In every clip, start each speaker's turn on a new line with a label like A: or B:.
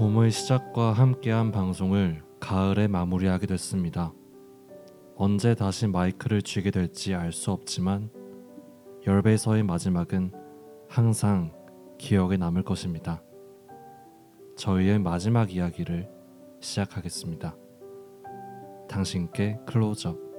A: 봄의 시작과 함께한 방송을 가을에 마무리하게 됐습니다. 언제 다시 마이크를 쥐게 될지 알 수 없지만 열배서의 마지막은 항상 기억에 남을 것입니다. 저희의 마지막 이야기를 시작하겠습니다. 당신께 클로즈업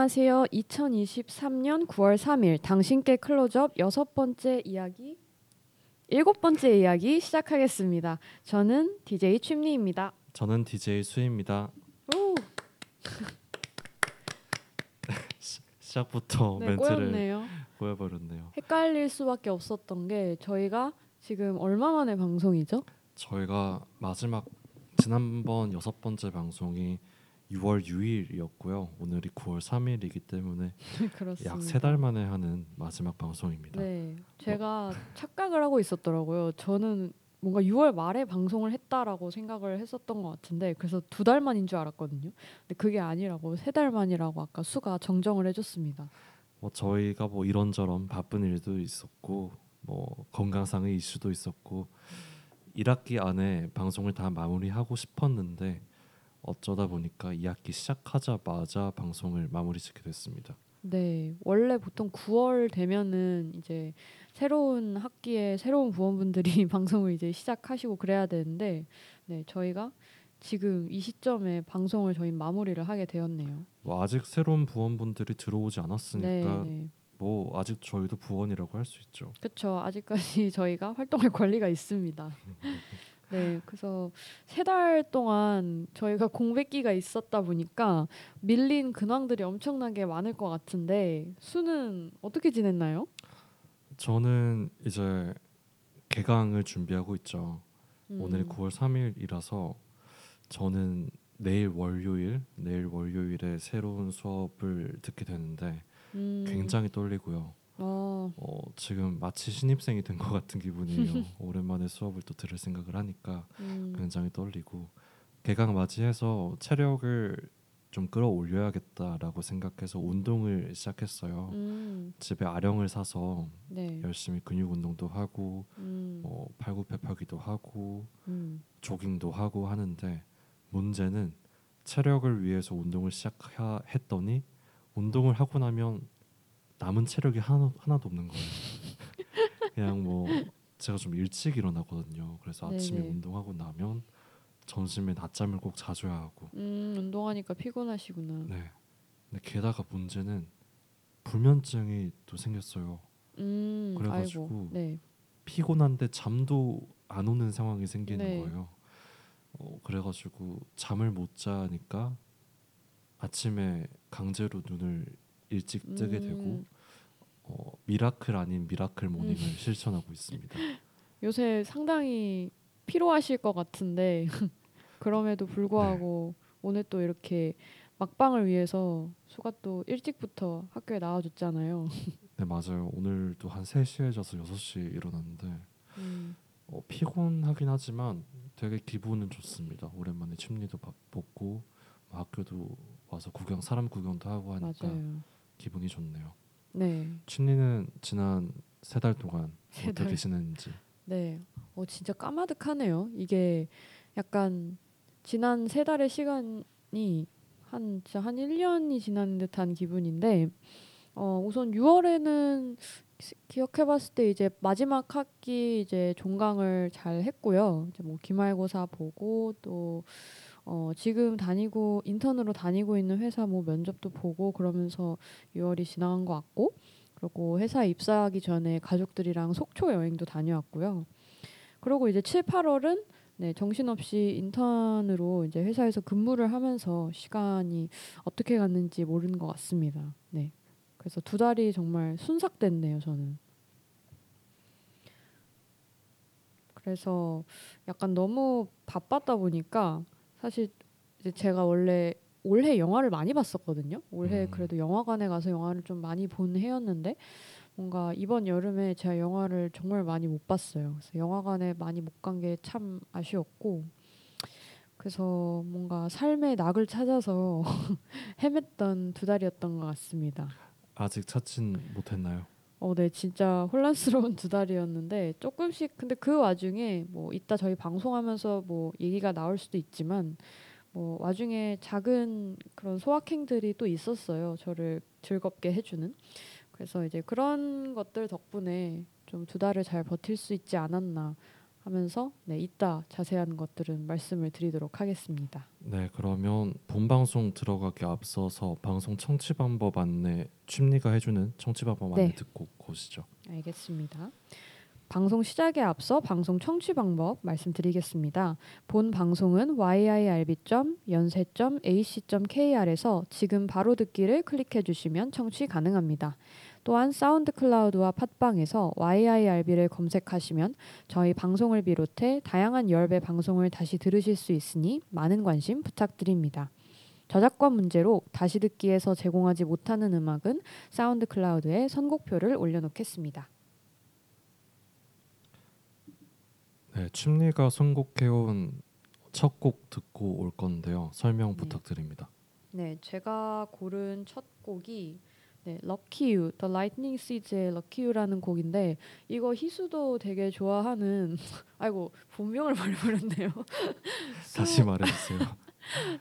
B: 안녕하세요. 2023년 9월 3일 당신께 클로즈업 여섯 번째 이야기 일곱 번째 이야기 시작하겠습니다. 저는 DJ 취미입니다.
A: 저는 DJ 수입니다.
B: 오,
A: 시작부터
B: 네,
A: 멘트를. 꼬여버렸네요.
B: 헷갈릴 수밖에 없었던 게 저희가 지금 얼마 만에 방송이죠?
A: 저희가 마지막 지난번 여섯 번째 방송이 6월 6일이었고요. 오늘이 9월 3일이기 때문에. 약 세 달 만에 하는 마지막 방송입니다.
B: 네, 제가 착각을 하고 있었더라고요. 저는 뭔가 6월 말에 방송을 했다라고 생각을 했었던 것 같은데 그래서 두 달 만인 줄 알았거든요. 근데 그게 아니라고 세 달 만이라고 아까 수가 정정을 해줬습니다.
A: 뭐 저희가 뭐 이런저런 바쁜 일도 있었고 뭐 건강상의 이슈도 있었고 1학기 안에 방송을 다 마무리하고 싶었는데 어쩌다 보니까 2학기 시작하자마자 방송을 마무리 짓게 됐습니다.
B: 네, 원래 보통 9월 되면은 이제 새로운 학기에 새로운 부원분들이 방송을 이제 시작하시고 그래야 되는데, 네, 저희가 지금 이 시점에 방송을 저희 마무리를 하게 되었네요.
A: 뭐 아직 새로운 부원분들이 들어오지 않았으니까
B: 네, 네.
A: 뭐 아직 저희도 부원이라고 할 수 있죠.
B: 그렇죠. 아직까지 저희가 활동할 권리가 있습니다. 네, 그래서 세 달 동안 저희가 공백기가 있었다 보니까 밀린 근황들이 엄청나게 많을 것 같은데 수는 어떻게 지냈나요?
A: 저는 이제 개강을 준비하고 있죠.
B: 음,
A: 오늘이 9월 3일이라서 저는 내일 월요일, 내일 월요일에 새로운 수업을 듣게 되는데
B: 음,
A: 굉장히 떨리고요.
B: 어,
A: 어, 지금 마치 신입생이 된 것 같은 기분이에요. 오랜만에 수업을 또 들을 생각을 하니까
B: 음,
A: 굉장히 떨리고 개강 맞이해서 체력을 좀 끌어올려야겠다라고 생각해서 운동을 시작했어요.
B: 음,
A: 집에 아령을 사서
B: 네,
A: 열심히 근육 운동도 하고
B: 음,
A: 뭐 팔굽혀펴기도 하고
B: 음,
A: 조깅도 하고 하는데 문제는 체력을 위해서 운동을 시작했더니 운동을 하고 나면 남은 체력이 하나, 하나도 없는 거예요. 그냥 뭐 제가 좀 일찍 일어나거든요. 그래서 아침에
B: 네네.
A: 운동하고 나면 점심에 낮잠을 꼭 자줘야 하고.
B: 음, 운동하니까 피곤하시구나.
A: 네. 근데 게다가 문제는 불면증이 또 생겼어요.
B: 음,
A: 그래가지고
B: 아이고, 네,
A: 피곤한데 잠도 안 오는 상황이 생기는
B: 네.
A: 거예요. 어, 그래가지고 잠을 못 자니까 아침에 강제로 눈을 일찍 뜨게 되고
B: 음.
A: 어, miracle 아닌 miracle morning을 실천하고 있습니다.
B: 요새 상당히 피로하실 것 같은데 그럼에도 불구하고
A: 네.
B: 오늘 또 이렇게 막방을 위해서 수가 또 일찍부터 학교에 나와줬잖아요.
A: 네 맞아요. 오늘도 한 3시에 자서 6시에 일어났는데
B: 음,
A: 어, 피곤하긴 하지만 되게 기분은 좋습니다. 오랜만에 침리도 바- 벗고 뭐 학교도 와서 구경 사람 구경도 하고 하니까
B: 맞아요.
A: 기분이 좋네요.
B: 네,
A: 춘리는 지난 세 달 동안
B: 세
A: 어떻게
B: 달.
A: 지냈는지
B: 네. 어 진짜 까마득하네요. 이게 약간 지난 세 달의 시간이 한 진짜 한 1년이 지난 듯한 기분인데 어 우선 6월에는 기억해 봤을 때 이제 마지막 학기 이제 종강을 잘 했고요. 이제 뭐 기말고사 보고 또 어 지금 다니고 인턴으로 다니고 있는 회사 뭐 면접도 보고 그러면서 6월이 지나간 것 같고 그리고 회사 입사하기 전에 가족들이랑 속초 여행도 다녀왔고요. 그리고 이제 7, 8월은 네, 정신없이 인턴으로 이제 회사에서 근무를 하면서 시간이 어떻게 갔는지 모르는 것 같습니다. 네. 그래서 두 달이 정말 순삭됐네요, 저는. 그래서 약간 너무 바빴다 보니까 사실 이제 제가 원래 올해 영화를 많이 봤었거든요. 올해
A: 음.
B: 그래도 영화관에 가서 영화를 좀 많이 본 해였는데 뭔가 이번 여름에 제가 영화를 정말 많이 못 봤어요. 그래서 영화관에 많이 못 간 게 참 아쉬웠고 그래서 뭔가 삶의 낙을 찾아서 헤맸던 두 달이었던 것 같습니다.
A: 아직 찾진 못했나요?
B: 어, 네, 진짜 혼란스러운 두 달이었는데 조금씩 근데 그 와중에 뭐 이따 저희 방송하면서 뭐 얘기가 나올 수도 있지만 뭐 와중에 작은 그런 소확행들이 또 있었어요. 저를 즐겁게 해주는. 그래서 이제 그런 것들 덕분에 좀 두 달을 잘 버틸 수 있지 않았나 하면서 네, 이따 자세한 것들은 말씀을 드리도록 하겠습니다.
A: 네, 그러면 본 방송 들어가기 앞서서 방송 청취 방법 안내 취미가 해주는 청취 방법 안내
B: 네.
A: 듣고 오시죠.
B: 알겠습니다. 방송 시작에 앞서 방송 청취 방법 말씀드리겠습니다. 본 방송은 yirb.연세.ac.kr에서 지금 바로 듣기를 클릭해 주시면 청취 가능합니다. 또한 사운드 클라우드와 팟빵에서 yirb를 검색하시면 저희 방송을 비롯해 다양한 열배 방송을 다시 들으실 수 있으니 많은 관심 부탁드립니다. 저작권 문제로 다시 듣기에서 제공하지 못하는 음악은 사운드 클라우드에 선곡표를 올려놓겠습니다.
A: 네, 취미가 선곡해온 첫 곡 듣고 올 건데요. 설명
B: 네.
A: 부탁드립니다.
B: 네, 제가 고른 첫 곡이 네, Lucky You, The Lightning Seeds의 Lucky You라는 곡인데 이거 희수도 되게 좋아하는 아이고 본명을 말해버렸네요.
A: 다시 말해주세요.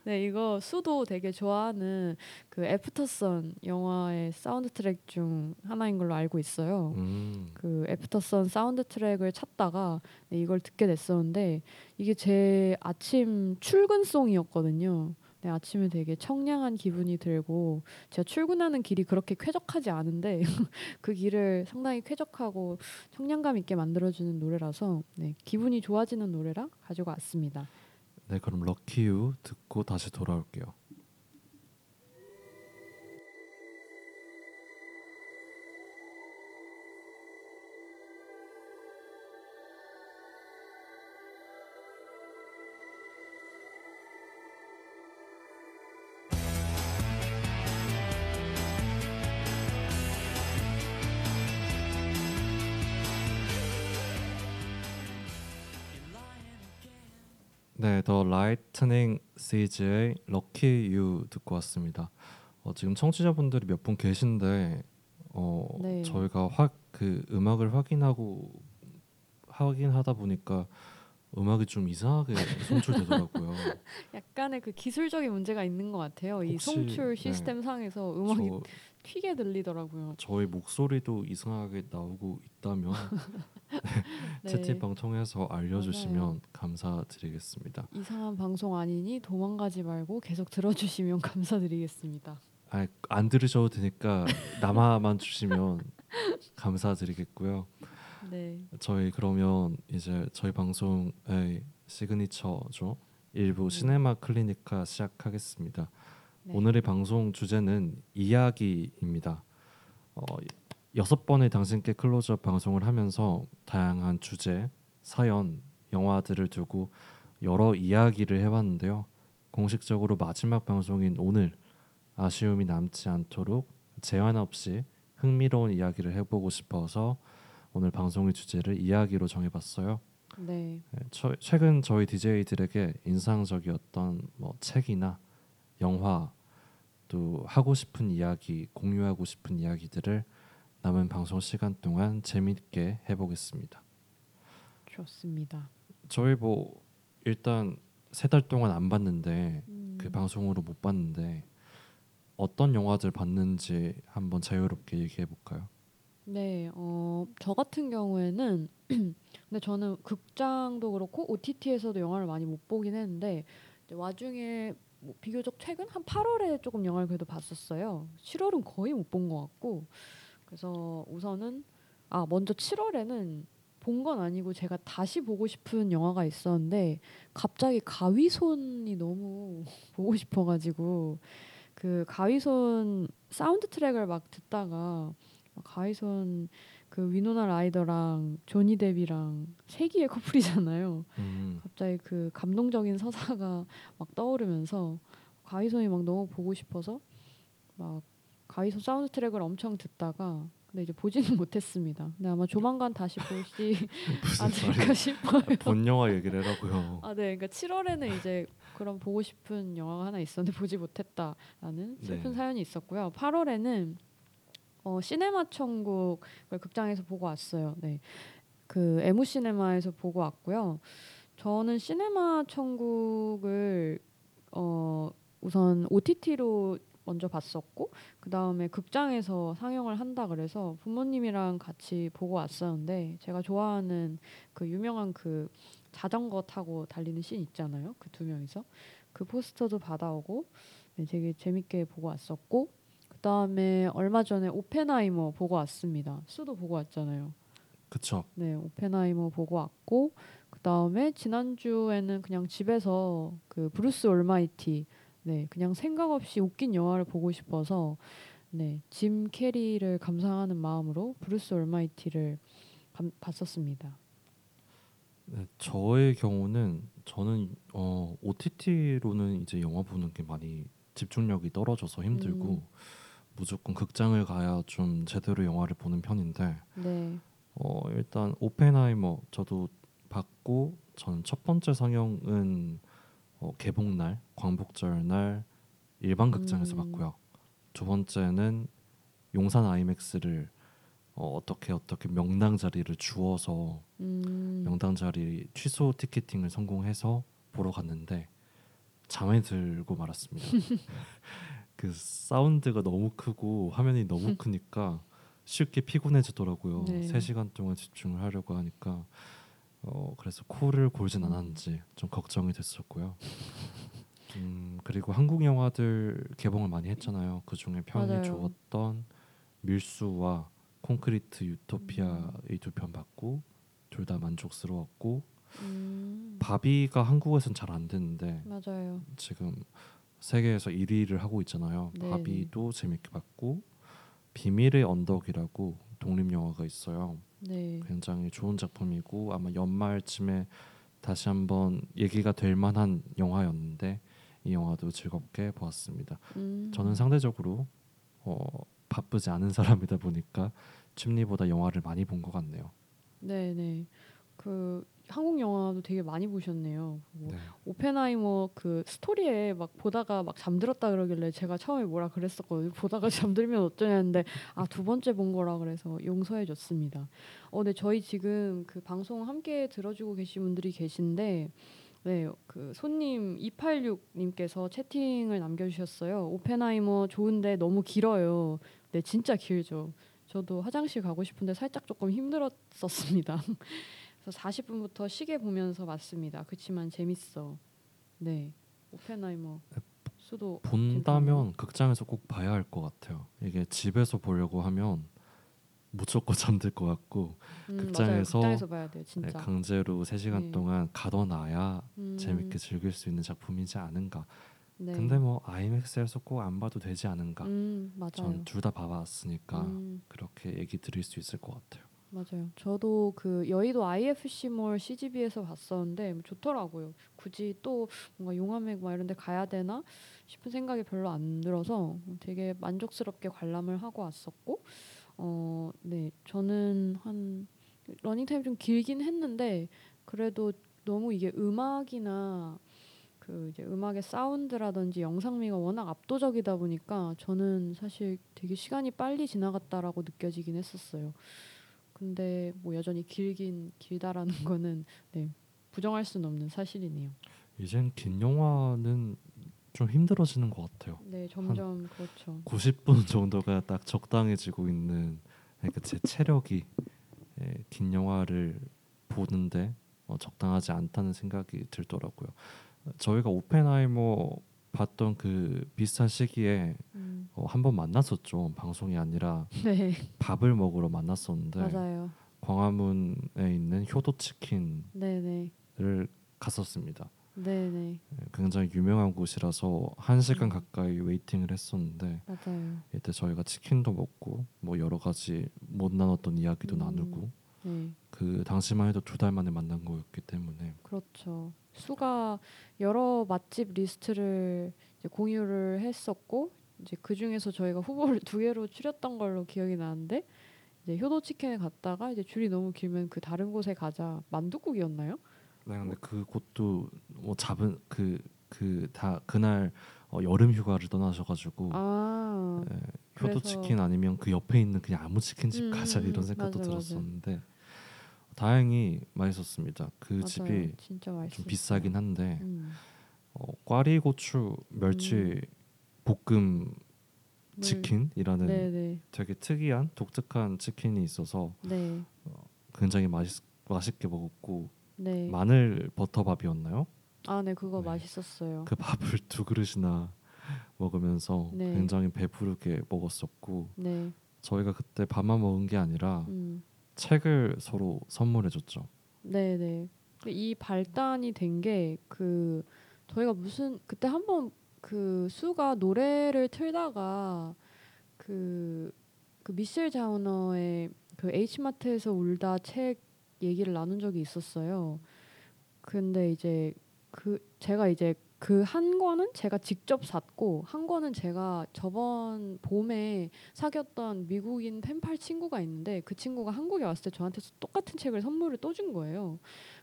B: 네, 이거 수도 되게 좋아하는 그 Aftersun 영화의 사운드 트랙 중 하나인 걸로 알고 있어요.
A: 음,
B: 그 Aftersun 사운드 트랙을 찾다가 네, 이걸 듣게 됐었는데 이게 제 아침 출근송이었거든요. 네, 아침에 되게 청량한 기분이 들고 제가 출근하는 길이 그렇게 쾌적하지 않은데 그 길을 상당히 쾌적하고 청량감 있게 만들어주는 노래라서 네, 기분이 좋아지는 노래라 가지고 왔습니다.
A: 네, 그럼 럭키 유 듣고 다시 돌아올게요. The Lightning Seeds의 Lucky You 듣고 왔습니다. 어, 지금 청취자분들이 몇 분 계신데 어,
B: 네.
A: 저희가 확 그 음악을 확인하고 확인하다 보니까 음악이 좀 이상하게 송출되더라고요.
B: 약간의 그 기술적인 문제가 있는 것 같아요. 이 송출
A: 네.
B: 시스템 상에서 음악이
A: 저,
B: 튀게 들리더라고요.
A: 저희 목소리도 이상하게 나오고 있다면
B: 네.
A: 채팅방 통해서 알려주시면
B: 맞아요.
A: 감사드리겠습니다.
B: 이상한 방송 아니니 도망가지 말고 계속 들어주시면 감사드리겠습니다.
A: 아, 안 들으셔도 되니까 남아만 주시면 감사드리겠고요.
B: 네,
A: 저희 그러면 이제 저희 방송의 시그니처죠. 일부
B: 네.
A: 시네마 클리니카 시작하겠습니다.
B: 네.
A: 오늘의 방송 주제는 이야기입니다. 어, 여섯 번의 당신께 클로즈업 방송을 하면서 다양한 주제, 사연, 영화들을 두고 여러 이야기를 해봤는데요. 공식적으로 마지막 방송인 오늘 아쉬움이 남지 않도록 제한 없이 흥미로운 이야기를 해보고 싶어서 오늘 방송의 주제를 이야기로 정해봤어요.
B: 네,
A: 네, 처- 최근 저희 DJ들에게 인상적이었던 뭐 책이나 영화 또 하고 싶은 이야기, 공유하고 싶은 이야기들을 남은 방송 시간 동안 재밌게 해보겠습니다.
B: 좋습니다.
A: 저희 뭐 일단 세 달 동안 안 봤는데
B: 음,
A: 그 방송으로 못 봤는데 어떤 영화들 봤는지 한번 자유롭게 얘기해 볼까요?
B: 네, 어, 저 같은 경우에는 근데 저는 극장도 그렇고 OTT에서도 영화를 많이 못 보긴 했는데 와중에 뭐 비교적 최근 한 8월에 조금 영화를 그래도 봤었어요. 7월은 거의 못 본 것 같고 그래서 우선은 아 먼저 7월에는 본 건 아니고 제가 다시 보고 싶은 영화가 있었는데 갑자기 가위손이 너무 보고 싶어가지고 그 가위손 사운드 트랙을 막 듣다가 가위손 그 위노나 라이더랑 조니 뎁이랑 세기의 커플이잖아요.
A: 음,
B: 갑자기 그 감동적인 서사가 막 떠오르면서 가위손이 막 너무 보고 싶어서 막 가위손 사운드 트랙을 엄청 듣다가 근데 이제 보지는 못했습니다. 근데 아마 조만간 다시 볼지
A: 무슨
B: 않을까? 싶어요.
A: 본 영화 얘기를 해라고요.
B: 아, 네. 그러니까 7월에는 이제 그런 보고 싶은 영화가 하나 있었는데 보지 못했다라는 슬픈
A: 네.
B: 사연이 있었고요. 8월에는 어, 시네마 천국을 극장에서 보고 왔어요. 네. 그 에무 시네마에서 보고 왔고요. 저는 시네마 천국을 어, 우선 OTT로 먼저 봤었고 그 다음에 극장에서 상영을 한다 그래서 부모님이랑 같이 보고 왔었는데 제가 좋아하는 그 유명한 그 자전거 타고 달리는 씬 있잖아요. 그 두 명이서 그 포스터도 받아오고 네, 되게 재밌게 보고 왔었고 그 다음에 얼마 전에 오펜하이머 보고 왔습니다. 수도 보고 왔잖아요.
A: 그쵸?
B: 네, 오펜하이머 보고 왔고 그 다음에 지난 주에는 그냥 집에서 그 Bruce Almighty 네 그냥 생각 없이 웃긴 영화를 보고 싶어서 네 짐 캐리를 감상하는 마음으로 Bruce Almighty를 감, 봤었습니다.
A: 네, 저의 경우는 저는 어, OTT로는 이제 영화 보는 게 많이 집중력이 떨어져서 힘들고
B: 음.
A: 무조건 극장을 가야 좀 제대로 영화를 보는 편인데
B: 네,
A: 어, 일단 오펜하이머 저도 봤고 저는 첫 번째 상영은 어, 개봉 날 광복절 날 일반 극장에서
B: 음.
A: 봤고요. 두 번째는 용산 아이맥스를 어, 어떻게 어떻게 명당 자리를 주어서
B: 음,
A: 명당 자리 취소 티켓팅을 성공해서 보러 갔는데 잠에 들고 말았습니다. 그 사운드가 너무 크고 화면이 너무 크니까 쉽게 피곤해지더라고요.
B: 네.
A: 3시간 동안 집중을 하려고 하니까 어 그래서 코를 골진 않았는지 좀 걱정이 됐었고요. 음 그리고 한국 영화들 개봉을 많이 했잖아요. 그 중에 평이
B: 맞아요.
A: 좋았던 밀수와 콘크리트 유토피아 이두 편 봤고 둘 다 만족스러웠고
B: 음,
A: 바비가 한국에선 잘 안 됐는데
B: 맞아요.
A: 지금 세계에서 1위를 하고 있잖아요.
B: 네,
A: 바비도 재밌게 봤고 비밀의 언덕이라고 독립 영화가 있어요.
B: 네,
A: 굉장히 좋은 작품이고 아마 연말쯤에 다시 한번 얘기가 될 만한 영화였는데 이 영화도 즐겁게 보았습니다.
B: 음,
A: 저는 상대적으로 어, 바쁘지 않은 사람이다 보니까 춤리보다 영화를 많이 본 것 같네요.
B: 네, 네. 그 한국 영화도 되게 많이 보셨네요. 뭐
A: 네.
B: 오펜하이머 그 스토리에 막 보다가 막 잠들었다 그러길래 제가 처음에 뭐라 그랬었거든요. 보다가 잠들면 어쩌냐는데 아 두 번째 본 거라 그래서 용서해 줬습니다. 어, 네 저희 지금 그 방송 함께 들어주고 계신 분들이 계신데 네, 그 손님 286님께서 채팅을 남겨주셨어요. 오펜하이머 좋은데 너무 길어요. 네, 진짜 길죠. 저도 화장실 가고 싶은데 살짝 조금 힘들었었습니다. 그래서 40분부터 시계 보면서 봤습니다. 그치만 재밌어. 네, 오펜하이머 수도
A: 본다면 극장에서 꼭 봐야 할 것 같아요. 이게 집에서 보려고 하면 무조건 잠들 것 같고
B: 음.
A: 극장에서
B: 극장에서 돼요,
A: 네. 강제로 3시간
B: 네.
A: 동안 가둬놔야
B: 음,
A: 재밌게 즐길 수 있는 작품이지 않은가.
B: 네.
A: 근데 뭐 아이맥스에서 꼭 안 봐도 되지 않은가.
B: 음, 맞아요.
A: 전둘 다 봐봤으니까
B: 음,
A: 그렇게 얘기 드릴 수 있을 것 같아요.
B: 맞아요. 저도 그 여의도 IFC몰 CGV에서 봤었는데 뭐 좋더라고요. 굳이 또 뭔가 용아맥 막 이런 데 가야 되나 싶은 생각이 별로 안 들어서 되게 만족스럽게 관람을 하고 왔었고 어, 네. 저는 한 러닝 타임 좀 길긴 했는데 그래도 너무 이게 음악이나 그 이제 음악의 사운드라든지 영상미가 워낙 압도적이다 보니까 저는 사실 되게 시간이 빨리 지나갔다라고 느껴지긴 했었어요. 근데 뭐 여전히 길긴 길다라는 거는 네 부정할 수는 없는 사실이네요.
A: 이젠 긴 영화는 좀 힘들어지는 것 같아요.
B: 네 점점 그렇죠.
A: 90분 정도가 딱 적당해지고 있는 그러니까 제 체력이 예, 긴 영화를 보는데 어, 적당하지 않다는 생각이 들더라고요. 저희가 오펜하이머 봤던 그 비슷한 시기에
B: 음,
A: 어, 한번 만났었죠. 방송이 아니라
B: 네
A: 밥을 먹으러 만났었는데
B: 맞아요.
A: 광화문에 있는 효도 치킨을
B: 네네
A: 갔었습니다.
B: 네네
A: 예, 굉장히 유명한 곳이라서 한 시간
B: 음.
A: 가까이 waiting을 했었는데
B: 맞아요.
A: 이때 저희가 치킨도 먹고 뭐 여러 가지 못 나눴던 이야기도
B: 음.
A: 나누고
B: 네
A: 그 당시만 해도 두 달 만에 만난 거였기 때문에
B: 그렇죠. 수가 여러 맛집 리스트를 이제 공유를 했었고 이제 그 중에서 저희가 후보를 두 개로 추렸던 걸로 기억이 나는데 이제 효도 치킨에 갔다가 이제 줄이 너무 길면 그 다른 곳에 가자 만둣국이었나요?
A: 네, 근데 그 곳도 뭐 잡은 그 그 다 그날 어, 여름 휴가를 떠나셔가지고
B: 아
A: 예, 효도
B: 그래서-
A: 치킨 아니면 그 옆에 있는 그냥 아무 치킨집
B: 음,
A: 가자
B: 음,
A: 이런
B: 음,
A: 생각도
B: 맞아, 맞아.
A: 들었었는데 다행히 맛있었습니다. 그
B: 맞아요.
A: 집이
B: 진짜 맛있어.
A: 좀 비싸긴 한데
B: 음.
A: 어, 꽈리 고추 멸치 볶음
B: 물-
A: 치킨이라는
B: 네네
A: 되게 특이한 독특한 치킨이 있어서
B: 네
A: 굉장히 맛있 맛있게 먹었고
B: 네.
A: 마늘 버터밥이었나요?
B: 아, 네, 그거
A: 네.
B: 맛있었어요.
A: 그 밥을 두 그릇이나 먹으면서
B: 네.
A: 굉장히 배부르게 먹었었고
B: 네,
A: 저희가 그때 밥만 먹은 게 아니라
B: 음,
A: 책을 서로 선물해줬죠.
B: 네, 네. 이 발단이 된 게 그 저희가 무슨 그때 한번 그 수가 노래를 틀다가 그, 그 미셸 자우너의 그 H마트에서 울다 책 얘기를 나눈 적이 있었어요. 근데 이제 그 제가 이제 그 한 권은 제가 직접 샀고 한 권은 제가 저번 봄에 사귀었던 미국인 펜팔 친구가 있는데 그 친구가 한국에 왔을 때 저한테 똑같은 책을 선물을 또 준 거예요.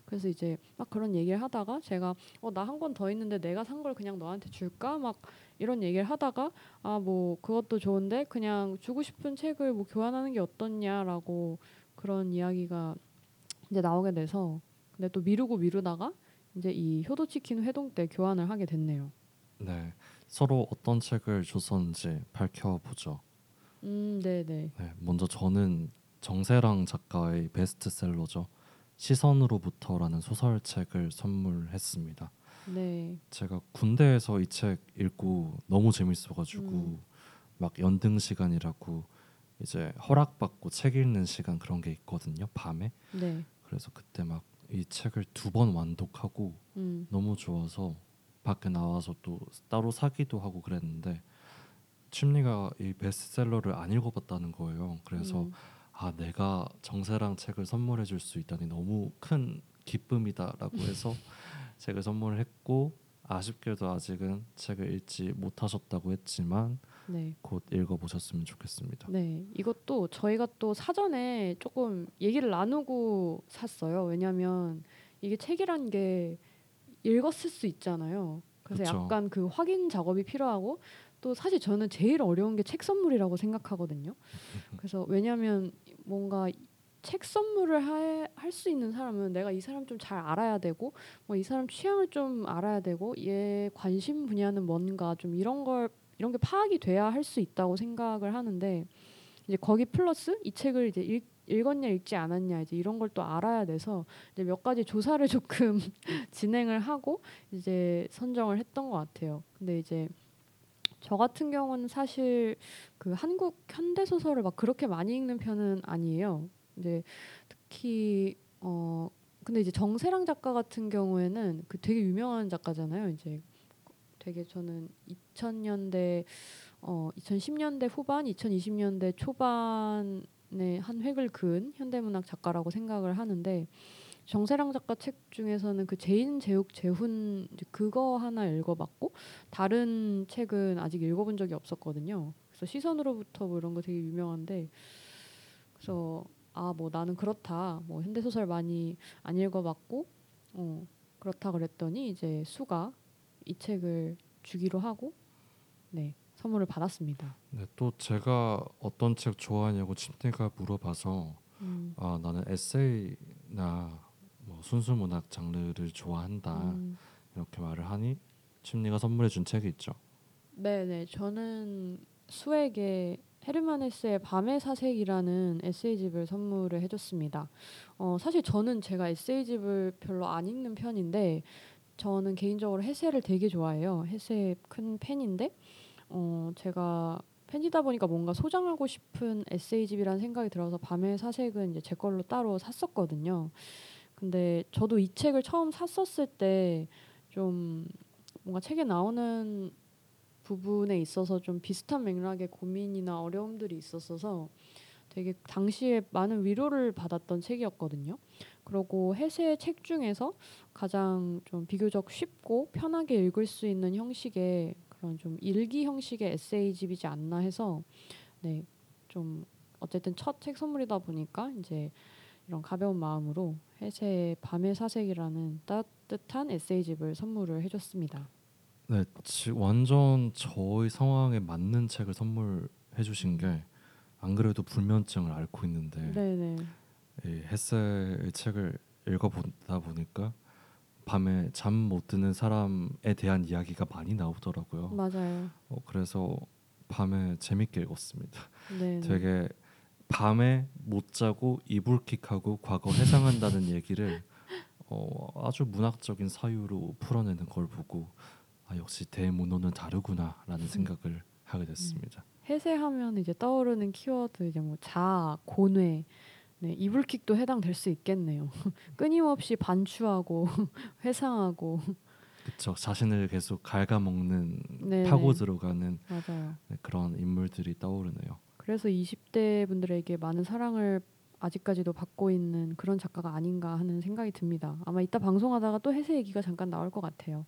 B: 그래서 이제 막 그런 얘기를 하다가 제가 어 나 한 권 더 있는데 내가 산 걸 그냥 너한테 줄까 막 이런 얘기를 하다가 아 뭐 그것도 좋은데 그냥 주고 싶은 책을 뭐 교환하는 게 어떻냐라고 그런 이야기가 이제 나오게 돼서 근데 또 미루고 미루다가 이제 이 효도 치킨 회동 때 교환을 하게 됐네요.
A: 네, 서로 어떤 책을 줬었는지 밝혀보죠.
B: 음, 네, 네.
A: 네, 먼저 저는 정세랑 작가의 베스트셀러죠. 시선으로부터라는 소설책을 선물했습니다.
B: 네.
A: 제가 군대에서 이 책 읽고 너무 재밌어가지고
B: 음.
A: 막 연등 시간이라고 이제 허락받고 책 읽는 시간 그런 게 있거든요 밤에
B: 네.
A: 그래서 그때 막 이 책을 두 번 완독하고
B: 음.
A: 너무 좋아서 밖에 나와서 또 따로 사기도 하고 그랬는데 침리가 이 베스트셀러를 안 읽어봤다는 거예요 그래서
B: 음.
A: 아 내가 정세랑 책을 선물해 줄 수 있다니 너무 큰 기쁨이다라고 해서 책을 선물을 했고 아쉽게도 아직은 책을 읽지 못하셨다고 했지만
B: 네.
A: 곧 읽어보셨으면 좋겠습니다.
B: 네, 이것도 저희가 또 사전에 조금 얘기를 나누고 샀어요. 왜냐하면 이게 책이란 게 읽었을 수 있잖아요. 그래서
A: 그쵸.
B: 약간 그 확인 작업이 필요하고 또 사실 저는 제일 어려운 게 책 선물이라고 생각하거든요. 그래서 왜냐하면 뭔가 책 선물을 할 수 있는 사람은 내가 이 사람 좀 잘 알아야 되고 뭐 이 사람 취향을 좀 알아야 되고 얘 관심 분야는 뭔가 좀 이런 걸 이런 게 파악이 돼야 할 수 있다고 생각을 하는데 이제 거기 플러스 이 책을 이제 읽, 읽었냐 읽지 않았냐 이제 이런 걸 또 알아야 돼서 이제 몇 가지 조사를 조금 진행을 하고 이제 선정을 했던 것 같아요. 근데 이제 저 같은 경우는 사실 그 한국 현대 소설을 막 그렇게 많이 읽는 편은 아니에요. 이제 특히 어 근데 이제 정세랑 작가 같은 경우에는 그 되게 유명한 작가잖아요. 이제 되게 저는 2000년대 어 2010년대 후반, 2020년대 초반에 한 획을 그은 현대문학 작가라고 생각을 하는데 정세랑 작가 책 중에서는 그 제인 재훈 이제 그거 하나 읽어봤고 다른 책은 아직 읽어본 적이 없었거든요. 그래서 시선으로부터 뭐 이런 거 되게 유명한데 그래서 아 뭐 나는 그렇다 뭐 현대 소설 많이 안 읽어봤고 어 그렇다 그랬더니 이제 수가 이 책을 주기로 하고 네 선물을 받았습니다.
A: 네, 또 제가 어떤 책 좋아하냐고 침대가 물어봐서
B: 음,
A: 아 나는 에세이나 뭐 순수 문학 장르를 좋아한다
B: 음,
A: 이렇게 말을 하니 침리가 선물해 준 책이 있죠.
B: 네 네 저는 수에게 헤르만 헤세의 밤의 사색이라는 에세이집을 선물을 해줬습니다. 어, 사실 저는 제가 에세이집을 별로 안 읽는 편인데 저는 개인적으로 헤세를 되게 좋아해요. 헤세 큰 팬인데 어, 제가 팬이다 보니까 뭔가 소장하고 싶은 에세이집이라는 생각이 들어서 밤의 사색은 이제 제 걸로 따로 샀었거든요. 근데 저도 이 책을 처음 샀었을 때 좀 뭔가 책에 나오는 부분에 있어서 좀 비슷한 맥락의 고민이나 어려움들이 있었어서 되게 당시에 많은 위로를 받았던 책이었거든요. 그리고 해세의 책 중에서 가장 좀 비교적 쉽고 편하게 읽을 수 있는 형식의 그런 좀 일기 형식의 에세이집이지 않나 해서 네. 좀 어쨌든 첫 책 선물이다 보니까 이제 이런 가벼운 마음으로 해세의 밤의 사색이라는 따뜻한 에세이집을 선물을 해줬습니다.
A: 네, 지, 완전 저희 상황에 맞는 책을 선물해 주신 게 안 그래도 불면증을 앓고 있는데
B: 네네.
A: 이 헤세의 책을 읽어보다 보니까 밤에 잠 못 드는 사람에 대한 이야기가 많이 나오더라고요.
B: 맞아요.
A: 어, 그래서 밤에 재밌게 읽었습니다.
B: 네.
A: 되게 밤에 못 자고 이불킥하고 과거 회상한다는 얘기를 어, 아주 문학적인 사유로 풀어내는 걸 보고 아 역시 대문호는 다르구나라는 생각을 하게 됐습니다.
B: 해세하면 이제 떠오르는 키워드 이제 뭐 자, 고뇌, 네, 이불킥도 해당될 수 있겠네요. 끊임없이 반추하고 회상하고
A: 그렇죠. 자신을 계속 갉아먹는
B: 네,
A: 파고
B: 네.
A: 들어가는. 네, 그런 인물들이 떠오르네요.
B: 그래서 20대 분들에게 많은 사랑을 아직까지도 받고 있는 그런 작가가 아닌가 하는 생각이 듭니다. 아마 이따 방송하다가 또 해세 얘기가 잠깐 나올 것 같아요.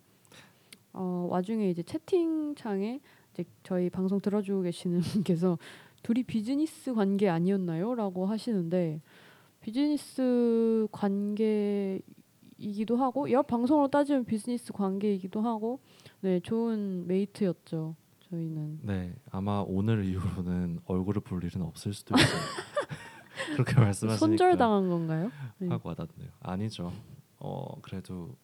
B: 어, 와중에 이제 채팅창에 이제 저희 방송 들어주고 계시는 분께서 둘이 비즈니스 관계 아니었나요?라고 하시는데 비즈니스 관계이기도 하고 옆 방송으로 따지면 비즈니스 관계이기도 하고 네 좋은 메이트였죠 저희는
A: 네, 아마 오늘 이후로는 얼굴을 볼 일은 없을 수도 있어요. 그렇게 말씀하시니까
B: 손절당한 건가요? 네.
A: 하고 와닿네요. 아니죠. 어 그래도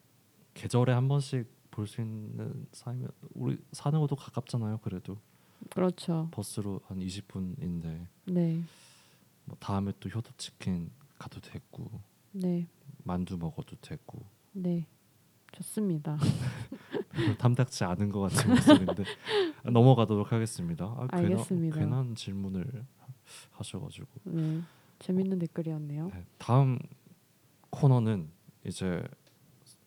A: 계절에 한 번씩 볼 수 있는 사이면 우리 사는 것도 가깝잖아요. 그래도
B: 그렇죠.
A: 버스로 한 20분인데
B: 네,
A: 뭐 다음에 또 효도 치킨 가도 되고
B: 네,
A: 만두 먹어도 되고
B: 네, 좋습니다.
A: 탐탁지 않은 것 같은 모습인데 넘어가도록 하겠습니다. 아,
B: 알겠습니다.
A: 괜한, 괜한 질문을 하셔가지고
B: 네, 재밌는 댓글이었네요.
A: 네, 다음 코너는 이제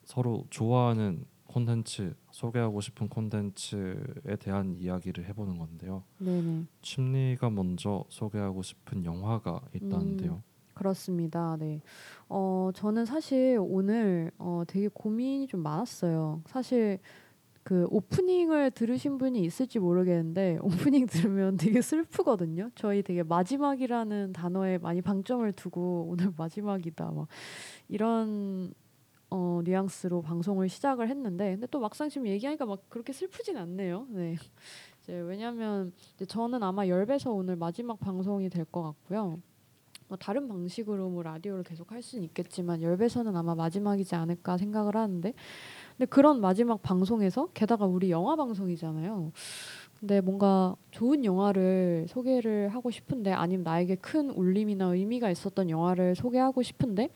A: 서로 좋아하는 콘텐츠 소개하고 싶은 콘텐츠에 대한 이야기를 해보는 건데요.
B: 네, 네,
A: 침리가 먼저 소개하고 싶은 영화가 있다는데요.
B: 그렇습니다. 네, 어 저는 사실 오늘 어 되게 고민이 좀 많았어요. 사실 그 오프닝을 들으신 분이 있을지 모르겠는데 오프닝 들으면 되게 슬프거든요. 저희 되게 마지막이라는 단어에 많이 방점을 두고 오늘 마지막이다 막 이런 어 뉘앙스로 방송을 시작을 했는데 근데 또 막상 지금 얘기하니까 막 그렇게 슬프진 않네요. 네. 이제 왜냐면 이제 저는 아마 열배서 오늘 마지막 방송이 될 것 같고요. 뭐 다른 방식으로 뭐 라디오를 계속 할 수는 있겠지만 열배서는 아마 마지막이지 않을까 생각을 하는데 근데 그런 마지막 방송에서 게다가 우리 영화 방송이잖아요. 근데 뭔가 좋은 영화를 소개를 하고 싶은데 아니면 나에게 큰 울림이나 의미가 있었던 영화를 소개하고 싶은데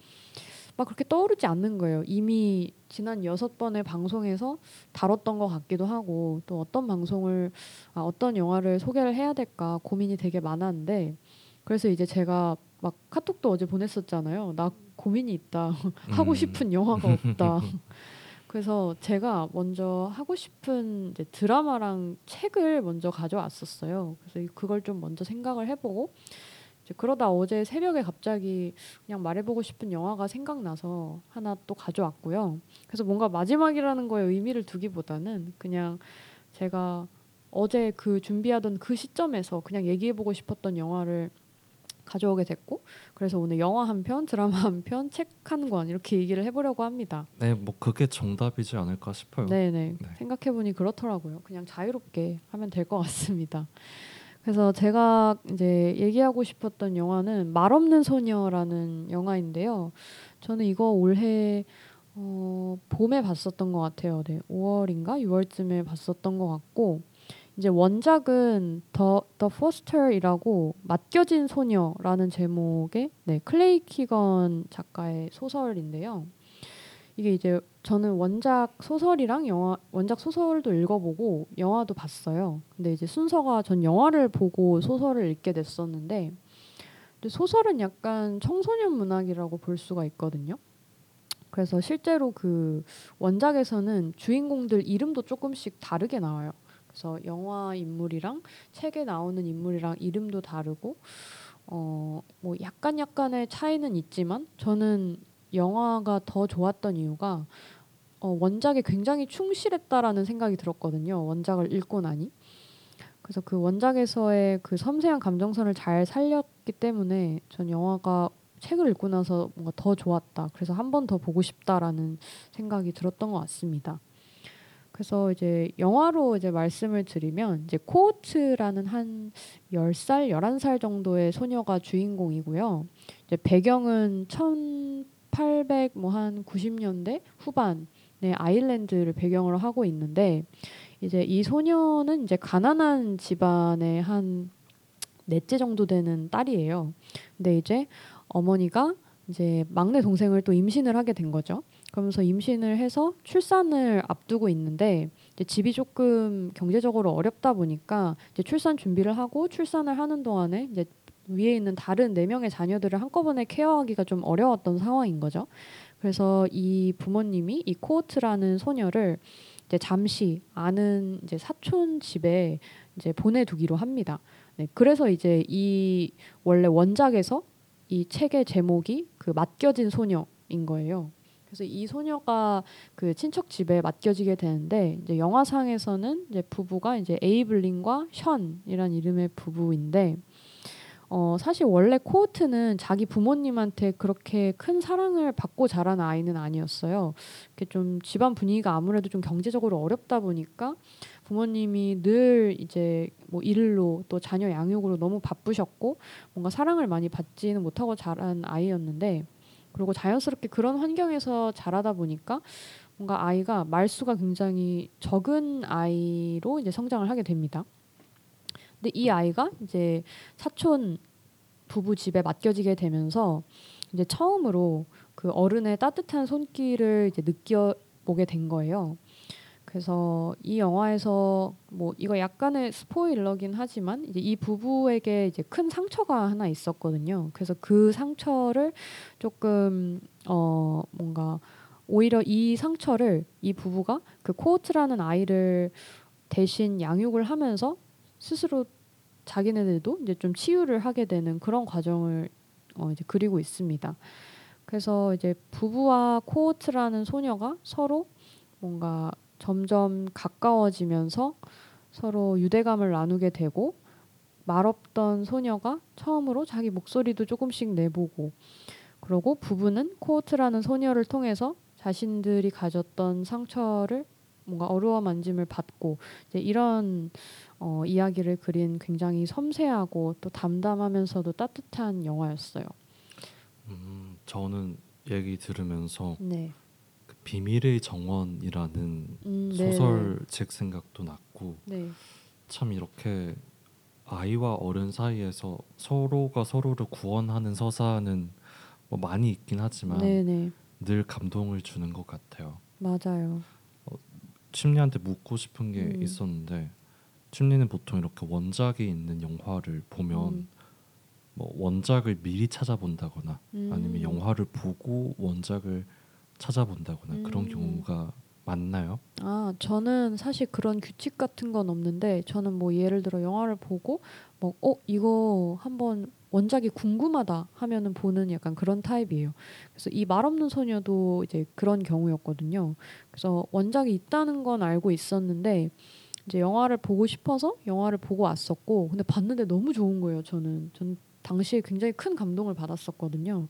B: 막 그렇게 떠오르지 않는 거예요. 이미 지난 여섯 번의 방송에서 다뤘던 것 같기도 하고 또 어떤 방송을 아, 어떤 영화를 소개를 해야 될까 고민이 되게 많았는데 그래서 이제 제가 막 카톡도 어제 보냈었잖아요. 나 고민이 있다. 하고
A: 음.
B: 싶은 영화가 없다. 그래서 제가 먼저 하고 싶은 드라마랑 책을 먼저 가져왔었어요. 그래서 이- 그걸 좀 먼저 생각을 해보고 그러다 어제 새벽에 갑자기 그냥 말해보고 싶은 영화가 생각나서 하나 또 가져왔고요. 그래서 뭔가 마지막이라는 거에 의미를 두기보다는 그냥 제가 어제 그 준비하던 그 시점에서 그냥 얘기해보고 싶었던 영화를 가져오게 됐고 그래서 오늘 영화 한 편, 드라마 한 편, 책 한 권 이렇게 얘기를 해보려고 합니다.
A: 네, 뭐 그게 정답이지 않을까 싶어요.
B: 네네.
A: 네.
B: 생각해 보니 그렇더라고요. 그냥 자유롭게 하면 될 것 같습니다. 그래서 제가 이제 얘기하고 싶었던 영화는 말 없는 소녀라는 영화인데요. 저는 이거 올해 어, 봄에 봤었던 것 같아요. 네, 5월인가 6월쯤에 봤었던 것 같고 이제 원작은 the the Foster이라고 맡겨진 소녀라는 제목의 네, 클레어 키건 작가의 소설인데요. 이게 이제 저는 원작 소설이랑 영화 원작 소설도 읽어보고 영화도 봤어요. 근데 이제 순서가 전 영화를 보고 소설을 읽게 됐었는데 소설은 약간 청소년 문학이라고 볼 수가 있거든요. 그래서 실제로 그 원작에서는 주인공들 이름도 조금씩 다르게 나와요. 그래서 영화 인물이랑 책에 나오는 인물이랑 이름도 다르고 어 뭐 약간 약간의 차이는 있지만 저는 영화가 더 좋았던 이유가 어, 원작에 굉장히 충실했다라는 생각이 들었거든요. 원작을 읽고 나니. 그래서 그 원작에서의 그 섬세한 감정선을 잘 살렸기 때문에 전 영화가 책을 읽고 나서 뭔가 더 좋았다. 그래서 한 번 더 보고 싶다라는 생각이 들었던 것 같습니다. 그래서 이제 영화로 이제 말씀을 드리면 이제 코오트라는 한 10살, 11살 정도의 소녀가 주인공이고요. 이제 배경은 1800 뭐 한 90년대 후반의 아일랜드를 배경으로 하고 있는데 이제 이 소녀는 이제 가난한 집안의 한 넷째 정도 되는 딸이에요. 근데 이제 어머니가 이제 막내 동생을 또 임신을 하게 된 거죠. 그러면서 임신을 해서 출산을 앞두고 있는데 이제 집이 조금 경제적으로 어렵다 보니까 이제 출산 준비를 하고 출산을 하는 동안에 이제 위에 있는 다른 네 명의 자녀들을 한꺼번에 케어하기가 좀 어려웠던 상황인 거죠. 그래서 이 부모님이 이 코어트라는 소녀를 이제 잠시 아는 이제 사촌 집에 이제 보내두기로 합니다. 네, 그래서 이제 이 원래 원작에서 이 책의 제목이 그 맡겨진 소녀인 거예요. 그래서 이 소녀가 그 친척 집에 맡겨지게 되는데 이제 영화상에서는 이제 부부가 이제 에이블린과 션이란 이름의 부부인데 어 사실 원래 코어트는 자기 부모님한테 그렇게 큰 사랑을 받고 자란 아이는 아니었어요. 이렇게 좀 집안 분위기가 아무래도 좀 경제적으로 어렵다 보니까 부모님이 늘 이제 뭐 일로 또 자녀 양육으로 너무 바쁘셨고 뭔가 사랑을 많이 받지는 못하고 자란 아이였는데 그리고 자연스럽게 그런 환경에서 자라다 보니까 뭔가 아이가 말수가 굉장히 적은 아이로 이제 성장을 하게 됩니다. 근데 이 아이가 이제 사촌 부부 집에 맡겨지게 되면서 이제 처음으로 그 어른의 따뜻한 손길을 이제 느껴보게 된 거예요. 그래서 이 영화에서 뭐 이거 약간의 스포일러긴 하지만 이제 이 부부에게 이제 큰 상처가 하나 있었거든요. 그래서 그 상처를 조금 어 뭔가 오히려 이 상처를 이 부부가 그 코어트라는 아이를 대신 양육을 하면서 스스로 자기네들도 이제 좀 치유를 하게 되는 그런 과정을 어 이제 그리고 있습니다. 그래서 이제 부부와 코오트라는 소녀가 서로 뭔가 점점 가까워지면서 서로 유대감을 나누게 되고 말없던 소녀가 처음으로 자기 목소리도 조금씩 내보고 그러고 부부는 코오트라는 소녀를 통해서 자신들이 가졌던 상처를 뭔가 어루어 만짐을 받고 이제 이런 어, 이야기를 그린 굉장히 섬세하고 또 담담하면서도 따뜻한 영화였어요.
A: 음, 저는 얘기 들으면서
B: 네.
A: 그 비밀의 정원이라는
B: 음, 네.
A: 소설책 생각도 났고
B: 네.
A: 참 이렇게 아이와 어른 사이에서 서로가 서로를 구원하는 서사는 뭐 많이 있긴 하지만
B: 네, 네.
A: 늘 감동을 주는 것 같아요.
B: 맞아요.
A: 침리한테 묻고 싶은 게
B: 음.
A: 있었는데 침리는 보통 이렇게 원작이 있는 영화를 보면
B: 음.
A: 뭐 원작을 미리 찾아본다거나
B: 음.
A: 아니면 영화를 보고 원작을 찾아본다거나 그런
B: 음.
A: 경우가 많나요?
B: 아, 저는 사실 그런 규칙 같은 건 없는데 저는 뭐 예를 들어 영화를 보고 뭐 어, 이거 한번 원작이 궁금하다 하면은 보는 약간 그런 타입이에요. 그래서 이 말 없는 소녀도 이제 그런 경우였거든요. 그래서 원작이 있다는 건 알고 있었는데 이제 영화를 보고 싶어서 영화를 보고 왔었고 근데 봤는데 너무 좋은 거예요. 저는 전 당시에 굉장히 큰 감동을 받았었거든요.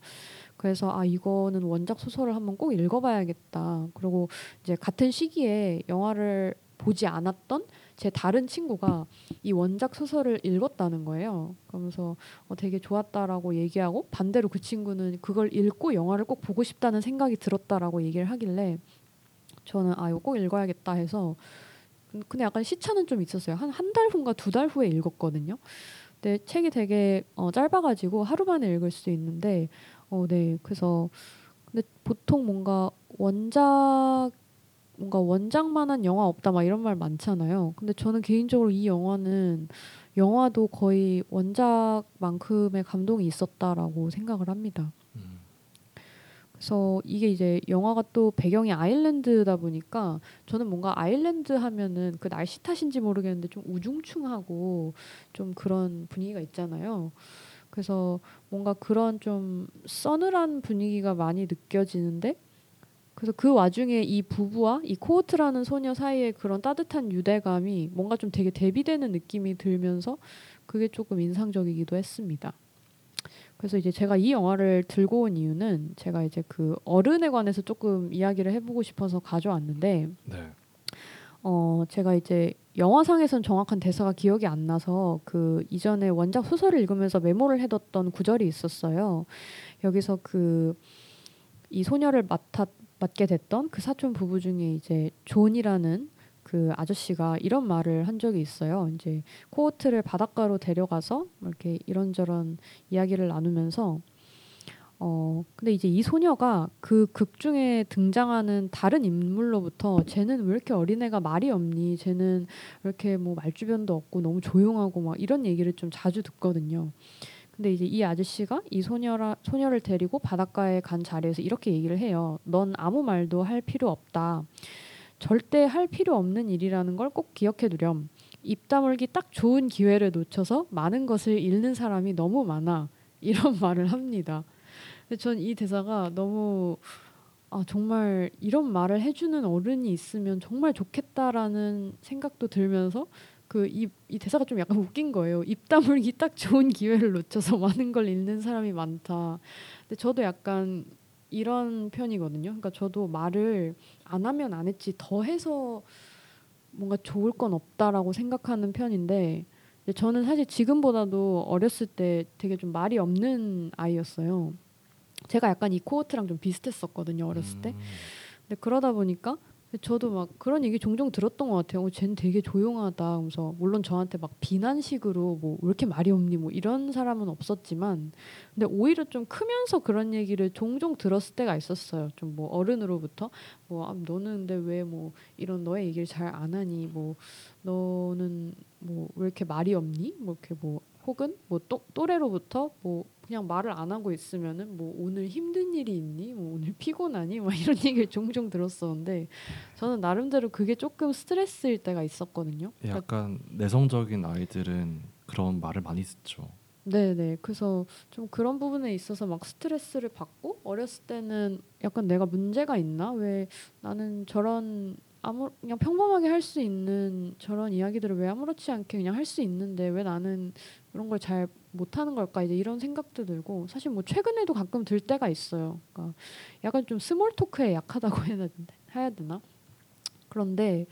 B: 그래서 아 이거는 원작 소설을 한번 꼭 읽어봐야겠다. 그리고 이제 같은 시기에 영화를 보지 않았던 제 다른 친구가 이 원작 소설을 읽었다는 거예요. 그러면서 어, 되게 좋았다라고 얘기하고 반대로 그 친구는 그걸 읽고 영화를 꼭 보고 싶다는 생각이 들었다라고 얘기를 하길래 저는 아 이거 꼭 읽어야겠다 해서 근- 근데 약간 시차는 좀 있었어요. 한 한 달 후인가 두 달 후에 읽었거든요. 근데 책이 되게 어, 짧아가지고 하루 만에 읽을 수 있는데 어, 네 그래서 근데 보통 뭔가 원작 뭔가 원작만한 영화 없다 막 이런 말 많잖아요. 근데 저는 개인적으로 이 영화는 영화도 거의 원작만큼의 감동이 있었다라고 생각을 합니다.
A: 음,
B: 그래서 이게 이제 영화가 또 배경이 아일랜드다 보니까 저는 뭔가 아일랜드 하면은 그 날씨 탓인지 모르겠는데 좀 우중충하고 좀 그런 분위기가 있잖아요. 그래서 뭔가 그런 좀 서늘한 분위기가 많이 느껴지는데 그래서 그 와중에 이 부부와 이 코호트라는 소녀 사이에 그런 따뜻한 유대감이 뭔가 좀 되게 대비되는 느낌이 들면서 그게 조금 인상적이기도 했습니다. 그래서 이제 제가 이 영화를 들고 온 이유는 제가 이제 그 어른에 관해서 조금 이야기를 해보고 싶어서 가져왔는데
A: 네.
B: 어 제가 이제 영화상에선 정확한 대사가 기억이 안 나서 그 이전에 원작 소설을 읽으면서 메모를 해뒀던 구절이 있었어요. 여기서 그 이 소녀를 맡아 맡게 됐던 그 사촌 부부 중에 이제 존이라는 그 아저씨가 이런 말을 한 적이 있어요. 이제 코호트를 바닷가로 데려가서 이렇게 이런저런 이야기를 나누면서 어 근데 이제 이 소녀가 그 극 중에 등장하는 다른 인물로부터 쟤는 왜 이렇게 어린애가 말이 없니? 쟤는 왜 이렇게 뭐 말주변도 없고 너무 조용하고 막 이런 얘기를 좀 자주 듣거든요. 근데 이제 이 아저씨가 이 소녀라 소녀를 데리고 바닷가에 간 자리에서 이렇게 얘기를 해요. 넌 아무 말도 할 필요 없다. 절대 할 필요 없는 일이라는 걸 꼭 기억해 두렴. 입 다물기 딱 좋은 기회를 놓쳐서 많은 것을 잃는 사람이 너무 많아. 이런 말을 합니다. 전 이 대사가 너무 아 정말 이런 말을 해주는 어른이 있으면 정말 좋겠다라는 생각도 들면서 그이 이 대사가 좀 약간 웃긴 거예요. 입 다물기 딱 좋은 기회를 놓쳐서 많은 걸 잃는 사람이 많다. 근데 저도 약간 이런 편이거든요. 그러니까 저도 말을 안 하면 안 했지 더 해서 뭔가 좋을 건 없다라고 생각하는 편인데 저는 사실 지금보다도 어렸을 때 되게 좀 말이 없는 아이였어요. 제가 약간 이 코호트랑 좀 비슷했었거든요 어렸을 때.
A: 음,
B: 근데 그러다 보니까 저도 막 그런 얘기 종종 들었던 것 같아요. 어, 쟤는 되게 조용하다. 그래서 물론 저한테 막 비난식으로 뭐 왜 이렇게 말이 없니 뭐 이런 사람은 없었지만, 근데 오히려 좀 크면서 그런 얘기를 종종 들었을 때가 있었어요. 좀 뭐 어른으로부터 뭐 아, 너는 근데 왜 뭐 이런 너의 얘기를 잘 안 하니 뭐 너는 뭐 왜 이렇게 말이 없니 뭐 이렇게 뭐 혹은 뭐 또, 또래로부터 뭐 그냥 말을 안 하고 있으면은 뭐 오늘 힘든 일이 있니? 뭐 오늘 피곤하니? 막 이런 얘기를 종종 들었었는데 저는 나름대로 그게 조금 스트레스일 때가 있었거든요. 그러니까
A: 약간 내성적인 아이들은 그런 말을 많이 듣죠.
B: 네네. 그래서 좀 그런 부분에 있어서 막 스트레스를 받고 어렸을 때는 약간 내가 문제가 있나? 왜 나는 저런 아무 그냥 평범하게 할 수 있는 저런 이야기들을 왜 아무렇지 않게 그냥 할 수 있는데 왜 나는 그런 걸 잘 못하는 걸까? 이제 이런 생각도 들고 사실 뭐 최근에도 가끔 들 때가 있어요. 그러니까 약간 좀 small talk에 약하다고 해야? 해야 되나? 그런데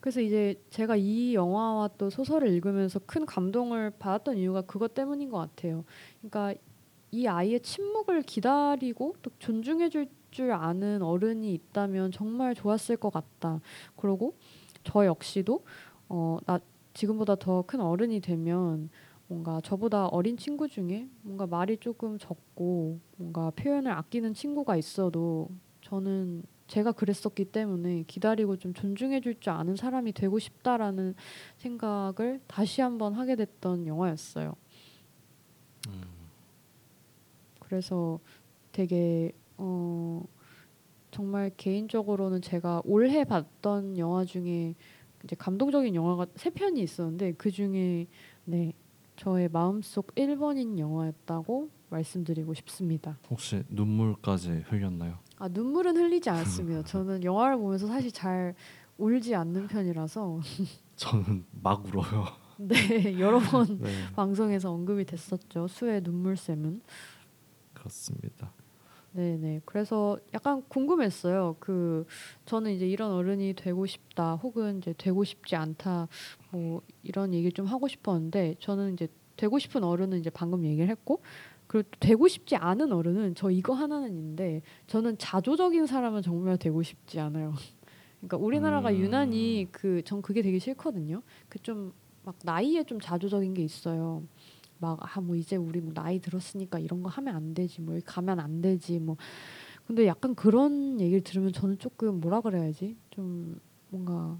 B: 그래서 이제 제가 이 영화와 또 소설을 읽으면서 큰 감동을 받았던 이유가 그것 때문인 것 같아요. 그러니까 이 아이의 침묵을 기다리고 또 존중해줄 줄 아는 어른이 있다면 정말 좋았을 것 같다. 그리고 저 역시도 어, 나 지금보다 더 큰 어른이 되면 뭔가 저보다 어린 친구 중에 뭔가 말이 조금 적고 뭔가 표현을 아끼는 친구가 있어도 저는 제가 그랬었기 때문에 기다리고 좀 존중해 줄 줄 아는 사람이 되고 싶다라는 생각을 다시 한번 하게 됐던 영화였어요.
A: 음,
B: 그래서 되게 어 정말 개인적으로는 제가 올해 봤던 영화 중에 이제 감동적인 영화가 세 편이 있었는데 그 중에 네 저의 마음속 1번인 영화였다고 말씀드리고 싶습니다.
A: 혹시 눈물까지 흘렸나요?
B: 아 눈물은 흘리지 않습니다. 저는 영화를 보면서 사실 잘 울지 않는 편이라서
A: 저는 막 울어요.
B: 네 여러 번
A: 네,
B: 방송에서 언급이 됐었죠. 수의 눈물샘은.
A: 그렇습니다.
B: 네네. 그래서 약간 궁금했어요. 그 저는 이제 이런 어른이 되고 싶다, 혹은 이제 되고 싶지 않다, 뭐 이런 얘기를 좀 하고 싶었는데 저는 이제 되고 싶은 어른은 이제 방금 얘기를 했고, 그리고 또 되고 싶지 않은 어른은 저 이거 하나는 있는데 저는 자조적인 사람은 정말 되고 싶지 않아요. 그러니까 우리나라가
A: 음.
B: 유난히 그 전 그게 되게 싫거든요. 그 좀 막 나이에 좀 자조적인 게 있어요. 막아뭐 이제 우리 뭐 나이 들었으니까 이런 거 하면 안 되지 뭐 가면 안 되지 뭐. 근데 약간 그런 얘기를 들으면 저는 조금 뭐라 그래야지? 좀 뭔가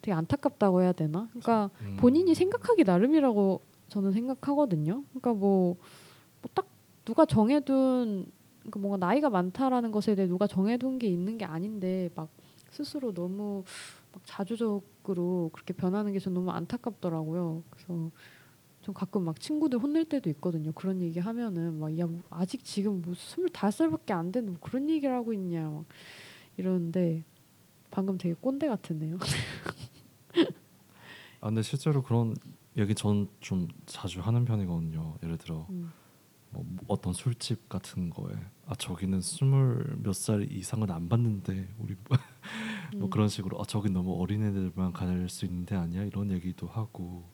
B: 되게 안타깝다고 해야 되나? 그러니까
A: 음,
B: 본인이 생각하기 나름이라고 저는 생각하거든요. 그러니까 뭐 딱 누가 정해둔 그러니까 뭔가 나이가 많다라는 것에 대해 누가 정해둔 게 있는 게 아닌데 막 스스로 너무 막 자주적으로 그렇게 변하는 게전 너무 안타깝더라고요. 그래서 좀 가끔 막 친구들 혼낼 때도 있거든요. 그런 얘기 하면은 막야뭐 아직 지금 뭐 스물다섯 살밖에 안 됐는데 뭐 그런 얘기를 하고 있냐 막 이러는데 방금 되게 꼰대 같았네요.
A: 아 근데 실제로 그런 얘기 전 좀 자주 하는 편이거든요. 예를 들어
B: 음.
A: 뭐 어떤 술집 같은 거에 아 저기는 스물 몇 살 이상은 안 받는데 우리 뭐 뭐
B: 음.
A: 그런 식으로 아 저기 너무 어린애들만 갈 수 있는 데 아니야 이런 얘기도 하고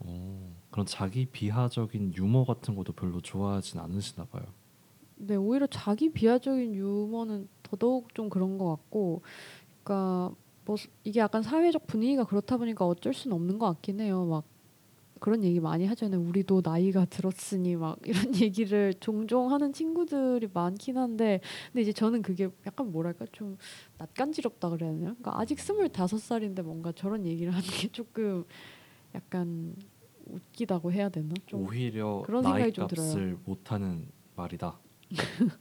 A: 어, 그런 자기 비하적인 유머 같은 것도 별로 좋아하진 않으시나 봐요.
B: 네, 오히려 자기 비하적인 유머는 더더욱 좀 그런 것 같고, 그러니까 뭐 스- 이게 약간 사회적 분위기가 그렇다 보니까 어쩔 수는 없는 것 같긴 해요. 막 그런 얘기 많이 하잖아요. 우리도 나이가 들었으니 막 이런 얘기를 종종 하는 친구들이 많긴 한데, 근데 이제 저는 그게 약간 뭐랄까 좀 낯간지럽다 그래야 되나? 그러니까 아직 스물다섯 살인데 뭔가 저런 얘기를 하는 게 조금 약간 웃기다고 해야 되나? 좀
A: 오히려
B: 그런 생각이 좀 들어요.
A: 값을 못하는 말이다.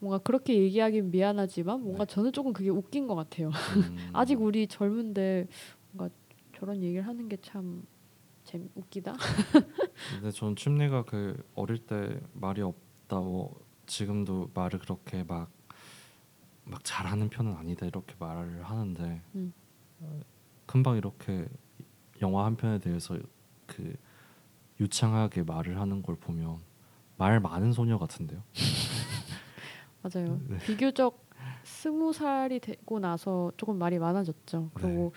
B: 뭔가 그렇게 얘기하긴 미안하지만 뭔가 저는 조금 그게 웃긴 것 같아요.
A: 음,
B: 아직 우리 젊은데 뭔가 저런 얘기를 하는 게 참 재미 웃기다.
A: 근데 전 춤내가 그 어릴 때 말이 없다 뭐 지금도 말을 그렇게 막 막 잘하는 편은 아니다 이렇게 말을 하는데
B: 음.
A: 어, 금방 이렇게 영화 한 편에 대해서 그 유창하게 말을 하는 걸 보면 말 많은 소녀 같은데요.
B: 맞아요.
A: 네.
B: 비교적 스무 살이 되고 나서 조금 말이 많아졌죠. 그리고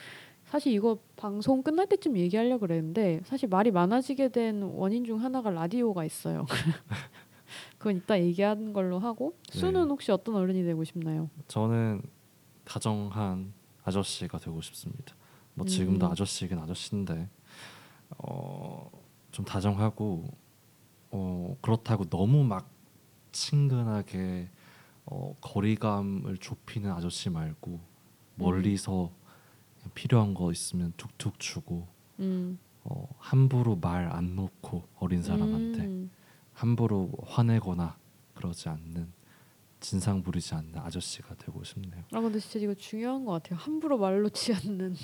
B: 사실 이거 방송 끝날 때쯤 얘기하려 고 그랬는데 사실 말이 많아지게 된 원인 중 하나가 라디오가 있어요. 그건 이따 얘기하는 걸로 하고 수는
A: 네.
B: 혹시 어떤 어른이 되고 싶나요?
A: 저는 다정한 아저씨가 되고 싶습니다. 뭐 지금도
B: 음.
A: 아저씨긴 아저씨인데 어, 좀 다정하고 어, 그렇다고 너무 막 친근하게 어, 거리감을 좁히는 아저씨 말고 멀리서 그냥 필요한 거 있으면 툭툭 주고
B: 음.
A: 어, 함부로 말 안 놓고 어린 사람한테
B: 음.
A: 함부로 화내거나 그러지 않는 진상 부리지 않는 아저씨가 되고 싶네요.
B: 아 근데 진짜 이거 중요한 것 같아요. 함부로 말 놓지 않는.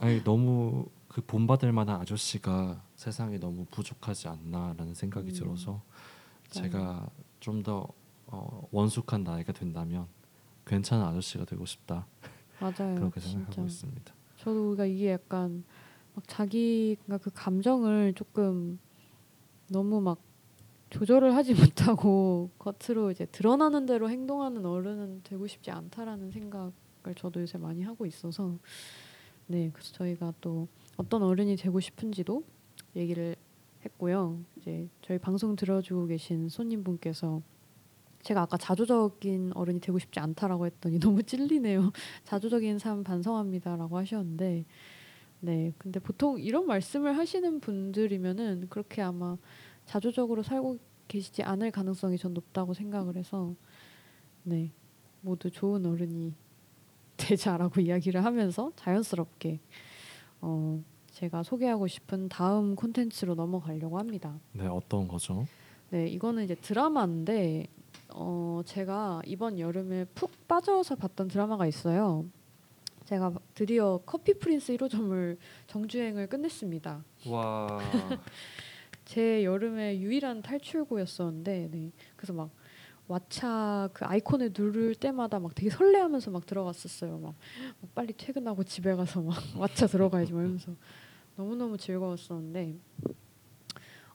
A: 아니 너무 그 본받을 만한 아저씨가 세상에 너무 부족하지 않나라는 생각이
B: 음.
A: 들어서. 제가 좀 더 어, 원숙한 나이가 된다면 괜찮은 아저씨가 되고 싶다
B: 맞아요.
A: 그렇게
B: 진짜.
A: 생각하고 있습니다.
B: 저도 그러니까 이게 약간 막 자기가 그 감정을 조금 너무 막 조절을 하지 못하고 겉으로 이제 드러나는 대로 행동하는 어른은 되고 싶지 않다라는 생각을 저도 요새 많이 하고 있어서 네 그래서 저희가 또 어떤 어른이 되고 싶은지도 얘기를 했고요. 이제 저희 방송 들어주고 계신 손님분께서 제가 아까 자조적인 어른이 되고 싶지 않다라고 했더니 너무 찔리네요. 자조적인 삶 반성합니다라고 하셨는데 네 근데 보통 이런 말씀을 하시는 분들이면은 그렇게 아마 자조적으로 살고 계시지 않을 가능성이 전 높다고 생각을 해서 네 모두 좋은 어른이 되자라고 이야기를 하면서 자연스럽게 어 제가 소개하고 싶은 다음 콘텐츠로 넘어가려고 합니다.
A: 네 어떤 거죠?
B: 네, 이거는 이제 드라마인데 어 제가 이번 여름에 푹 빠져서 봤던 드라마가 있어요. 제가 드디어 커피 프린스 1호점을 정주행을 끝냈습니다.
A: 와
B: 제 여름의 유일한 탈출구였었는데, 네. 그래서 막 왓챠 그 아이콘을 누를 때마다 막 되게 설레하면서 막 들어갔었어요. 막, 막 빨리 퇴근하고 집에 가서 막 왓챠 들어가야지 막 이러면서 너무 너무 즐거웠었는데,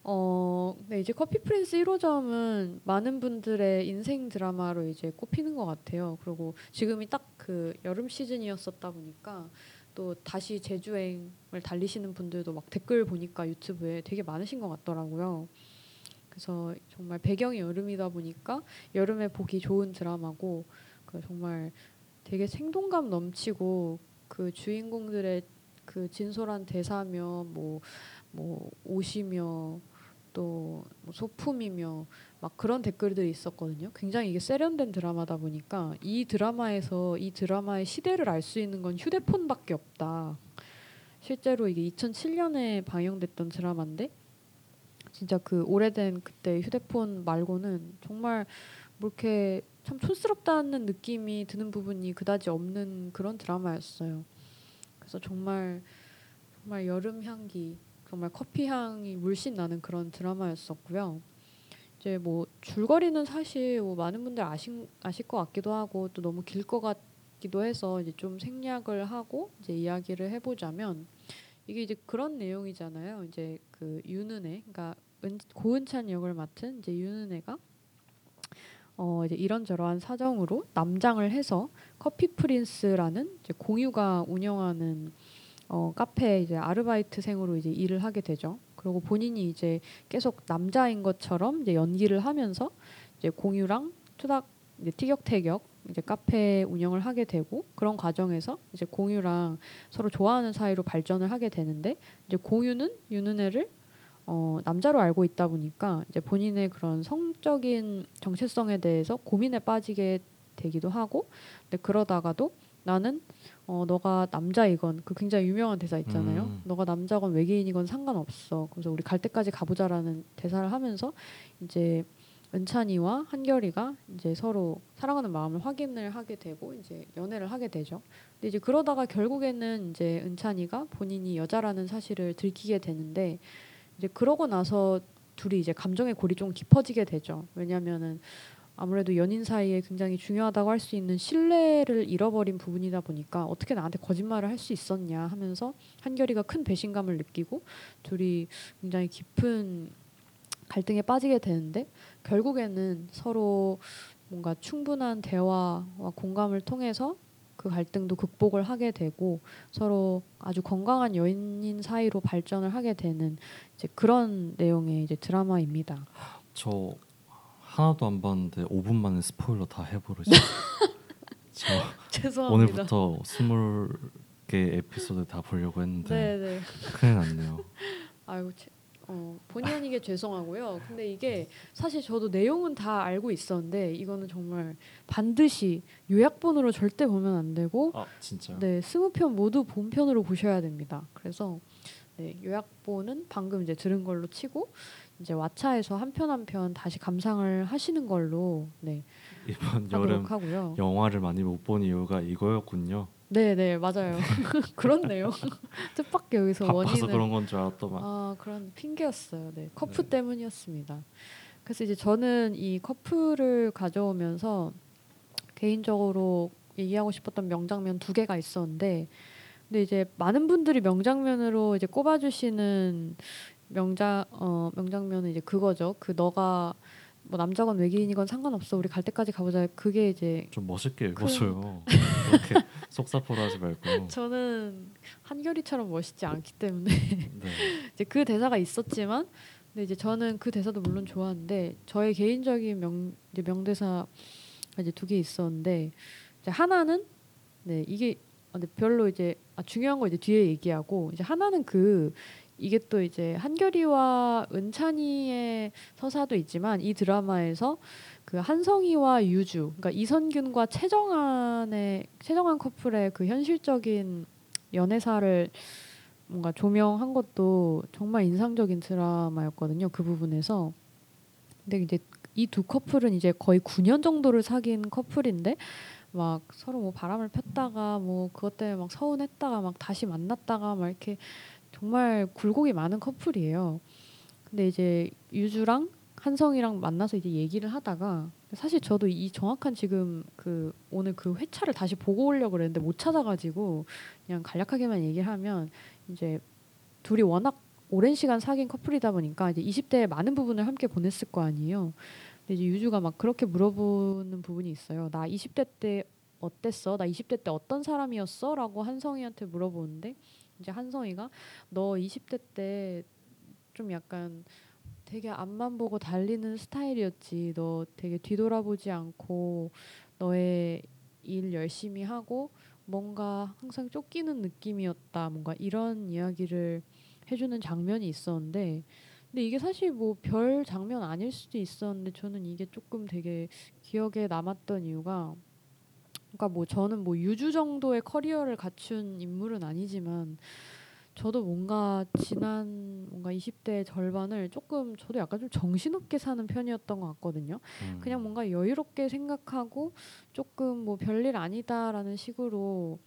B: 어, 네 이제 커피 프린스 1호점은 많은 분들의 인생 드라마로 이제 꼽히는 것 같아요. 그리고 지금이 딱 그 여름 시즌이었었다 보니까 또 다시 제주행을 달리시는 분들도 막 댓글 보니까 유튜브에 되게 많으신 것 같더라고요. 그래서 정말 배경이 여름이다 보니까 여름에 보기 좋은 드라마고 그 정말 되게 생동감 넘치고 그 주인공들의 그 진솔한 대사며 뭐 뭐 옷이며 또뭐 소품이며 막 그런 댓글들이 있었거든요. 굉장히 이게 세련된 드라마다 보니까 이 드라마에서 이 드라마의 시대를 알 수 있는 건 휴대폰밖에 없다. 실제로 이게 2007년에 방영됐던 드라마인데 진짜 그 오래된 그때 휴대폰 말고는 정말 뭐 이렇게 참 촌스럽다는 느낌이 드는 부분이 그다지 없는 그런 드라마였어요. 그래서 정말 정말 여름 향기, 정말 커피 향이 물씬 나는 그런 드라마였었고요. 이제 뭐 줄거리는 사실 뭐 많은 분들 아신 아실 것 같기도 하고 또 너무 길 것 같기도 해서 이제 좀 생략을 하고 이제 이야기를 해보자면 이게 이제 그런 내용이잖아요. 이제 그 윤은혜, 그러니까 은, 고은찬 역을 맡은 이제 윤은혜가 어 이제 이런저러한 사정으로 남장을 해서 커피 프린스라는 이제 공유가 운영하는 어 카페 이제 아르바이트생으로 이제 일을 하게 되죠. 그리고 본인이 이제 계속 남자인 것처럼 이제 연기를 하면서 이제 공유랑 투닥 이제 티격태격 이제 카페 운영을 하게 되고 그런 과정에서 이제 공유랑 서로 좋아하는 사이로 발전을 하게 되는데 이제 공유는 윤은혜를 어, 남자로 알고 있다 보니까 이제 본인의 그런 성적인 정체성에 대해서 고민에 빠지게 되기도 하고 근데 그러다가도 나는 어, 너가 남자이건 그 굉장히 유명한 대사 있잖아요.
A: 음.
B: 너가 남자건 외계인이건 상관없어. 그래서 우리 갈 때까지 가보자라는 대사를 하면서 이제 은찬이와 한결이가 이제 서로 사랑하는 마음을 확인을 하게 되고 이제 연애를 하게 되죠. 근데 이제 그러다가 결국에는 이제 은찬이가 본인이 여자라는 사실을 들키게 되는데 이제 그러고 나서 둘이 이제 감정의 골이 좀 깊어지게 되죠. 왜냐하면은 아무래도 연인 사이에 굉장히 중요하다고 할 수 있는 신뢰를 잃어버린 부분이다 보니까 어떻게 나한테 거짓말을 할 수 있었냐 하면서 한결이가 큰 배신감을 느끼고 둘이 굉장히 깊은 갈등에 빠지게 되는데 결국에는 서로 뭔가 충분한 대화와 공감을 통해서 그 갈등도 극복을 하게 되고 서로 아주 건강한 연인 사이로 발전을 하게 되는 이제 그런 내용의 이제 드라마입니다.
A: 저 하나도 안 봤는데 5분 만에 스포일러 다 해버리죠. 저
B: 죄송합니다.
A: 오늘부터 20개 에피소드 다 보려고 했는데
B: 네네.
A: 큰일 났네요.
B: 아이고 제, 어, 본의 아니게 죄송하고요. 근데 이게 사실 저도 내용은 다 알고 있었는데 이거는 정말 반드시 요약본으로 절대 보면 안 되고
A: 아 진짜요?
B: 네 스무 편 모두 본편으로 보셔야 됩니다. 그래서 네, 요약본은 방금 이제 들은 걸로 치고 이제 왓챠에서 한 편 한 편 다시 감상을 하시는 걸로 네
A: 이번 여름
B: 하고요.
A: 영화를 많이 못 본 이유가 이거였군요.
B: 네, 네 맞아요. 그렇네요. 뜻밖의 여기서 원인을
A: 그런 건 줄 알았더만.
B: 아 그런 핑계였어요. 네 커프
A: 네.
B: 때문이었습니다. 그래서 이제 저는 이 커프를 가져오면서 개인적으로 얘기하고 싶었던 명장면 두 개가 있었는데, 근데 이제 많은 분들이 명장면으로 이제 꼽아주시는 명장 어 명장면은 이제 그거죠. 그 너가 뭐 남자건 외계인이건 상관없어. 우리 갈 때까지 가보자. 그게 이제
A: 좀 멋있게
B: 그
A: 읽어줘요. 그렇게 속사포로 하지 말고.
B: 저는 한결이처럼 멋있지 않기 때문에
A: 네.
B: 이제 그 대사가 있었지만 근데 이제 저는 그 대사도 물론 좋아하는데 저의 개인적인 명 이제 명대사 이제 두 개 있었는데 이제 하나는 네 이게 아, 근데 별로 이제 아, 중요한 거 이제 뒤에 얘기하고 이제 하나는 그 이게 또 이제 한결이와 은찬이의 서사도 있지만 이 드라마에서 그 한성희와 유주 그러니까 이선균과 최정한의 최정한 커플의 그 현실적인 연애사를 뭔가 조명한 것도 정말 인상적인 드라마였거든요. 그 부분에서. 근데 이제 이 두 커플은 이제 거의 9년 정도를 사귄 커플인데 막 서로 뭐 바람을 폈다가 뭐 그것 때문에 막 서운했다가 막 다시 만났다가 막 이렇게 정말 굴곡이 많은 커플이에요. 근데 이제 유주랑 한성이랑 만나서 이제 얘기를 하다가 사실 저도 이 정확한 지금 그 오늘 그 회차를 다시 보고 오려고 그랬는데 못 찾아가지고 그냥 간략하게만 얘기를 하면 이제 둘이 워낙 오랜 시간 사귄 커플이다 보니까 이제 20대에 많은 부분을 함께 보냈을 거 아니에요. 근데 이제 유주가 막 그렇게 물어보는 부분이 있어요. 나 20대 때 어땠어? 나 20대 때 어떤 사람이었어? 라고 한성이한테 물어보는데 이제 한성이가 너 20대 때 좀 약간 되게 앞만 보고 달리는 스타일이었지. 너 되게 뒤돌아보지 않고 너의 일 열심히 하고 뭔가 항상 쫓기는 느낌이었다. 뭔가 이런 이야기를 해주는 장면이 있었는데, 근데 이게 사실 뭐 별 장면 아닐 수도 있었는데 저는 이게 조금 되게 기억에 남았던 이유가, 그러니까 뭐 저는 뭐 유주 정도의 커리어를 갖춘 인물은 아니지만 저도 뭔가 지난 뭔가 20대 절반을 조금 저도 약간 좀 정신없게 사는 편이었던 것 같거든요.
A: 음.
B: 그냥 뭔가 여유롭게 생각하고 조금 뭐 별일 아니다라는 식으로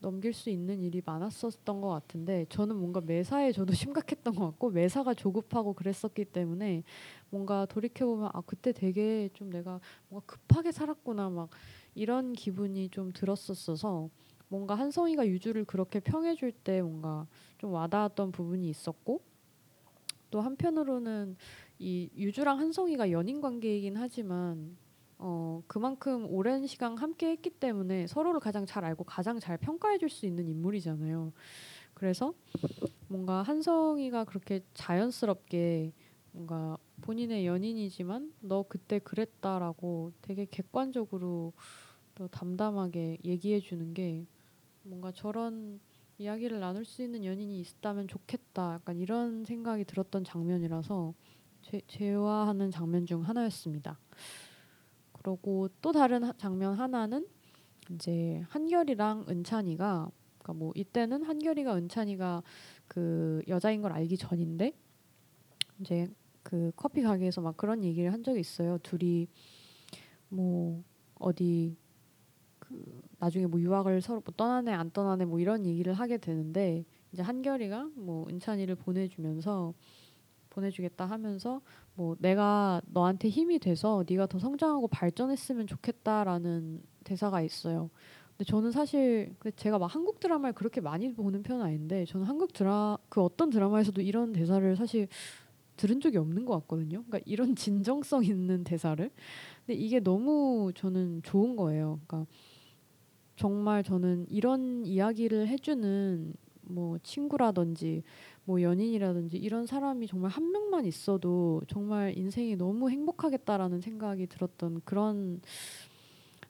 B: 넘길 수 있는 일이 많았었던 것 같은데 저는 뭔가 매사에 저도 심각했던 것 같고 매사가 조급하고 그랬었기 때문에 뭔가 돌이켜 보면 아 그때 되게 좀 내가 뭔가 급하게 살았구나 막 이런 기분이 좀 들었었어서 뭔가 한성이가 유주를 그렇게 평해줄 때 뭔가 좀 와닿았던 부분이 있었고 또 한편으로는 이 유주랑 한성이가 연인 관계이긴 하지만 어 그만큼 오랜 시간 함께 했기 때문에 서로를 가장 잘 알고 가장 잘 평가해 줄 수 있는 인물이잖아요. 그래서 뭔가 한성이가 그렇게 자연스럽게 뭔가 본인의 연인이지만 너 그때 그랬다라고 되게 객관적으로 또 담담하게 얘기해 주는 게 뭔가 저런 이야기를 나눌 수 있는 연인이 있다면 좋겠다. 약간 이런 생각이 들었던 장면이라서 제, 재화하는 장면 중 하나였습니다. 그리고 또 다른 하- 장면 하나는 이제 한결이랑 은찬이가 그러니까 뭐 이때는 한결이가 은찬이가 그 여자인 걸 알기 전인데 이제 그 커피 가게에서 막 그런 얘기를 한 적이 있어요. 둘이 뭐 어디 그 나중에 뭐 유학을 서로 뭐 떠나네 안 떠나네 뭐 이런 얘기를 하게 되는데 이제 한결이가 뭐 은찬이를 보내주면서 보내주겠다 하면서 뭐 내가 너한테 힘이 돼서 네가 더 성장하고 발전했으면 좋겠다라는 대사가 있어요. 근데 저는 사실 그 제가 막 한국 드라마를 그렇게 많이 보는 편은 아닌데 저는 한국 드라 그 어떤 드라마에서도 이런 대사를 사실 들은 적이 없는 것 같거든요. 그러니까 이런 진정성 있는 대사를. 근데 이게 너무 저는 좋은 거예요. 그러니까 정말 저는 이런 이야기를 해주는 뭐 친구라든지 뭐 연인이라든지 이런 사람이 정말 한 명만 있어도 정말 인생이 너무 행복하겠다라는 생각이 들었던 그런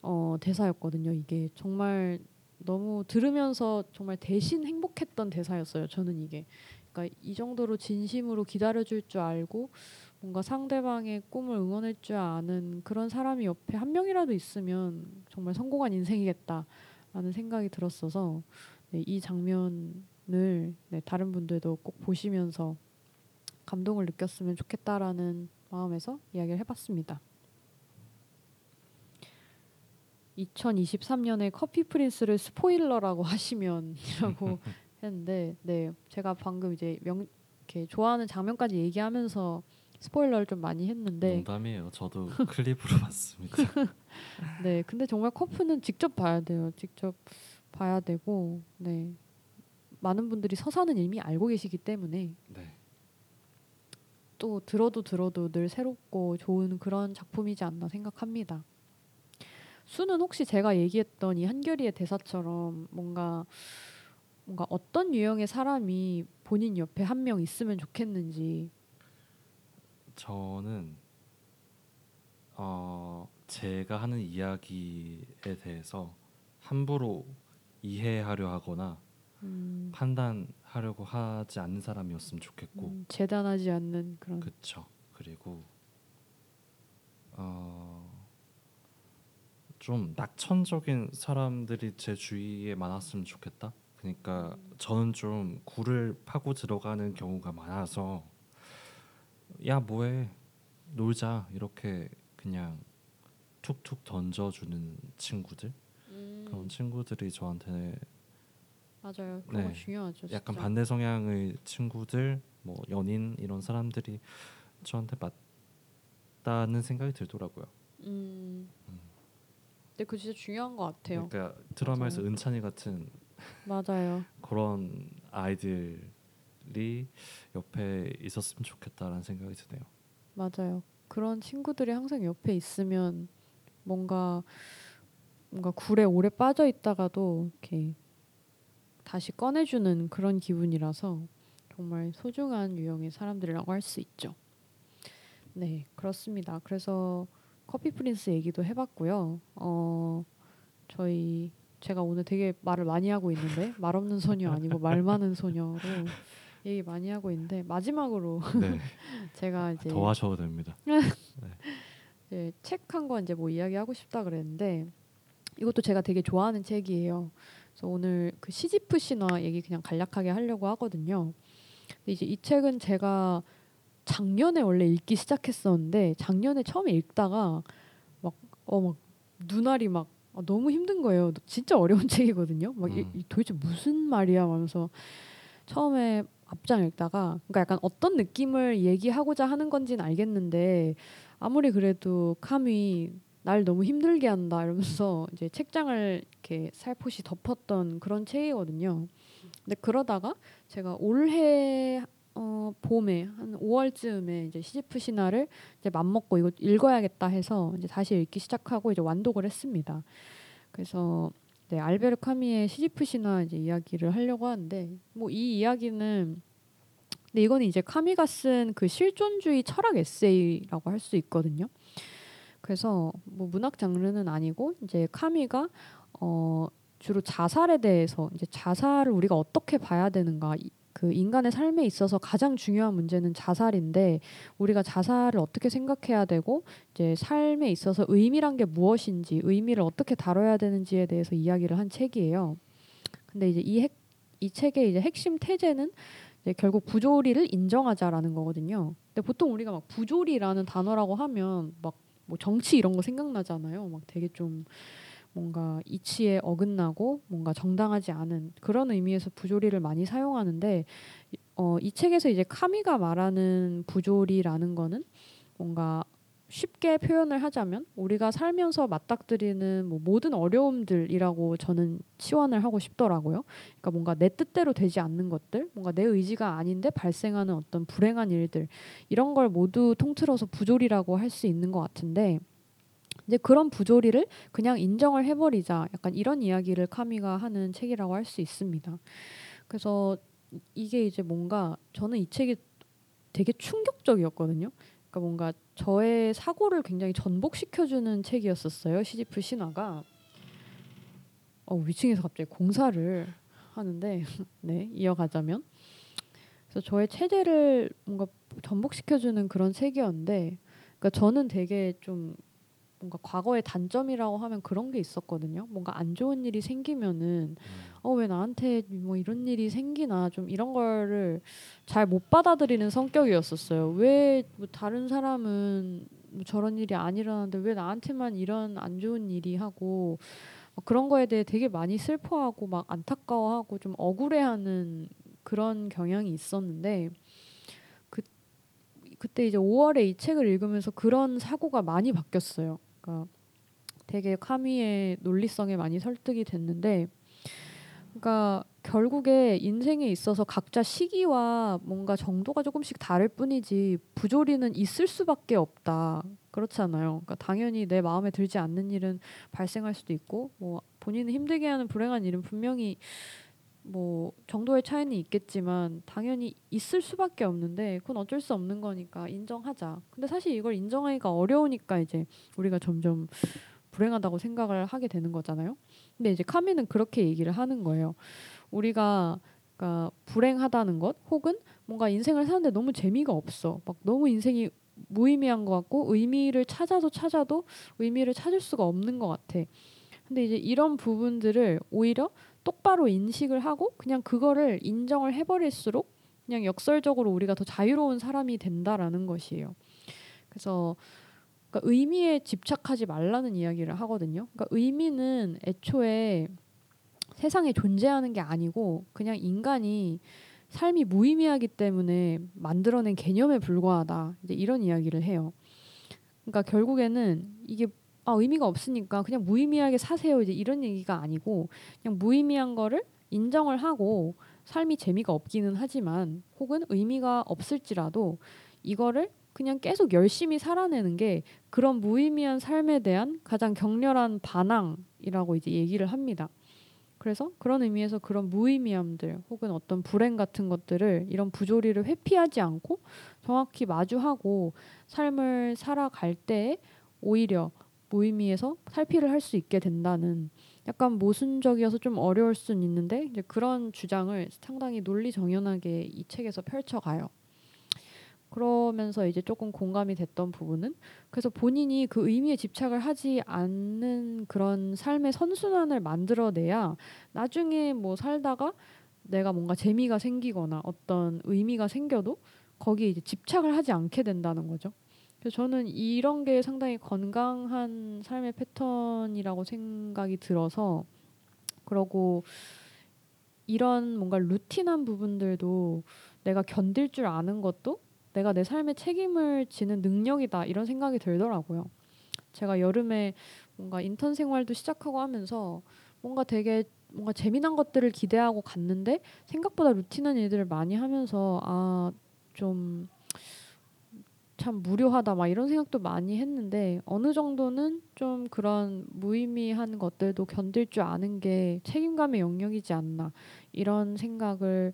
B: 어, 대사였거든요. 이게 정말 너무 들으면서 정말 대신 행복했던 대사였어요. 저는 이게 그러니까 이 정도로 진심으로 기다려줄 줄 알고 뭔가 상대방의 꿈을 응원할 줄 아는 그런 사람이 옆에 한 명이라도 있으면 정말 성공한 인생이겠다라는 생각이 들었어서 네, 이 장면을 네, 다른 분들도 꼭 보시면서 감동을 느꼈으면 좋겠다라는 마음에서 이야기를 해봤습니다. 2023년에 커피 프린스를 스포일러라고 하시면이라고 했는데, 네 제가 방금 이제 명 이렇게 좋아하는 장면까지 얘기하면서 스포일러를 좀 많이 했는데,
A: 농담이에요. 저도 클립으로 봤습니다.
B: 네 근데 정말 커프는 직접 봐야 돼요. 직접 봐야 되고, 네 많은 분들이 서사는 이미 알고 계시기 때문에
A: 네.
B: 또 들어도 들어도 늘 새롭고 좋은 그런 작품이지 않나 생각합니다. 수는 혹시 제가 얘기했던 이 한결이의 대사처럼 뭔가 뭔가 어떤 유형의 사람이 본인 옆에 한 명 있으면 좋겠는지
A: 저는 어 제가 하는 이야기에 대해서 함부로 이해하려 하거나
B: 음,
A: 판단하려고 하지 않는 사람이었으면 좋겠고.
B: 음, 재단하지 않는 그런
A: 그쵸. 그리고 어, 좀 낙천적인 사람들이 제 주위에 많았으면 좋겠다. 그러니까 저는 좀 굴을 파고 들어가는 경우가 많아서 야 뭐해 놀자 이렇게 그냥 툭툭 던져주는 친구들
B: 음,
A: 그런 친구들이 저한테
B: 맞아요. 그런 거
A: 네.
B: 중요하죠.
A: 약간
B: 진짜.
A: 반대 성향의 친구들, 뭐 연인 이런 사람들이 저한테 맞다는 생각이 들더라고요.
B: 음, 근데 그 진짜 중요한 것 같아요.
A: 그러니까 드라마에서
B: 맞아요.
A: 은찬이 같은
B: 맞아요.
A: 그런 아이들 이 옆에 있었으면 좋겠다라는 생각이 드네요.
B: 맞아요. 그런 친구들이 항상 옆에 있으면 뭔가 뭔가 굴에 오래 빠져 있다가도 이렇게 다시 꺼내주는 그런 기분이라서 정말 소중한 유형의 사람들이라고 할 수 있죠. 네, 그렇습니다. 그래서 커피 프린스 얘기도 해봤고요. 어, 저희 제가 오늘 되게 말을 많이 하고 있는데 말 없는 소녀 아니고 말 많은 소녀로 얘기 많이 하고 있는데 마지막으로
A: 네,
B: 제가 이제
A: 더 하셔도 됩니다.
B: 네, 책한 권 이제 뭐 이야기하고 싶다 그랬는데 이것도 제가 되게 좋아하는 책이에요. 그래서 오늘 그 시지프 신화 얘기 그냥 간략하게 하려고 하거든요. 이제 이 책은 제가 작년에 원래 읽기 시작했었는데 작년에 처음에 읽다가 막 어 막 눈알이 막 아, 너무 힘든 거예요. 진짜 어려운 책이거든요. 막 이,
A: 음.
B: 이 도대체 무슨 말이야 하면서 처음에 앞장 읽다가 그러니까 약간 어떤 느낌을 얘기하고자 하는 건지는 알겠는데 아무리 그래도 카미 날 너무 힘들게 한다 이러면서 이제 책장을 이렇게 살포시 덮었던 그런 책이거든요. 근데 그러다가 제가 올해 어, 봄에 한 5월쯤에 이제 시지프 신화를 이제 맘먹고 이거 읽어야겠다 해서 이제 다시 읽기 시작하고 이제 완독을 했습니다. 그래서 네, 알베르 카미의 시지프 신화 이제 이야기를 하려고 하는데 뭐 이 이야기는 근데 이거는 이제 카미가 쓴 그 실존주의 철학 에세이라고 할 수 있거든요. 그래서 뭐 문학 장르는 아니고 이제 카미가 어 주로 자살에 대해서 이제 자살을 우리가 어떻게 봐야 되는가 이- 그 인간의 삶에 있어서 가장 중요한 문제는 자살인데 우리가 자살을 어떻게 생각해야 되고 이제 삶에 있어서 의미란 게 무엇인지 의미를 어떻게 다뤄야 되는지에 대해서 이야기를 한 책이에요. 근데 이제 이, 핵, 이 책의 이제 핵심 태제는 이제 결국 부조리를 인정하자라는 거거든요. 근데 보통 우리가 막 부조리라는 단어라고 하면 막 뭐 정치 이런 거 생각나잖아요. 막 되게 좀 뭔가 이치에 어긋나고 뭔가 정당하지 않은 그런 의미에서 부조리를 많이 사용하는데 어, 이 책에서 이제 카미가 말하는 부조리라는 거는 뭔가 쉽게 표현을 하자면 우리가 살면서 맞닥뜨리는 뭐 모든 어려움들이라고 저는 치환을 하고 싶더라고요. 그러니까 뭔가 내 뜻대로 되지 않는 것들, 뭔가 내 의지가 아닌데 발생하는 어떤 불행한 일들 이런 걸 모두 통틀어서 부조리라고 할 수 있는 것 같은데 이제 그런 부조리를 그냥 인정을 해버리자 약간 이런 이야기를 카미가 하는 책이라고 할 수 있습니다. 그래서 이게 이제 뭔가 저는 이 책이 되게 충격적이었거든요. 그러니까 뭔가 저의 사고를 굉장히 전복시켜주는 책이었었어요. 시지프 신화가. 어, 위층에서 갑자기 공사를 하는데 네 이어가자면 그래서 저의 체제를 뭔가 전복시켜주는 그런 책이었는데 그러니까 저는 되게 좀 뭔가 과거의 단점이라고 하면 그런 게 있었거든요. 뭔가 안 좋은 일이 생기면은 어 왜 나한테 뭐 이런 일이 생기나 좀 이런 거를 잘 못 받아들이는 성격이었었어요. 왜 뭐 다른 사람은 뭐 저런 일이 안 일어나는데 왜 나한테만 이런 안 좋은 일이 하고 막 그런 거에 대해 되게 많이 슬퍼하고 막 안타까워하고 좀 억울해하는 그런 경향이 있었는데 그 그때 이제 5월에 이 책을 읽으면서 그런 사고가 많이 바뀌었어요. 그러니까 되게 카미의 논리성에 많이 설득이 됐는데 그러니까 결국에 인생에 있어서 각자 시기와 뭔가 정도가 조금씩 다를 뿐이지 부조리는 있을 수밖에 없다. 그렇잖아요. 그러니까 당연히 내 마음에 들지 않는 일은 발생할 수도 있고 뭐 본인을 힘들게 하는 불행한 일은 분명히 뭐 정도의 차이는 있겠지만 당연히 있을 수밖에 없는데 그건 어쩔 수 없는 거니까 인정하자. 근데 사실 이걸 인정하기가 어려우니까 이제 우리가 점점 불행하다고 생각을 하게 되는 거잖아요. 근데 이제 카미는 그렇게 얘기를 하는 거예요. 우리가 그러니까 불행하다는 것 혹은 뭔가 인생을 사는데 너무 재미가 없어. 막 너무 인생이 무의미한 것 같고 의미를 찾아도 찾아도 의미를 찾을 수가 없는 것 같아. 근데 이제 이런 부분들을 오히려 똑바로 인식을 하고 그냥 그거를 인정을 해버릴수록 그냥 역설적으로 우리가 더 자유로운 사람이 된다라는 것이에요. 그래서 그러니까 의미에 집착하지 말라는 이야기를 하거든요. 그러니까 의미는 애초에 세상에 존재하는 게 아니고 그냥 인간이 삶이 무의미하기 때문에 만들어낸 개념에 불과하다. 이제 이런 이야기를 해요. 그러니까 결국에는 이게 아, 의미가 없으니까 그냥 무의미하게 사세요. 이제 이런 얘기가 아니고 그냥 무의미한 거를 인정을 하고 삶이 재미가 없기는 하지만 혹은 의미가 없을지라도 이거를 그냥 계속 열심히 살아내는 게 그런 무의미한 삶에 대한 가장 격렬한 반항이라고 이제 얘기를 합니다. 그래서 그런 의미에서 그런 무의미함들 혹은 어떤 불행 같은 것들을 이런 부조리를 회피하지 않고 정확히 마주하고 삶을 살아갈 때 오히려 무의미해서 살피를 할 수 있게 된다는 약간 모순적이어서 좀 어려울 수는 있는데 이제 그런 주장을 상당히 논리 정연하게 이 책에서 펼쳐가요. 그러면서 이제 조금 공감이 됐던 부분은 그래서 본인이 그 의미에 집착을 하지 않는 그런 삶의 선순환을 만들어내야 나중에 뭐 살다가 내가 뭔가 재미가 생기거나 어떤 의미가 생겨도 거기에 이제 집착을 하지 않게 된다는 거죠. 그래서 저는 이런 게 상당히 건강한 삶의 패턴이라고 생각이 들어서 그러고 이런 뭔가 루틴한 부분들도 내가 견딜 줄 아는 것도 내가 내 삶에 책임을 지는 능력이다 이런 생각이 들더라고요. 제가 여름에 뭔가 인턴 생활도 시작하고 하면서 뭔가 되게 뭔가 재미난 것들을 기대하고 갔는데 생각보다 루틴한 일들을 많이 하면서 아좀 참 무료하다 막 이런 생각도 많이 했는데 어느 정도는 좀 그런 무의미한 것들도 견딜 줄 아는 게 책임감의 영역이지 않나 이런 생각을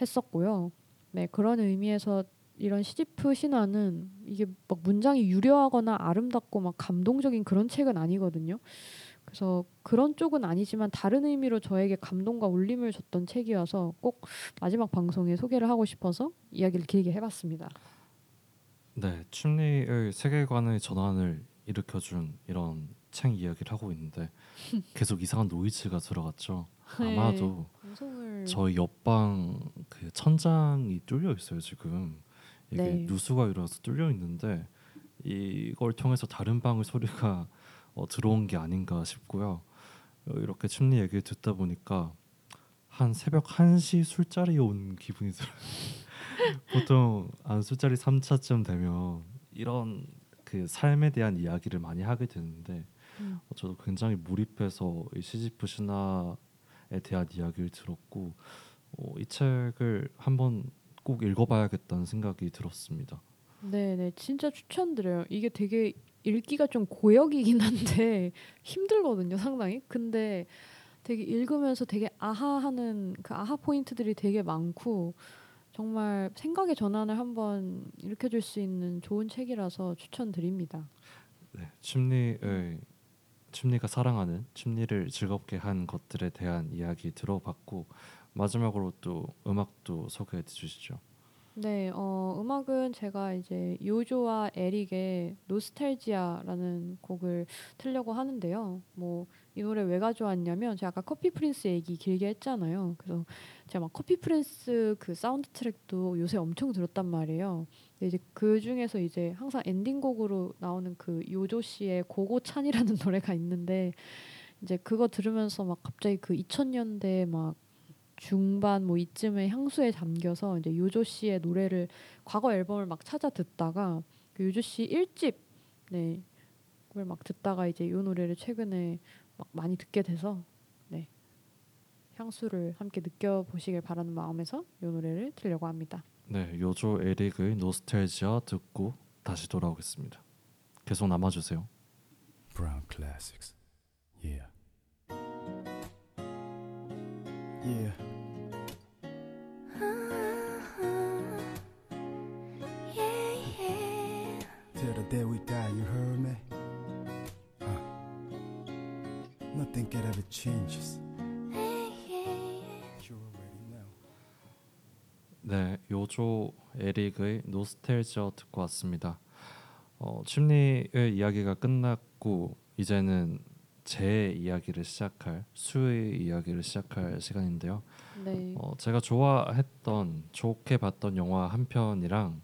B: 했었고요. 네 그런 의미에서 이런 시지프 신화는 이게 막 문장이 유려하거나 아름답고 막 감동적인 그런 책은 아니거든요. 그래서 그런 쪽은 아니지만 다른 의미로 저에게 감동과 울림을 줬던 책이어서 꼭 마지막 방송에 소개를 하고 싶어서 이야기를 길게 해봤습니다.
A: 네, 춤리의 세계관의 전환을 일으켜 준 이런 책 이야기를 하고 있는데 계속 이상한 노이즈가 들어갔죠.
B: 네.
A: 아마도
B: 방송을
A: 저희 옆방 그 천장이 뚫려 있어요 지금 이게
B: 네.
A: 누수가 일어나서 뚫려 있는데 이걸 통해서 다른 방의 소리가 어, 들어온 게 아닌가 싶고요. 어, 이렇게 춤리 얘기를 듣다 보니까 한 새벽 1시 술자리에 온 기분이 들어요. 보통 한 술자리 3차쯤 되면 이런 그 삶에 대한 이야기를 많이 하게 되는데
B: 음.
A: 어, 저도 굉장히 몰입해서 이 시지프 신화에 대한 이야기를 들었고 어, 이 책을 한번 꼭 읽어봐야겠다는 생각이 들었습니다.
B: 네 네 진짜 추천드려요. 이게 되게 읽기가 좀 고역이긴 한데 힘들거든요 상당히. 근데 되게 읽으면서 되게 아하하는 그 아하 포인트들이 되게 많고 정말 생각의 전환을 한번 일으켜줄 수 있는 좋은 책이라서 추천드립니다.
A: 네, 춤리의 춤리가 사랑하는 춤리를 즐겁게 한 것들에 대한 이야기 들어봤고 마지막으로 또 음악도 소개해 주시죠.
B: 네, 어, 음악은 제가 이제 요조와 에릭의 Nostalgia라는 곡을 틀려고 하는데요. 뭐 이 노래 왜 가져왔냐면 제가 아까 커피 프린스 얘기 길게 했잖아요. 그래서 제가 막 커피 프린스 그 사운드 트랙도 요새 엄청 들었단 말이에요. 이제 그 중에서 이제 항상 엔딩곡으로 나오는 그 요조 씨의 고고찬이라는 노래가 있는데 이제 그거 들으면서 막 갑자기 그 2000년대 막 중반 뭐 이쯤에 향수에 잠겨서 이제 요조 씨의 노래를 과거 앨범을 막 찾아 듣다가 그 요조 씨 1집 네 그걸 막 듣다가 이제 이 노래를 최근에 막 많이 듣게 돼서 네 향수를 함께 느껴 보시길 바라는 마음에서 이 노래를 들려고 합니다.
A: 네, 요조 에릭의 노스텔지아 듣고 다시 돌아오겠습니다. 계속 남아 주세요.
C: Brown Classics. Yeah. Yeah. Day we die, you heard me? Huh. Nothing could ever change us. You already know.
A: 네, 요조 에릭의 노스텔지아 듣고 왔습니다. 어, 침리의 이야기가 끝났고 이제는 제 이야기를 시작할 수의 이야기를 시작할 시간인데요.
B: 네.
A: 어, 제가 좋아했던 좋게 봤던 영화 한 편이랑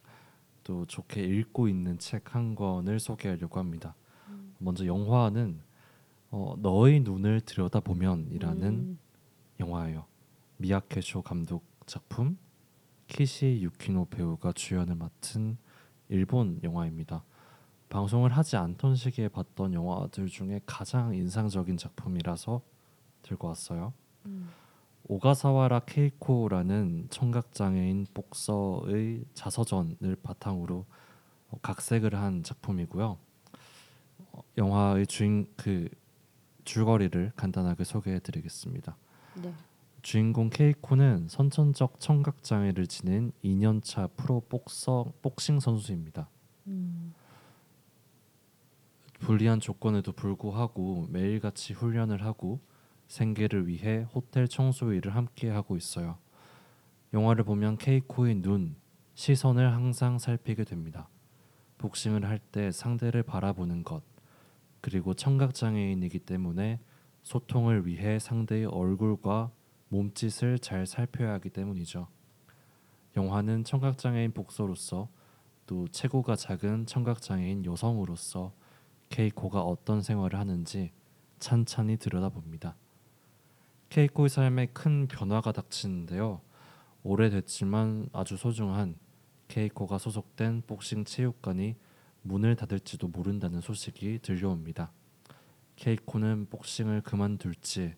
A: 또 좋게 읽고 있는 책 한 권을 소개하려고 합니다.
B: 음.
A: 먼저 영화는 어, 너의 눈을 들여다보면이라는
B: 음,
A: 영화예요. 미야케쇼 감독 작품 키시 유키노 배우가 주연을 맡은 일본 영화입니다. 방송을 하지 않던 시기에 봤던 영화들 중에 가장 인상적인 작품이라서 들고 왔어요.
B: 음,
A: 오가사와라 케이코라는 청각 장애인 복서의 자서전을 바탕으로 어, 각색을 한 작품이고요. 어, 영화의 주인 그 줄거리를 간단하게 소개해드리겠습니다.
B: 네.
A: 주인공 케이코는 선천적 청각 장애를 지닌 2년차 프로 복서 복싱 선수입니다.
B: 음,
A: 불리한 조건에도 불구하고 매일같이 훈련을 하고 생계를 위해 호텔 청소 일을 함께 하고 있어요. 영화를 보면 케이코의 눈, 시선을 항상 살피게 됩니다. 복싱을 할 때 상대를 바라보는 것, 그리고 청각 장애인이기 때문에 소통을 위해 상대의 얼굴과 몸짓을 잘 살펴야 하기 때문이죠. 영화는 청각 장애인 복서로서 또 체구가 작은 청각장애인 여성으로서 케이코가 어떤 생활을 하는지 찬찬히 들여다봅니다. 케이코의 삶에 큰 변화가 닥치는데요. 오래됐지만 아주 소중한 케이코가 소속된 복싱 체육관이 문을 닫을지도 모른다는 소식이 들려옵니다. 케이코는 복싱을 그만둘지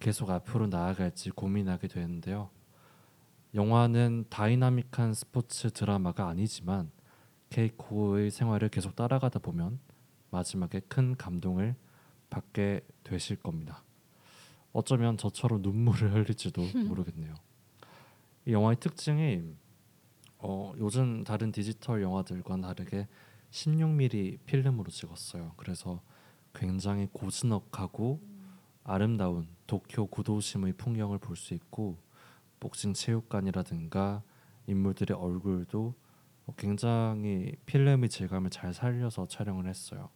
A: 계속 앞으로 나아갈지 고민하게 되는데요. 영화는 다이나믹한 스포츠 드라마가 아니지만 케이코의 생활을 계속 따라가다 보면 마지막에 큰 감동을 받게 되실 겁니다. 어쩌면 저처럼 눈물을 흘릴지도 모르겠네요. 이 영화의 특징이 어, 요즘 다른 디지털 영화들과는 다르게 16mm 필름으로 찍었어요. 그래서 굉장히 고즈넉하고 아름다운 도쿄 구도심의 풍경을 볼 수 있고 복싱 체육관이라든가 인물들의 얼굴도 굉장히 필름의 질감을 잘 살려서 촬영을 했어요.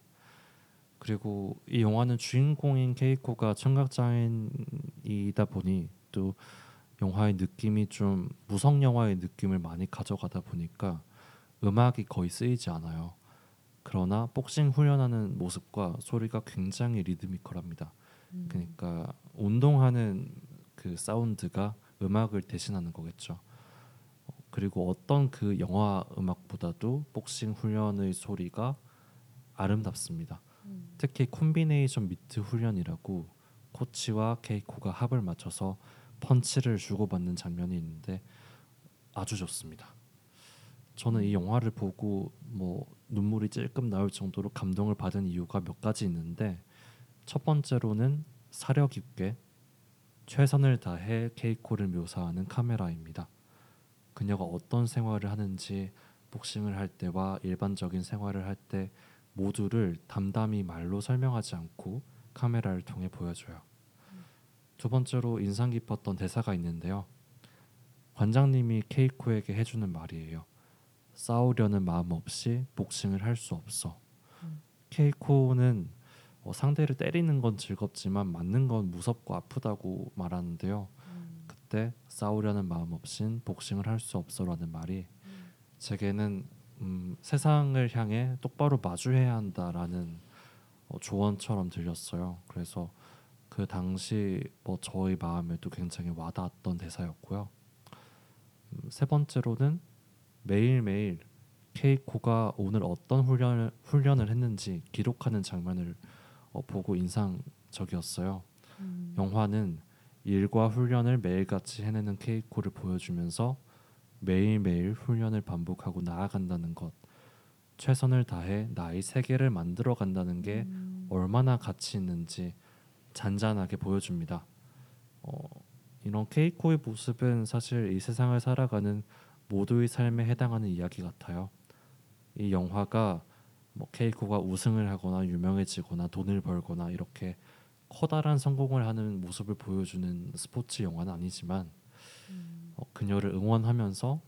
A: 그리고 이 영화는 주인공인 케이코가 청각장애인이다 보니 또 영화의 느낌이 좀 무성 영화의 느낌을 많이 가져가다 보니까 음악이 거의 쓰이지 않아요. 그러나 복싱 훈련하는 모습과 소리가 굉장히 리드미컬합니다.
B: 음.
A: 그러니까 운동하는 그 사운드가 음악을 대신하는 거겠죠. 어, 그리고 어떤 그 영화 음악보다도 복싱 훈련의 소리가 아름답습니다.
B: 음.
A: 특히 콤비네이션 미트 훈련이라고 코치와 케이코가 합을 맞춰서 펀치를 주고받는 장면이 있는데 아주 좋습니다. 저는 이 영화를 보고 뭐 눈물이 찔끔 나올 정도로 감동을 받은 이유가 몇 가지 있는데 첫 번째로는 사려 깊게 최선을 다해 케이코를 묘사하는 카메라입니다. 그녀가 어떤 생활을 하는지 복싱을 할 때와 일반적인 생활을 할 때 모두를 담담히 말로 설명하지 않고 카메라를 통해 보여줘요. 두 번째로 인상 깊었던 대사가 있는데요. 관장님이 케이코에게 해주는 말이에요. 싸우려는 마음 없이 복싱을 할 수 없어.
B: 음.
A: 케이코는 어, 상대를 때리는 건 즐겁지만 맞는 건 무섭고 아프다고 말하는데요.
B: 음.
A: 그때 싸우려는 마음 없인 복싱을 할 수 없어라는 말이
B: 음.
A: 제게는 음, 세상을 향해 똑바로 마주해야 한다라는 어, 조언처럼 들렸어요. 그래서 그 당시 뭐 저의 마음에도 굉장히 와닿았던 대사였고요. 음, 세 번째로는 매일매일 케이코가 오늘 어떤 훈련을, 훈련을 했는지 기록하는 장면을 어, 보고 인상적이었어요.
B: 음.
A: 영화는 일과 훈련을 매일같이 해내는 케이코를 보여주면서 매일매일 훈련을 반복하고 나아간다는 것, 최선을 다해 나의 세계를 만들어 간다는 게
B: 음.
A: 얼마나 가치 있는지 잔잔하게 보여줍니다. 어, 이런 케이코의 모습은 사실 이 세상을 살아가는 모두의 삶에 해당하는 이야기 같아요. 이 영화가 뭐 케이코가 우승을 하거나 유명해지거나 돈을 벌거나 이렇게 커다란 성공을 하는 모습을 보여주는 스포츠 영화는 아니지만
B: 음.
A: 어, 그녀를 응원하면서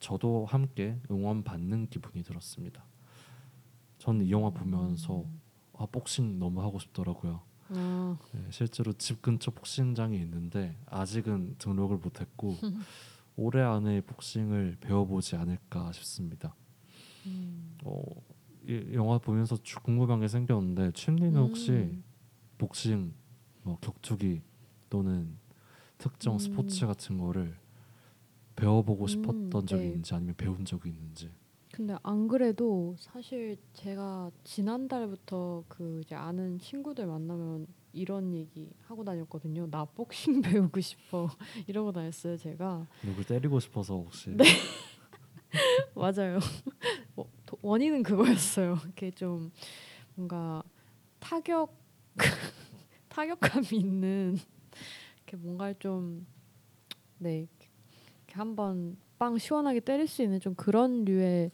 A: 저도 함께 응원받는 기분이 들었습니다. 저는 이 영화 보면서 아 복싱 너무 하고 싶더라고요.
B: 아,
A: 네, 실제로 집 근처 복싱장이 있는데 아직은 등록을 못했고 올해 안에 복싱을 배워보지 않을까 싶습니다.
B: 음.
A: 어, 이 영화 보면서 주- 궁금한 게 생겼는데 춘리는 혹시
B: 음.
A: 복싱, 뭐 격투기 또는 특정
B: 음.
A: 스포츠 같은 거를 배워보고
B: 음,
A: 싶었던 적이
B: 네.
A: 있는지 아니면 배운 적이 있는지.
B: 근데 안 그래도 사실 제가 지난달부터 그 이제 아는 친구들 만나면 이런 얘기 하고 다녔거든요. 나 복싱 배우고 싶어 이러고 다녔어요. 제가
A: 누굴 때리고 싶어서 혹시
B: 네. 맞아요. 어, 도- 원인은 그거였어요. 이렇게 좀 뭔가 타격 타격감이 있는 이렇게 뭔가 좀 네, 이렇게 한번 빵 시원하게 때릴 수 있는 좀 그런 류의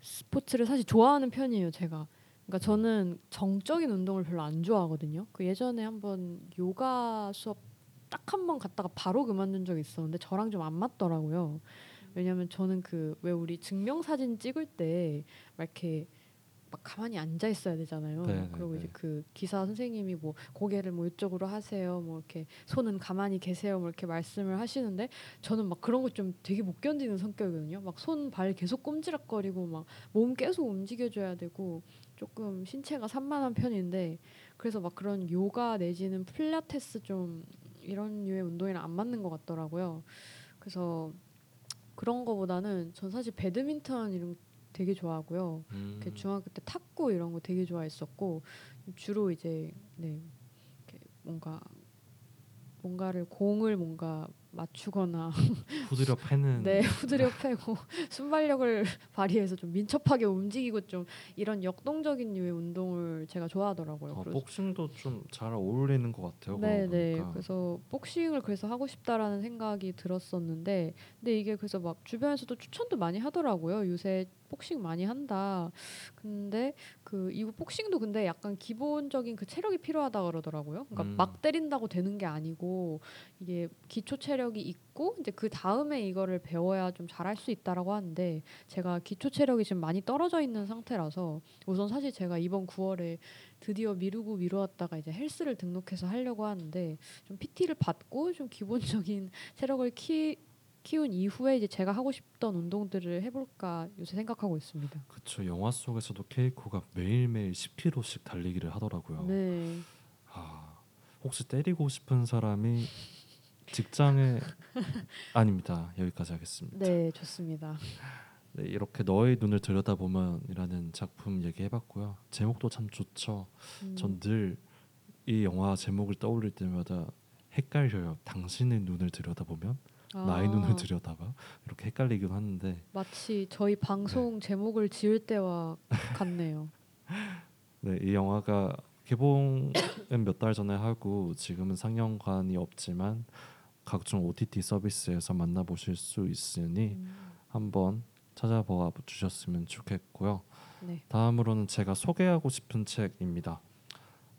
B: 스포츠를 사실 좋아하는 편이에요. 제가. 그러니까 저는 정적인 운동을 별로 안 좋아하거든요. 그 예전에 한번 요가 수업 딱 한 번 갔다가 바로 그만둔 적이 있었는데 저랑 좀 안 맞더라고요. 왜냐면 저는 그 왜 우리 증명사진 찍을 때 막 이렇게 막 가만히 앉아 있어야 되잖아요.
A: 네, 네,
B: 그리고 이제
A: 네.
B: 그 기사 선생님이 뭐 고개를 뭐 이쪽으로 하세요, 뭐 이렇게 손은 가만히 계세요, 뭐 이렇게 말씀을 하시는데 저는 막 그런 거 좀 되게 못 견디는 성격이거든요. 막 손 발 계속 꼼지락거리고 막 몸 계속 움직여줘야 되고 조금 신체가 산만한 편인데 그래서 막 그런 요가 내지는 필라테스 좀 이런 류의 운동이랑 안 맞는 것 같더라고요. 그래서 그런 거보다는 전 사실 배드민턴 이런 거 되게 좋아하고요.
A: 음,
B: 그 중학교 때 탁구 이런 거 되게 좋아했었고 주로 이제 네 뭔가 뭔가를 공을 뭔가 맞추거나
A: 후드려 패는
B: 네 후드려 패고 순발력을 발휘해서 좀 민첩하게 움직이고 좀 이런 역동적인 류의 운동을 제가 좋아하더라고요.
A: 어,
B: 그래서
A: 복싱도 좀 잘 어울리는 것 같아요.
B: 네,
A: 그러고
B: 네. 그래서 복싱을 그래서 하고 싶다라는 생각이 들었었는데, 근데 이게 그래서 막 주변에서도 추천도 많이 하더라고요. 요새 복싱 많이 한다. 근데 그 이거 복싱도 근데 약간 기본적인 그 체력이 필요하다 그러더라고요. 그러니까
A: 음.
B: 막 때린다고 되는 게 아니고 이게 기초 체력이 있고 이제 그 다음에 이거를 배워야 좀 잘할 수 있다라고 하는데 제가 기초 체력이 지금 많이 떨어져 있는 상태라서 우선 사실 제가 이번 9월에 드디어 미루고 미루었다가 이제 헬스를 등록해서 하려고 하는데 좀 PT를 받고 좀 기본적인 체력을 키, 키운 이후에 이제 제가 하고 싶던 운동들을 해볼까 요새 생각하고 있습니다.
A: 그쵸 영화 속에서도 케이코가 매일매일 10km씩 달리기를 하더라고요.
B: 네,
A: 아, 혹시 때리고 싶은 사람이 직장에 아닙니다. 여기까지 하겠습니다.
B: 네 좋습니다.
A: 네, 이렇게 너의 눈을 들여다보면이라는 작품 얘기해봤고요. 제목도 참 좋죠.
B: 음,
A: 전늘 이 영화 제목을 떠올릴 때마다 헷갈려요. 당신의 눈을 들여다보면 나의
B: 아,
A: 눈을 들여다봐 이렇게 헷갈리긴 하는데
B: 마치 저희 방송 제목을 지을 때와 같네요.
A: 네, 이 영화가 개봉은 몇 달 전에 하고 지금은 상영관이 없지만 각종 OTT 서비스에서 만나보실 수 있으니
B: 음,
A: 한번 찾아봐 주셨으면 좋겠고요.
B: 네,
A: 다음으로는 제가 소개하고 싶은 책입니다.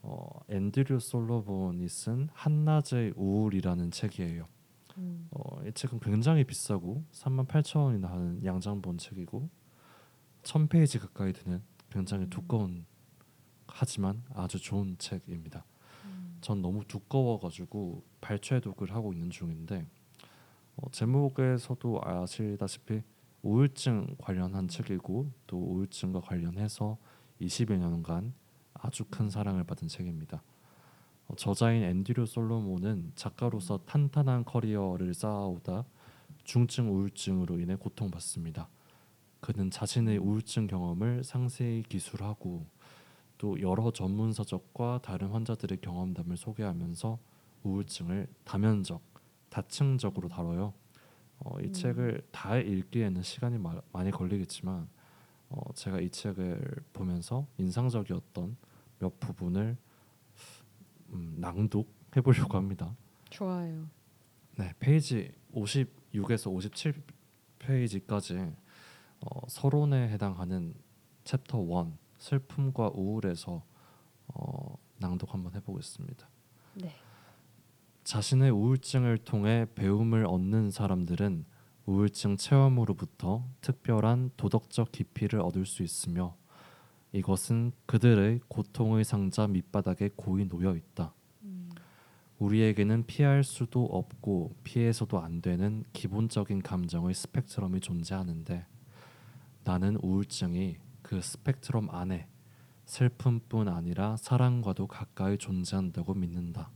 A: 어, 앤드류 솔로본이 쓴 한낮의 우울이라는 책이에요.
B: 음,
A: 어, 이 책은 굉장히 비싸고 3만 8천 원이나 하는 양장본 책이고 1000페이지 가까이 되는 굉장히
B: 음.
A: 두꺼운 하지만 아주 좋은 책입니다.
B: 음,
A: 전 너무 두꺼워가지고 발췌독을 하고 있는 중인데 어, 제목에서도 아시다시피 우울증 관련한 책이고 또 우울증과 관련해서 20여 년간 아주 큰 사랑을 받은 책입니다. 어, 저자인 앤드류 솔로몬은 작가로서 탄탄한 커리어를 쌓아오다 중증 우울증으로 인해 고통받습니다. 그는 자신의 우울증 경험을 상세히 기술하고 또 여러 전문 서적과 다른 환자들의 경험담을 소개하면서 우울증을 다면적, 다층적으로 다뤄요. 어, 이
B: 음.
A: 책을 다 읽기에는 시간이 마, 많이 걸리겠지만 어, 제가 이 책을 보면서 인상적이었던 몇 부분을 음, 낭독해 보려고 합니다.
B: 좋아요.
A: 네, 페이지 56에서 57 페이지까지 어, 서론에 해당하는 챕터 1 슬픔과 우울에서 어, 낭독 한번 해보겠습니다.
B: 네,
A: 자신의 우울증을 통해 배움을 얻는 사람들은 우울증 체험으로부터 특별한 도덕적 깊이를 얻을 수 있으며 이것은 그들의 고통의 상자 밑바닥에 고이 놓여 있다.
B: 음,
A: 우리에게는 피할 수도 없고 피해서도 안 되는 기본적인 감정의 스펙트럼이 존재하는데 나는 우울증이 그 스펙트럼 안에 슬픔뿐 아니라 사랑과도 가까이 존재한다고 믿는다.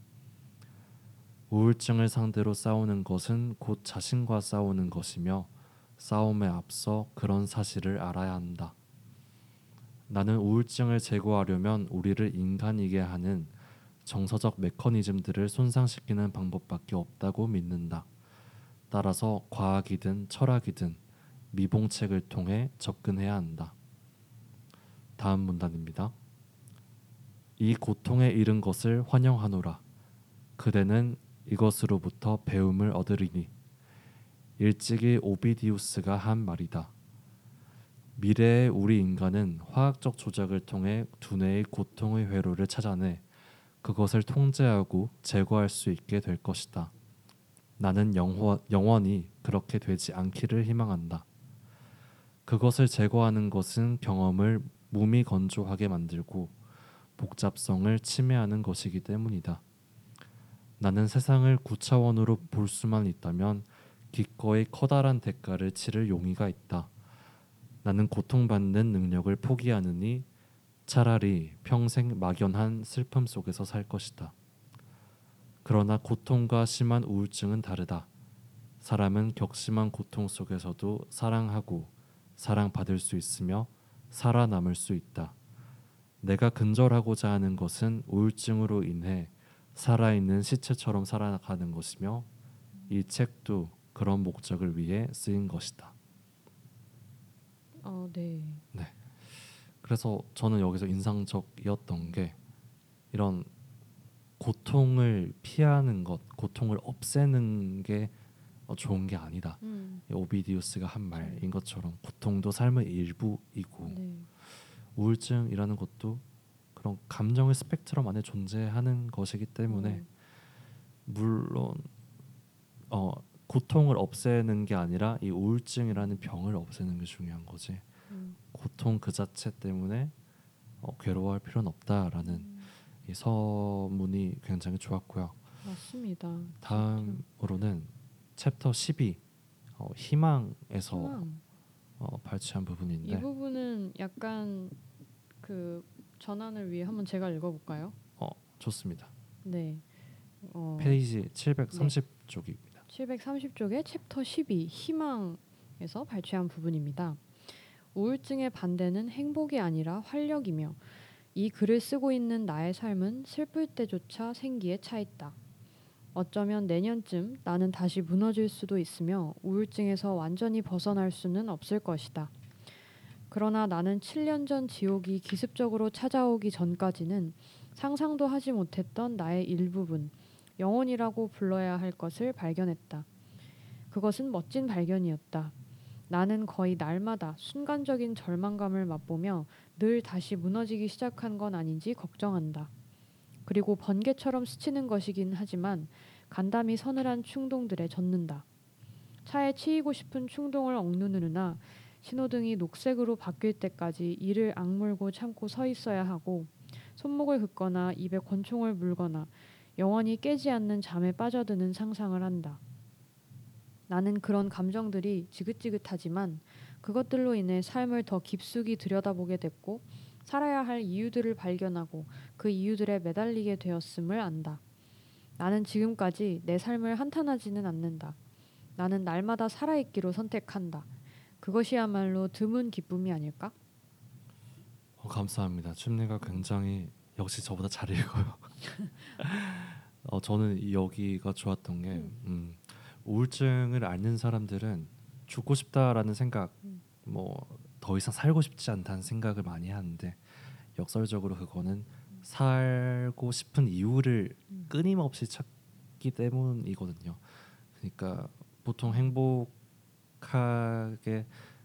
A: 우울증을 상대로 싸우는 것은 곧 자신과 싸우는 것이며 싸움에 앞서 그런 사실을 알아야 한다. 나는 우울증을 제거하려면 우리를 인간이게 하는 정서적 메커니즘들을 손상시키는 방법밖에 없다고 믿는다. 따라서 과학이든 철학이든 미봉책을 통해 접근해야 한다. 다음 문단입니다. 이 고통에 이른 것을 환영하노라. 그대는 이것으로부터 배움을 얻으리니 일찍이 오비디우스가 한 말이다. 미래의 우리 인간은 화학적 조작을 통해 두뇌의 고통의 회로를 찾아내 그것을 통제하고 제거할 수 있게 될 것이다. 나는 영원, 영원히 그렇게 되지 않기를 희망한다. 그것을 제거하는 것은 경험을 몸이 건조하게 만들고 복잡성을 침해하는 것이기 때문이다. 나는 세상을 구차원으로 볼 수만 있다면 기꺼이 커다란 대가를 치를 용의가 있다. 나는 고통받는 능력을 포기하느니 차라리 평생 막연한 슬픔 속에서 살 것이다. 그러나 고통과 심한 우울증은 다르다. 사람은 격심한 고통 속에서도 사랑하고 사랑받을 수 있으며 살아남을 수 있다. 내가 근절하고자 하는 것은 우울증으로 인해 살아있는 시체처럼 살아가는 것이며 이 책도 그런 목적을 위해 쓰인 것이다.
B: 어, 네.
A: 그래서 저는 여기서 인상적이었던 게 이런 고통을 피하는 것, 고통을 없애는 게 어, 좋은 게 아니다.
B: 음.
A: 이 오비디우스가 한 말인 것처럼 고통도 삶의 일부이고
B: 네.
A: 우울증이라는 것도 그런 감정의 스펙트럼 안에 존재하는 것이기 때문에
B: 음.
A: 물론 어 고통을 없애는 게 아니라 이 우울증이라는 병을 없애는 게 중요한 거지.
B: 음.
A: 고통 그 자체 때문에 어, 괴로워할 필요는 없다라는
B: 음.
A: 이 서문이 굉장히 좋았고요.
B: 맞습니다.
A: 다음으로는 챕터 12 어, 희망에서
B: 희망.
A: 어, 발췌한
B: 이
A: 부분인데
B: 부분은 약간 그 전환을 위해 한번 제가 읽어볼까요?
A: 어, 좋습니다.
B: 네. 어,
A: 페이지 730쪽입니다.
B: 730쪽의 챕터 12 희망에서 발췌한 부분입니다. 우울증의 반대는 행복이 아니라 활력이며 이 글을 쓰고 있는 나의 삶은 슬플 때조차 생기에 차 있다. 어쩌면 내년쯤 나는 다시 무너질 수도 있으며 우울증에서 완전히 벗어날 수는 없을 것이다. 그러나 나는 7년 전 지옥이 기습적으로 찾아오기 전까지는 상상도 하지 못했던 나의 일부분, 영혼이라고 불러야 할 것을 발견했다. 그것은 멋진 발견이었다. 나는 거의 날마다 순간적인 절망감을 맛보며 늘 다시 무너지기 시작한 건 아닌지 걱정한다. 그리고 번개처럼 스치는 것이긴 하지만 간담이 서늘한 충동들에 젖는다. 차에 치이고 싶은 충동을 억누르나 신호등이 녹색으로 바뀔 때까지 이를 악물고 참고 서 있어야 하고 손목을 긋거나 입에 권총을 물거나 영원히 깨지 않는 잠에 빠져드는 상상을 한다. 나는 그런 감정들이 지긋지긋하지만 그것들로 인해 삶을 더 깊숙이 들여다보게 됐고 살아야 할 이유들을 발견하고 그 이유들에 매달리게 되었음을 안다. 나는 지금까지 내 삶을 한탄하지는 않는다. 나는 날마다 살아있기로 선택한다. 그것이야말로 드문 기쁨이 아닐까?
A: 어, 감사합니다. 춤내가 굉장히 역시 저보다 잘 읽어요. 어, 저는 여기가 좋았던 게
B: 음.
A: 음, 우울증을 앓는 사람들은 죽고 싶다라는 생각,
B: 음.
A: 뭐더 이상 살고 싶지 않다는 생각을 많이 하는데 역설적으로 그거는 살고 싶은 이유를
B: 음.
A: 끊임없이 찾기 때문이거든요. 그러니까 보통 행복하게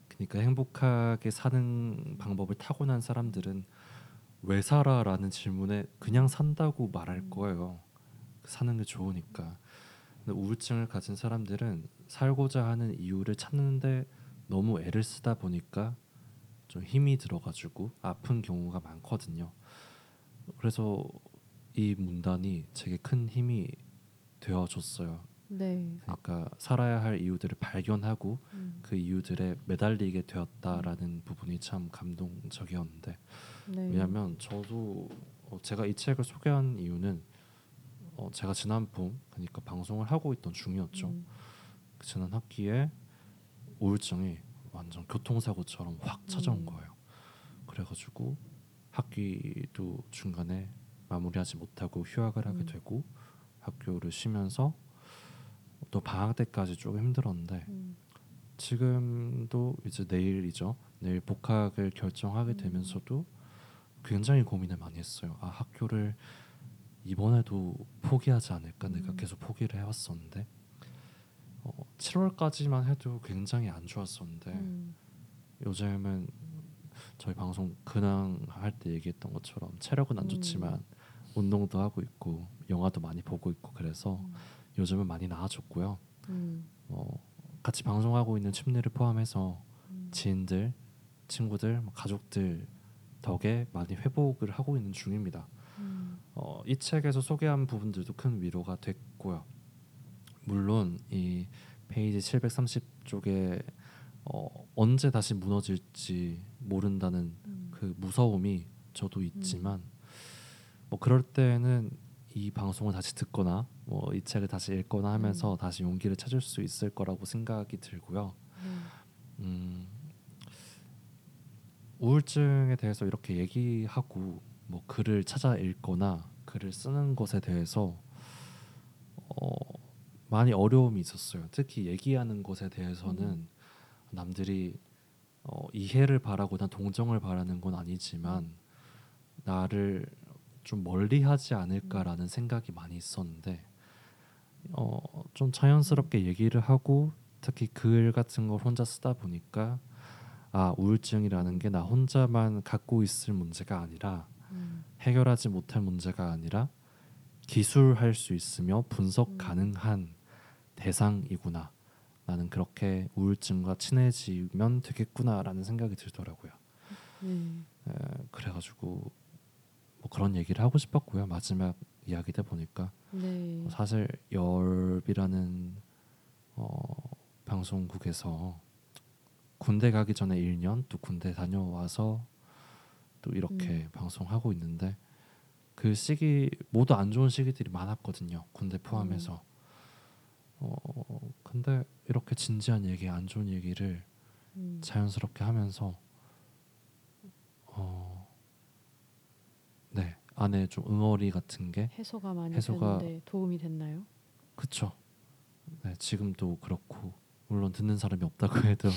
A: 그러니까 행복하게 사는 방법을 타고난 사람들은 왜 살아라는 질문에 그냥 산다고 말할
B: 음.
A: 거예요. 사는 게 좋으니까. 근데 우울증을 가진 사람들은 살고자 하는 이유를 찾는데 너무 애를 쓰다 보니까 좀 힘이 들어가지고 아픈 경우가 많거든요. 그래서 이 문단이 제게 큰 힘이 되어줬어요.
B: 네.
A: 그러니까 살아야 할 이유들을 발견하고
B: 음.
A: 그 이유들에 매달리게 되었다라는 부분이 참 감동적이었는데
B: 네.
A: 왜냐하면 저도 어, 제가 이 책을 소개한 이유는 어, 제가 지난 봄 그러니까 방송을 하고 있던 중이었죠.
B: 음.
A: 그 지난 학기에 우울증이 완전 교통사고처럼 확 찾아온
B: 음.
A: 거예요. 그래가지고 학기도 중간에 마무리하지 못하고 휴학을 하게
B: 음.
A: 되고 학교를 쉬면서 또 방학 때까지 조금 힘들었는데
B: 음.
A: 지금도 이제 내일이죠. 내일 복학을 결정하게
B: 음.
A: 되면서도 굉장히 고민을 많이 했어요. 아 학교를 이번에도 포기하지 않을까 내가
B: 음.
A: 계속 포기를 해왔었는데 어, 7월까지만 해도 굉장히 안 좋았었는데
B: 음.
A: 요즘은 저희 방송 근황 할 때 얘기했던 것처럼 체력은 안
B: 음.
A: 좋지만 운동도 하고 있고 영화도 많이 보고 있고 그래서
B: 음.
A: 요즘은 많이 나아졌고요.
B: 음.
A: 어, 같이 방송하고 있는 침례를 포함해서
B: 음.
A: 지인들, 친구들, 뭐 가족들 덕에 많이 회복을 하고 있는 중입니다.
B: 음.
A: 어, 이 책에서 소개한 부분들도 큰 위로가 됐고요. 물론 이 페이지 730쪽에 어, 언제 다시 무너질지 모른다는
B: 음.
A: 그 무서움이 저도 있지만 뭐 그럴 때는 이 방송을 다시 듣거나 뭐 이 책을 다시 읽거나 하면서
B: 음.
A: 다시 용기를 찾을 수 있을 거라고 생각이 들고요.
B: 네.
A: 음, 우울증에 대해서 이렇게 얘기하고 뭐 글을 찾아 읽거나 글을 쓰는 것에 대해서 어, 많이 어려움이 있었어요. 특히 얘기하는 것에 대해서는
B: 음.
A: 남들이 어, 이해를 바라거나 동정을 바라는 건 아니지만 나를 좀 멀리하지 않을까라는 생각이 많이 있었는데 어, 좀 자연스럽게 얘기를 하고 특히 글 같은 걸 혼자 쓰다 보니까 아 우울증이라는 게 나 혼자만 갖고 있을 문제가 아니라
B: 음.
A: 해결하지 못할 문제가 아니라 기술할 수 있으며 분석
B: 음.
A: 가능한 대상이구나. 나는 그렇게 우울증과 친해지면 되겠구나라는 생각이 들더라고요.
B: 네.
A: 에, 그래가지고 뭐 그런 얘기를 하고 싶었고요. 마지막 이야기다 보니까
B: 네.
A: 사실 열비라는 어, 방송국에서 군대 가기 전에 1년 또 군대 다녀와서 또 이렇게 방송하고 있는데 그 시기 모두 안 좋은 시기들이 많았거든요. 군대 포함해서. 어 근데 이렇게 진지한 얘기, 안 좋은 얘기를
B: 음.
A: 자연스럽게 하면서 네, 안에 좀 응어리 같은 게
B: 해소가 많이
A: 해소가-
B: 됐는데 도움이 됐나요?
A: 그쵸. 네, 지금도 그렇고 물론 듣는 사람이 없다고 해도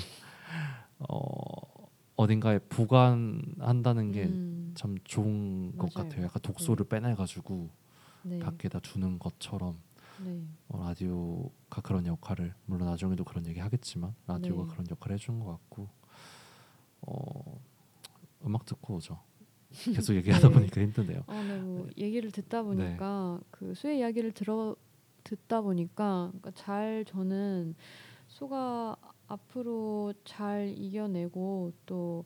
A: 어, 어딘가에 보관한다는 게참
B: 음.
A: 좋은 것
B: 맞아요.
A: 같아요. 약간 독소를 빼내가지고
B: 네.
A: 밖에다 두는 것처럼
B: 네.
A: 어, 라디오가 그런 역할을 물론 나중에도 그런 얘기 하겠지만 라디오가
B: 네.
A: 그런 역할을 해주는 것 같고 어, 음악 듣고 오죠. 계속 얘기하다
B: 네.
A: 보니까 힘드네요.
B: 아, 네, 뭐
A: 네.
B: 얘기를 듣다 보니까 그 수의 이야기를 들어 듣다 보니까 그러니까 잘 저는 수가 앞으로 잘 이겨내고 또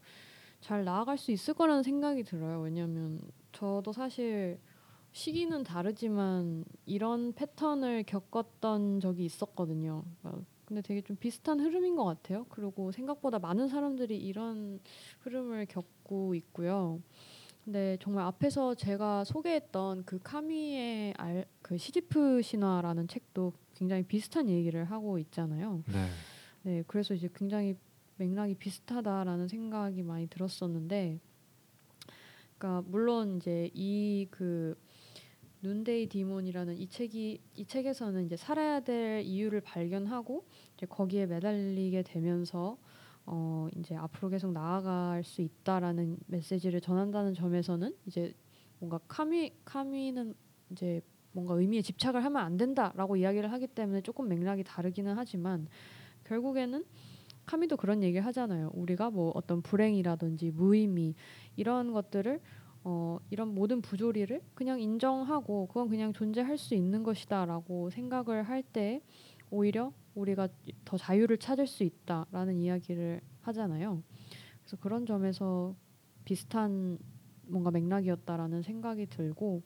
B: 잘 나아갈 수 있을 거라는 생각이 들어요. 왜냐하면 저도 사실 시기는 다르지만 이런 패턴을 겪었던 적이 있었거든요. 그러니까 근데 되게 좀 비슷한 흐름인 것 같아요. 그리고 생각보다 많은 사람들이 이런 흐름을 겪고 있고요. 근데 정말 앞에서 제가 소개했던 그 카미의 알, 그 시지프 신화라는 책도 굉장히 비슷한 얘기를 하고 있잖아요.
A: 네,
B: 네, 그래서 이제 굉장히 맥락이 비슷하다라는 생각이 많이 들었었는데, 그러니까 물론 이제 이그 눈데이 디몬이라는 이 책이 이 책에서는 이제 살아야 될 이유를 발견하고 이제 거기에 매달리게 되면서 어 이제 앞으로 계속 나아갈 수 있다라는 메시지를 전한다는 점에서는 이제 뭔가 카미 카미는 이제 뭔가 의미에 집착을 하면 안 된다라고 이야기를 하기 때문에 조금 맥락이 다르기는 하지만 결국에는 카미도 그런 얘기를 하잖아요. 우리가 뭐 어떤 불행이라든지 무의미 이런 것들을 어, 이런 모든 부조리를 그냥 인정하고 그건 그냥 존재할 수 있는 것이다라고 생각을 할 때 오히려 우리가 더 자유를 찾을 수 있다라는 이야기를 하잖아요. 그래서 그런 점에서 비슷한 뭔가 맥락이었다라는 생각이 들고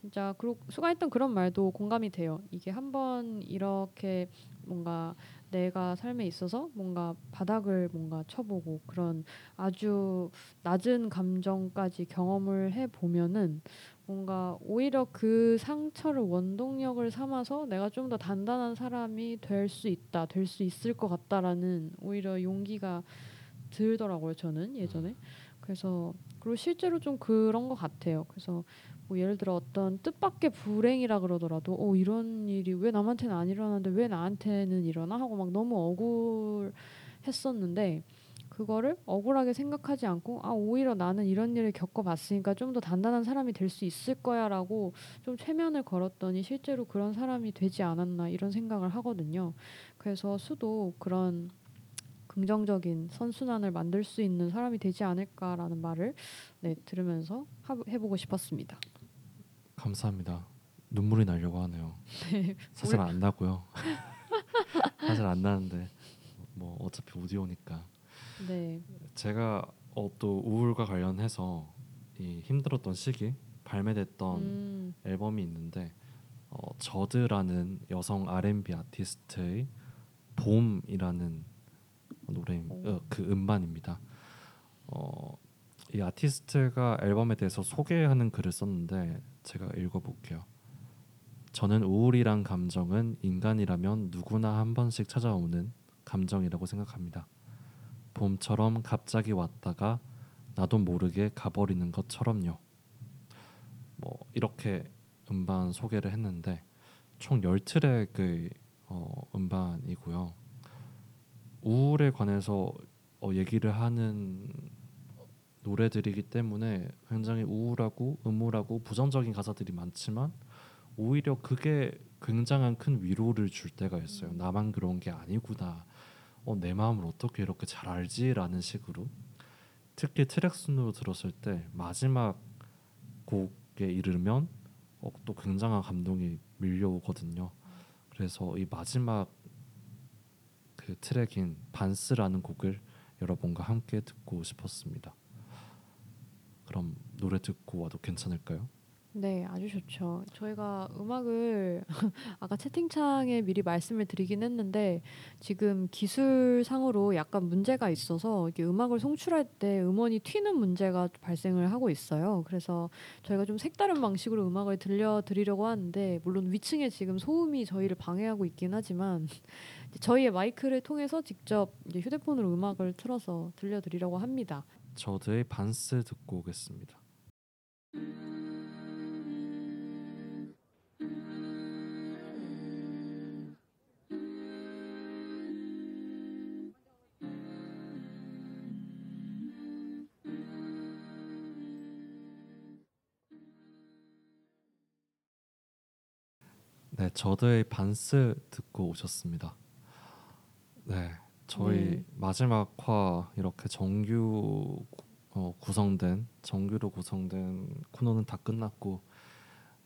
B: 진짜 그리고 수가 했던 그런 말도 공감이 돼요. 이게 한번 이렇게 뭔가 내가 삶에 있어서 뭔가 바닥을 뭔가 쳐보고 그런 아주 낮은 감정까지 경험을 해 보면은 뭔가 오히려 그 상처를 원동력을 삼아서 내가 좀 더 단단한 사람이 될 수 있다, 될 수 있을 것 같다라는 오히려 용기가 들더라고요. 저는 예전에 그래서 그리고 실제로 좀 그런 것 같아요. 그래서 뭐 예를 들어 어떤 뜻밖의 불행이라 그러더라도 어 이런 일이 왜 남한테는 안 일어나는데 왜 나한테는 일어나 하고 막 너무 억울했었는데 그거를 억울하게 생각하지 않고 아 오히려 나는 이런 일을 겪어봤으니까 좀 더 단단한 사람이 될 수 있을 거야라고 좀 최면을 걸었더니 실제로 그런 사람이 되지 않았나 이런 생각을 하거든요. 그래서 수도 그런 긍정적인 선순환을 만들 수 있는 사람이 되지 않을까라는 말을 네, 들으면서 하, 해보고 싶었습니다.
A: 감사합니다. 눈물이 나려고 하네요.
B: 네,
A: 사실 안 나고요. 사실 안 나는데 뭐 어차피 오디오니까
B: 네,
A: 제가 어, 또 우울과 관련해서 이 힘들었던 시기 발매됐던
B: 음,
A: 앨범이 있는데 어, 저드라는 여성 R&B 아티스트의 봄이라는 노래
B: 오.
A: 어, 그 음반입니다. 어, 이 아티스트가 앨범에 대해서 소개하는 글을 썼는데 제가 읽어볼게요. 저는 우울이란 감정은 인간이라면 누구나 한 번씩 찾아오는 감정이라고 생각합니다. 봄처럼 갑자기 왔다가 나도 모르게 가버리는 것처럼요. 뭐 이렇게 음반 소개를 했는데 총 10트랙의 어, 음반이고요. 우울에 관해서 어, 얘기를 하는 노래들이기 때문에 굉장히 우울하고 음울하고 부정적인 가사들이 많지만 오히려 그게 굉장한 큰 위로를 줄 때가 있어요. 나만 그런 게 아니구나. 어, 내 마음을 어떻게 이렇게 잘 알지라는 식으로 특히 트랙 순으로 들었을 때 마지막 곡에 이르면 어, 또 굉장한 감동이 밀려오거든요. 그래서 이 마지막 그 트랙인 반스라는 곡을 여러분과 함께 듣고 싶었습니다. 그럼 노래 듣고 와도 괜찮을까요?
B: 네, 아주 좋죠. 저희가 음악을 아까 채팅창에 미리 말씀을 드리긴 했는데 지금 기술상으로 약간 문제가 있어서 이게 음악을 송출할 때 음원이 튀는 문제가 발생을 하고 있어요. 그래서 저희가 좀 색다른 방식으로 음악을 들려드리려고 하는데 물론 위층에 지금 소음이 저희를 방해하고 있긴 하지만 저희의 마이크를 통해서 직접 휴대폰으로 음악을 틀어서 들려드리려고 합니다.
A: 저드의 반스 듣고 오겠습니다. 네, 저드의 반스 듣고 오셨습니다. 네, 저희
B: 네.
A: 마지막 화 이렇게 정규 어, 구성된 정규로 구성된 코너는 다 끝났고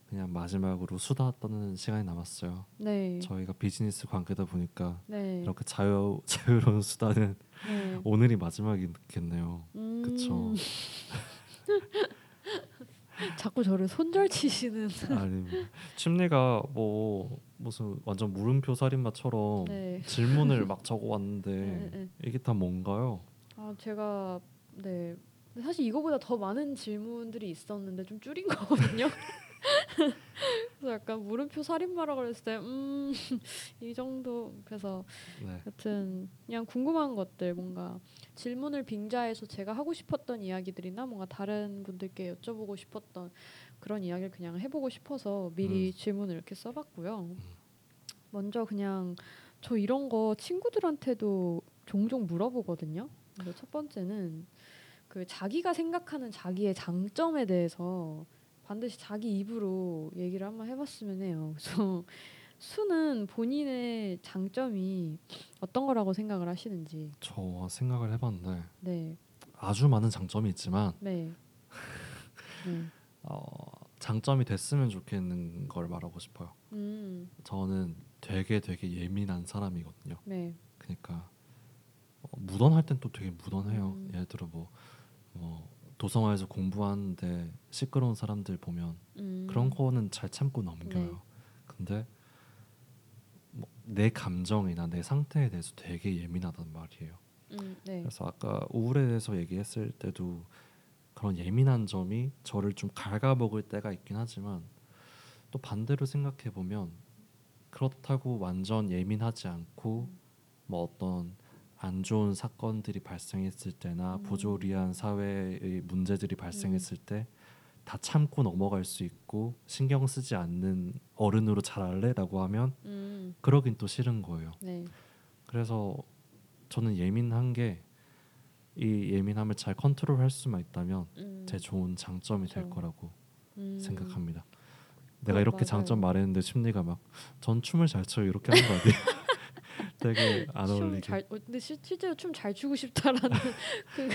A: 그냥 마지막으로 수다 떠는 시간이 남았어요.
B: 네,
A: 저희가 비즈니스 관계다 보니까
B: 네,
A: 이렇게 자유 자유로운 수다는
B: 네.
A: 오늘이 마지막이겠네요. 그쵸.
B: 음. 자꾸 저를 손절치시는.
A: 아니 침리가 뭐 무슨 완전 물음표 살인마처럼
B: 네.
A: 질문을 막 적어 왔는데
B: 네, 네.
A: 이게 다 뭔가요?
B: 아 제가 네 사실 이거보다 더 많은 질문들이 있었는데 좀 줄인 거거든요. 그래서 약간 물음표 살인마라 그랬을 때 음 이 정도 그래서
A: 네.
B: 여튼 그냥 궁금한 것들 뭔가 질문을 빙자해서 제가 하고 싶었던 이야기들이나 뭔가 다른 분들께 여쭤보고 싶었던 그런 이야기를 그냥 해보고 싶어서 미리
A: 음.
B: 질문을 이렇게 써봤고요. 먼저 그냥 저 이런 거 친구들한테도 종종 물어보거든요. 근데 첫 번째는 그 자기가 생각하는 자기의 장점에 대해서 반드시 자기 입으로 얘기를 한번 해봤으면 해요. 그래서 수는 본인의 장점이 어떤 거라고 생각을 하시는지.
A: 저 생각을 해봤는데
B: 네,
A: 아주 많은 장점이 있지만
B: 네, 네.
A: 어, 장점이 됐으면 좋겠는 걸 말하고 싶어요.
B: 음,
A: 저는 되게 되게 예민한 사람이거든요.
B: 네,
A: 그러니까 어, 무던할 땐 또 되게 무던해요.
B: 음.
A: 예를 들어 뭐, 뭐 도서관에서 공부하는데 시끄러운 사람들 보면
B: 음,
A: 그런 거는 잘 참고 넘겨요.
B: 네.
A: 근데 뭐, 내 감정이나 내 상태에 대해서 되게 예민하단 말이에요.
B: 음, 네,
A: 그래서 아까 우울에 대해서 얘기했을 때도 그런 예민한 점이 저를 좀 갉아먹을 때가 있긴 하지만 또 반대로 생각해 보면 그렇다고 완전 예민하지 않고 뭐 어떤 안 좋은 사건들이 발생했을 때나
B: 음.
A: 부조리한 사회의 문제들이 발생했을 때 다 참고 넘어갈 수 있고 신경 쓰지 않는 어른으로 자랄래라고 하면
B: 음,
A: 그러긴 또 싫은 거예요.
B: 네,
A: 그래서 저는 예민한 게 이 예민함을 잘 컨트롤할 수만 있다면
B: 음,
A: 제 좋은 장점이 될
B: 그쵸.
A: 거라고
B: 음,
A: 생각합니다. 내가 이렇게
B: 맞아요.
A: 장점 말했는데 심리가 막 전 춤을 잘 춰요 이렇게 하는 거 아니에요? 되게
B: 안춤
A: 어울리게.
B: 잘, 어, 근데 시, 실제로 춤 잘 추고 싶다라는 그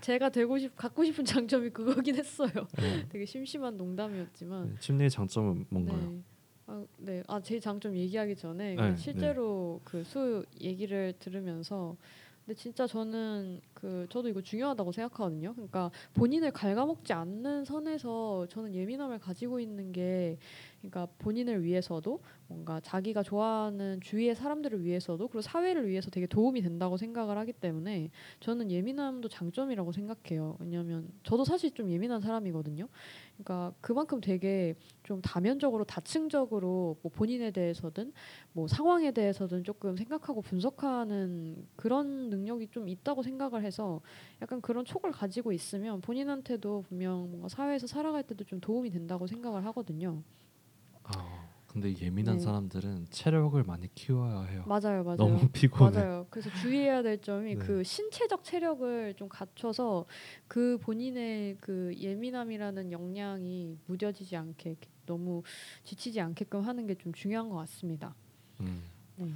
B: 제가 되고 싶 갖고 싶은 장점이 그거긴 했어요.
A: 네.
B: 되게 심심한 농담이었지만
A: 네, 심리의 장점은 뭔가요?
B: 네. 아, 네. 아, 제 장점 얘기하기 전에 그
A: 네,
B: 실제로 그 수 얘기를 들으면서 근데 진짜 저는 그 저도 이거 중요하다고 생각하거든요. 그러니까 본인을 갉아먹지 않는 선에서 저는 예민함을 가지고 있는 게 그러니까 본인을 위해서도 뭔가 자기가 좋아하는 주위의 사람들을 위해서도 그리고 사회를 위해서 되게 도움이 된다고 생각을 하기 때문에 저는 예민함도 장점이라고 생각해요. 왜냐하면 저도 사실 좀 예민한 사람이거든요. 그러니까 그만큼 되게 좀 다면적으로 다층적으로 뭐 본인에 대해서든 뭐 상황에 대해서든 조금 생각하고 분석하는 그런 능력이 좀 있다고 생각을 해서 약간 그런 촉을 가지고 있으면 본인한테도 분명 뭔가 사회에서 살아갈 때도 좀 도움이 된다고 생각을 하거든요.
A: 아, 근데 예민한
B: 네.
A: 사람들은 체력을 많이 키워야 해요.
B: 맞아요, 맞아요.
A: 너무 피곤해.
B: 맞아요. 그래서 주의해야 될 점이
A: 네.
B: 그 신체적 체력을 좀 갖춰서 그 본인의 그 예민함이라는 역량이 무뎌지지 않게 너무 지치지 않게끔 하는 게 좀 중요한 것 같습니다.
A: 음.
B: 네.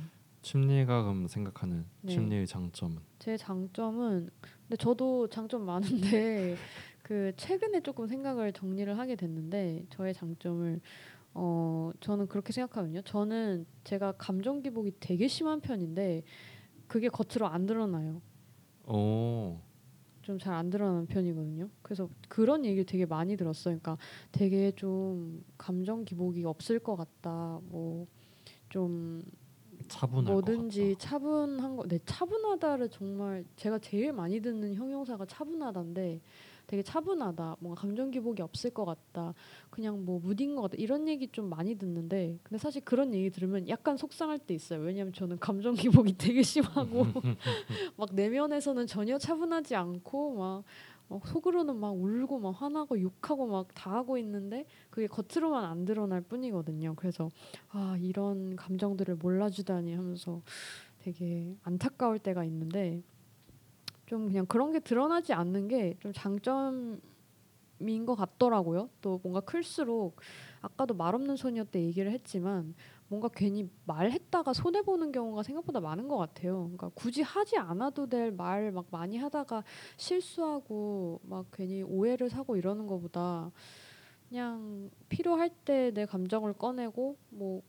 A: 심리가 그럼 생각하는
B: 네.
A: 심리의 장점은
B: 제 장점은 근데 저도 장점 많은데 그 최근에 조금 생각을 정리를 하게 됐는데 저의 장점을 어 저는 그렇게 생각하거든요. 저는 제가 감정 기복이 되게 심한 편인데 그게 겉으로 안 드러나요.
A: 오,
B: 좀 잘 안 드러나는 편이거든요. 그래서 그런 얘기를 되게 많이 들었어요. 그러니까 되게 좀 감정 기복이 없을 것 같다. 뭐좀
A: 차분할
B: 뭐든지. 차분한 거, 네 차분하다를 정말 제가 제일 많이 듣는 형용사가 차분하다인데 되게 차분하다, 뭔가 감정 기복이 없을 것 같다, 그냥 뭐 무딘 것 같다 이런 얘기 좀 많이 듣는데 근데 사실 그런 얘기 들으면 약간 속상할 때 있어요. 왜냐하면 저는 감정 기복이 되게 심하고 막 내면에서는 전혀 차분하지 않고 막, 막 속으로는 막 울고 막 화나고 욕하고 막 다 하고 있는데 그게 겉으로만 안 드러날 뿐이거든요. 그래서 아 이런 감정들을 몰라주다니 하면서 되게 안타까울 때가 있는데 좀 그냥 그런 게 드러나지 않는 게 좀 장점인 것 같더라고요. 또 뭔가 클수록 아까도 말 없는 소녀 때 얘기를 했지만 뭔가 괜히 말했다가 손해 보는 경우가 생각보다 많은 것 같아요. 그러니까 굳이 하지 않아도 될 말 막 많이 하다가 실수하고 막 괜히 오해를 사고 이러는 것보다 그냥 필요할 때 내 감정을 꺼내고 뭐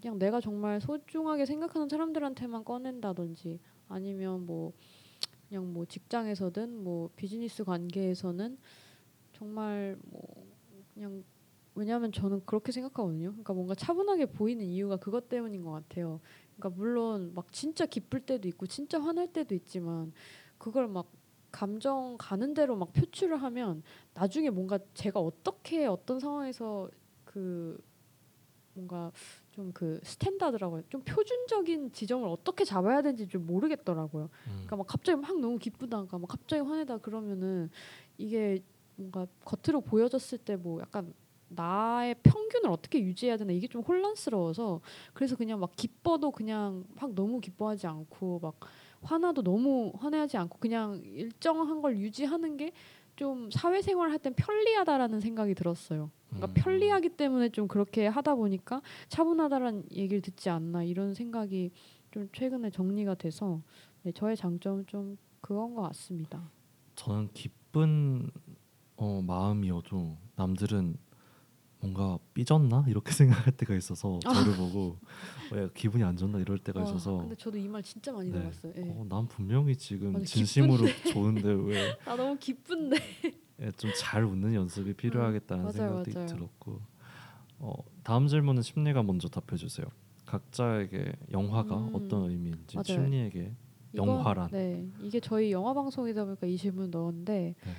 B: 그냥 내가 정말 소중하게 생각하는 사람들한테만 꺼낸다든지 아니면 뭐 그냥 뭐 직장에서든 뭐 비즈니스 관계에서는 정말 뭐 그냥 왜냐하면 저는 그렇게 생각하거든요. 그러니까 뭔가 차분하게 보이는 이유가 그것 때문인 것 같아요. 그러니까 물론 막 진짜 기쁠 때도 있고 진짜 화날 때도 있지만 그걸 막 감정 가는 대로 막 표출을 하면 나중에 뭔가 제가 어떻게 어떤 상황에서 그 뭔가 좀 그 standard라고. 좀 표준적인 지점을 어떻게 잡아야 되는지 좀 모르겠더라고요.
A: 음.
B: 그러니까 막 갑자기 막 너무 기쁘다가 막 갑자기 화내다 그러면은 이게 뭔가 겉으로 보여졌을 때 뭐 약간 나의 평균을 어떻게 유지해야 되나 이게 좀 혼란스러워서 그래서 그냥 막 기뻐도 그냥 막 너무 기뻐하지 않고 막 화나도 너무 화내하지 않고 그냥 일정한 걸 유지하는 게 좀 사회생활 할 땐 편리하다라는 생각이 들었어요. 그러니까
A: 음.
B: 편리하기 때문에 좀 그렇게 하다 보니까 차분하다라는 얘기를 듣지 않나 이런 생각이 좀 최근에 정리가 돼서 네, 저의 장점은 좀 그건 것 같습니다.
A: 저는 기쁜 어, 마음이어도 남들은 뭔가 삐졌나 이렇게 생각할 때가 있어서 저를 보고 왜 기분이 안 좋나 이럴 때가
B: 와,
A: 있어서
B: 아. 근데 저도 이 말 진짜 많이
A: 네.
B: 들었어요. 예.
A: 어, 난 분명히 지금
B: 맞아,
A: 진심으로 좋은데 왜
B: 아 너무 기쁜데.
A: 좀잘 웃는 연습이 필요하겠다는
B: 맞아요,
A: 생각도
B: 맞아요.
A: 들었고 어, 다음 질문은 심리가 먼저 답해 주세요. 각자에게 영화가
B: 음,
A: 어떤 의미인지
B: 맞아요.
A: 심리에게
B: 이건-
A: 영화란.
B: 네, 이게 저희 영화 방송이다 보니까 이 질문 넣었는데
A: 네.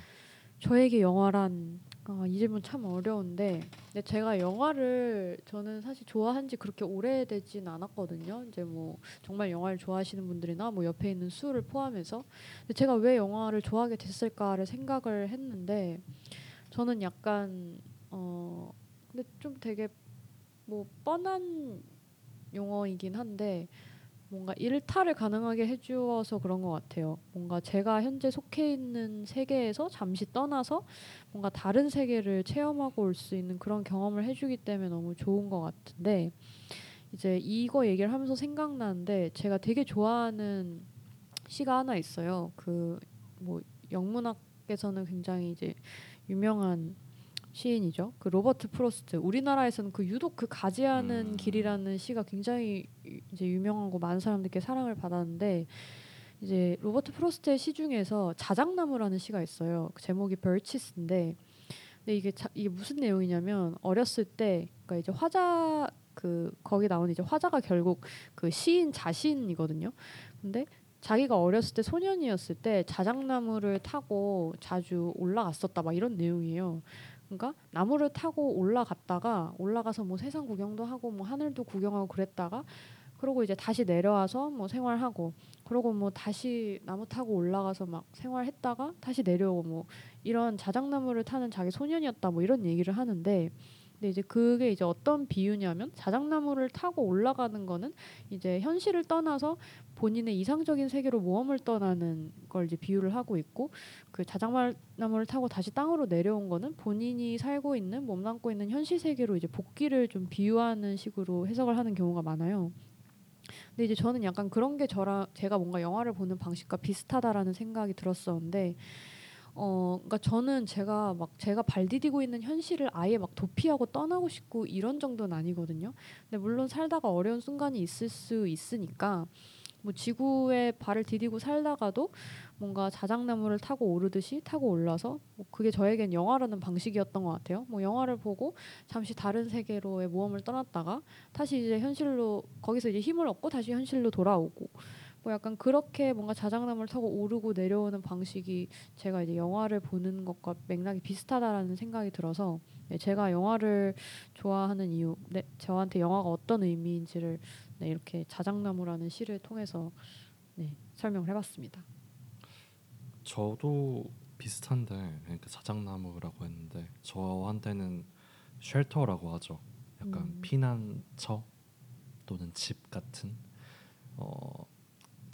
B: 저에게 영화란 아, 이 질문 참 어려운데 근데 제가 영화를 저는 사실 좋아한 지 그렇게 오래되진 않았거든요. 이제 뭐 정말 영화를 좋아하시는 분들이나 뭐 옆에 있는 수를 포함해서 근데 제가 왜 영화를 좋아하게 됐을까를 생각을 했는데 저는 약간 어 근데 좀 되게 뭐 뻔한 용어이긴 한데 뭔가 일탈을 가능하게 해주어서 그런 것 같아요. 뭔가 제가 현재 속해 있는 세계에서 잠시 떠나서 뭔가 다른 세계를 체험하고 올 수 있는 그런 경험을 해주기 때문에 너무 좋은 것 같은데 이제 이거 얘기를 하면서 생각나는데 제가 되게 좋아하는 시가 하나 있어요. 그 뭐 영문학에서는 굉장히 이제 유명한 시인이죠. 그 로버트 프로스트. 우리나라에서는 그 유독 그 가지하는
A: 음.
B: 길이라는 시가 굉장히 유- 이제 유명하고 많은 사람들께 사랑을 받았는데 이제 로버트 프로스트의 시 중에서 자작나무라는 시가 있어요. 그 제목이 벌치스인데 근데 이게 자, 이게 무슨 내용이냐면 어렸을 때 그러니까 이제 화자 그 거기 나오는 이제 화자가 결국 그 시인 자신이거든요. 근데 자기가 어렸을 때 소년이었을 때 자작나무를 타고 자주 올라갔었다 막 이런 내용이에요. 그러니까 나무를 타고 올라갔다가 올라가서 뭐 세상 구경도 하고 뭐 하늘도 구경하고 그랬다가 그러고 이제 다시 내려와서 뭐 생활하고 그러고 뭐 다시 나무 타고 올라가서 막 생활했다가 다시 내려오고 뭐 이런 자작나무를 타는 자기 소년이었다 뭐 이런 얘기를 하는데 근데 이제 그게 이제 어떤 비유냐면 자작나무를 타고 올라가는 거는 이제 현실을 떠나서 본인의 이상적인 세계로 모험을 떠나는 걸 이제 비유를 하고 있고 그 자작나무를 타고 다시 땅으로 내려온 거는 본인이 살고 있는 몸담고 있는 현실 세계로 이제 복귀를 좀 비유하는 식으로 해석을 하는 경우가 많아요. 근데 이제 저는 약간 그런 게 저랑 제가 뭔가 영화를 보는 방식과 비슷하다라는 생각이 들었었는데 어 그러니까 저는 제가 막 제가 발 디디고 있는 현실을 아예 막 도피하고 떠나고 싶고 이런 정도는 아니거든요. 근데 물론 살다가 어려운 순간이 있을 수 있으니까 뭐 지구에 발을 디디고 살다가도 뭔가 자작나무를 타고 오르듯이 타고 올라서 뭐 그게 저에겐 영화라는 방식이었던 것 같아요. 뭐 영화를 보고 잠시 다른 세계로의 모험을 떠났다가 다시 이제 현실로 거기서 이제 힘을 얻고 다시 현실로 돌아오고 뭐 약간 그렇게 뭔가 자작나무를 타고 오르고 내려오는 방식이 제가 이제 영화를 보는 것과 맥락이 비슷하다라는 생각이 들어서 네, 제가 영화를 좋아하는 이유, 네, 저한테 영화가 어떤 의미인지를 네, 이렇게 자작나무라는 시를 통해서 네, 설명을 해봤습니다.
A: 저도 비슷한데 그러니까 자작나무라고 했는데 저한테는 shelter라고 하죠. 약간
B: 음.
A: 피난처 또는 집 같은 어,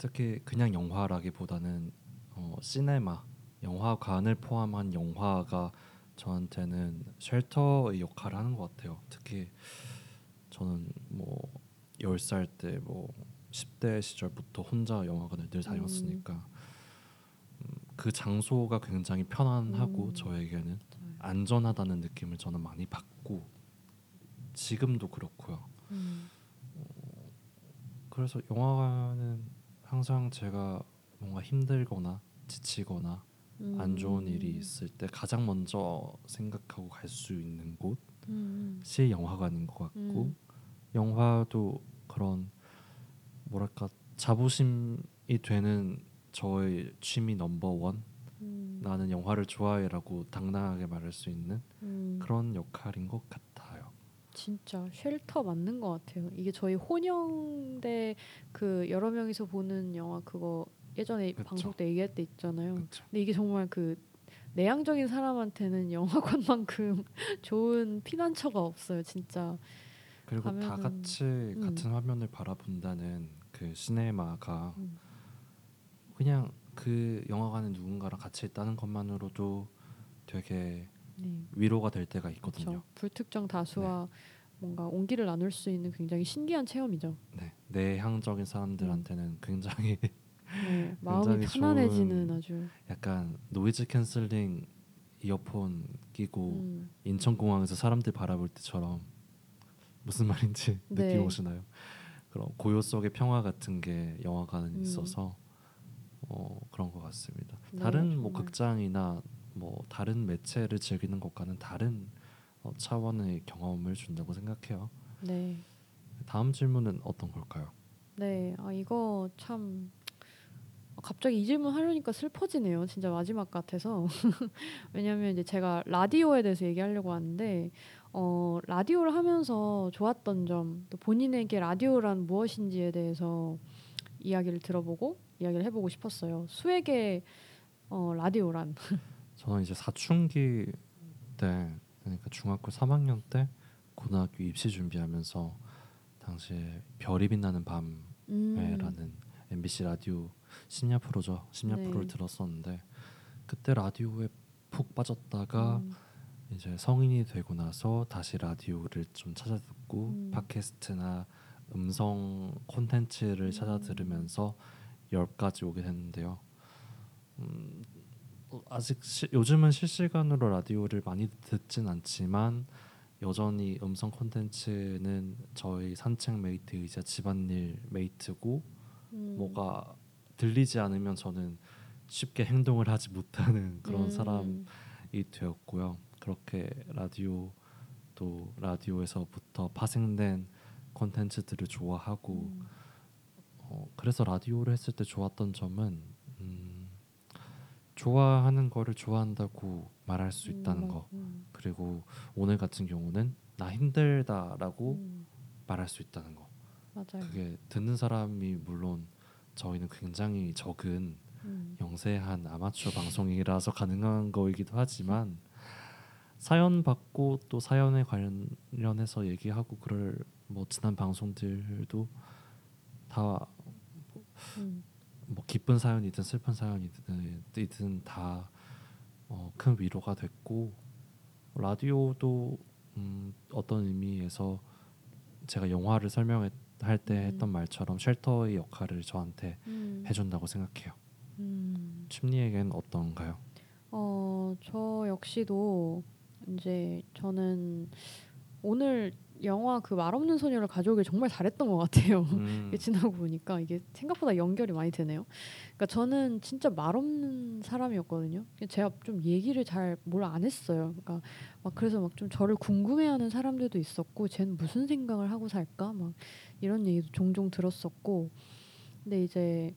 A: 특히 그냥 영화라기보다는 어, 시네마 영화관을 포함한 영화가 저한테는 shelter의 역할을 하는 것 같아요. 특히 저는 뭐 10살 때뭐 10대 시절부터 혼자 영화관을 늘 다녔으니까 음, 그 장소가 굉장히 편안하고
B: 음.
A: 저에게는 안전하다는 느낌을 저는 많이 받고 지금도 그렇고요.
B: 음.
A: 그래서 영화관은 항상 제가 뭔가 힘들거나 지치거나 안 좋은 일이
B: 음.
A: 있을 때 가장 먼저 생각하고 갈 수 있는 곳이
B: 음.
A: 영화관인 것 같고
B: 음.
A: 영화도 그런 뭐랄까 자부심이 되는 저의 취미 넘버 원
B: 음.
A: 나는 영화를 좋아해라고 당당하게 말할 수 있는
B: 음.
A: 그런 역할인 것 같아요.
B: 진짜 쉘터 맞는 것 같아요. 이게 저희 혼영대 그 여러 명이서 보는 영화 그거 예전에
A: 그쵸.
B: 방송 때 얘기할 때 있잖아요.
A: 그렇죠.
B: 근데 이게 정말 그 내향적인 사람한테는 영화관만큼 좋은 피난처가 없어요, 진짜.
A: 그리고 다
B: 가면은-
A: 같이 같은 화면을 바라본다는 그 시네마가
B: 음.
A: 그냥 그 영화관에 누군가랑 같이 있다는 것만으로도 되게
B: 네.
A: 위로가 될 때가 있거든요.
B: 그렇죠. 불특정 다수와 뭔가 온기를 나눌 수 있는 굉장히 신기한 체험이죠.
A: 네, 내향적인 사람들한테는 굉장히
B: 네, 마음이 편안해지는 아주.
A: 약간 noise canceling 이어폰 끼고
B: 음.
A: 인천공항에서 사람들 바라볼 때처럼 무슨 말인지
B: 네.
A: 느낌 오시나요? 그런 고요 속의 평화 같은 게 영화관에
B: 음.
A: 있어서 어, 그런 것 같습니다.
B: 네,
A: 다른 뭐. 극장이나 뭐 다른 매체를 즐기는 것과는 다른 어, 차원의 경험을 준다고 생각해요.
B: 네.
A: 다음 질문은 어떤 걸까요?
B: 네, 아 이거 참 갑자기 이 질문 하려니까 슬퍼지네요. 진짜 마지막 같아서 왜냐하면 이제 제가 라디오에 대해서 얘기하려고 하는데 어 라디오를 하면서 좋았던 점, 또 본인에게 라디오란 무엇인지에 대해서 이야기를 들어보고 이야기를 해보고 싶었어요. 수에게 어 라디오란
A: 저는 이제 사춘기 때 그러니까 중학교 3학년 때 고등학교 입시 준비하면서 당시에 별이 빛나는
B: 음,
A: 밤에라는 MBC 라디오 심야 프로죠. 심야
B: 네.
A: 프로를 들었었는데 그때 라디오에 푹 빠졌다가
B: 음,
A: 이제 성인이 되고 나서 다시 라디오를 좀 찾아 듣고
B: 음.
A: 팟캐스트나 음성 콘텐츠를 찾아
B: 음.
A: 들으면서 열까지 오게 됐는데요. 음, 어, 아직 시, 요즘은 실시간으로 라디오를 많이 듣진 않지만 여전히 음성 콘텐츠는 저희 산책 메이트이자 집안일 메이트고
B: 음,
A: 뭐가 들리지 않으면 저는 쉽게 행동을 하지 못하는 그런
B: 음.
A: 사람이 되었고요. 그렇게 라디오 또 라디오에서부터 파생된 콘텐츠들을 좋아하고
B: 음.
A: 어, 그래서 라디오를 했을 때 좋았던 점은 음, 좋아하는 거를 좋아한다고 말할 수 있다는
B: 음,
A: 거
B: 음,
A: 그리고 오늘 같은 경우는 나 힘들다라고
B: 음,
A: 말할 수 있다는 거
B: 맞아요.
A: 그게 듣는 사람이 물론 저희는 굉장히 적은
B: 음.
A: 영세한 아마추어 방송이라서 가능한 거이기도 하지만 사연 받고 또 사연에 관련해서 얘기하고 그럴 뭐 지난 방송들도 다
B: 음.
A: 뭐 기쁜 사연이든 슬픈 사연이든 다 어, 큰 위로가 됐고 라디오도 음, 어떤 의미에서 제가 영화를 설명할 때
B: 음.
A: 했던 말처럼 쉘터의 역할을 저한테
B: 음.
A: 해준다고 생각해요.
B: 음.
A: 침리에겐 어떤가요?
B: 어, 저 역시도 이제 저는 오늘 영화 그 말없는 소녀를 가져오길 정말 잘했던 것 같아요.
A: 음,
B: 지나고 보니까 이게 생각보다 연결이 많이 되네요. 그러니까 저는 진짜 말없는 사람이었거든요. 제가 좀 얘기를 잘 뭘 안 했어요. 그러니까 막 그래서 막 좀 저를 궁금해하는 사람들도 있었고, 쟤는 무슨 생각을 하고 살까? 막 이런 얘기도 종종 들었었고, 근데 이제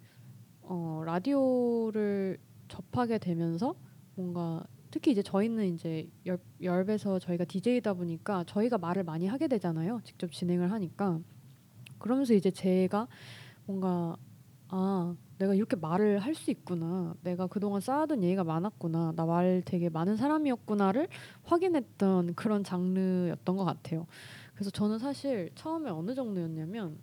B: 어, 라디오를 접하게 되면서 뭔가 특히 이제 저희는 이제 열, 열배서 저희가 DJ다 보니까 저희가 말을 많이 하게 되잖아요. 직접 진행을 하니까. 그러면서 이제 제가 뭔가 아 내가 이렇게 말을 할 수 있구나 내가 그동안 쌓아둔 얘기가 많았구나 나 말 되게 많은 사람이었구나를 확인했던 그런 장르였던 것 같아요 그래서 저는 사실 처음에 어느 정도였냐면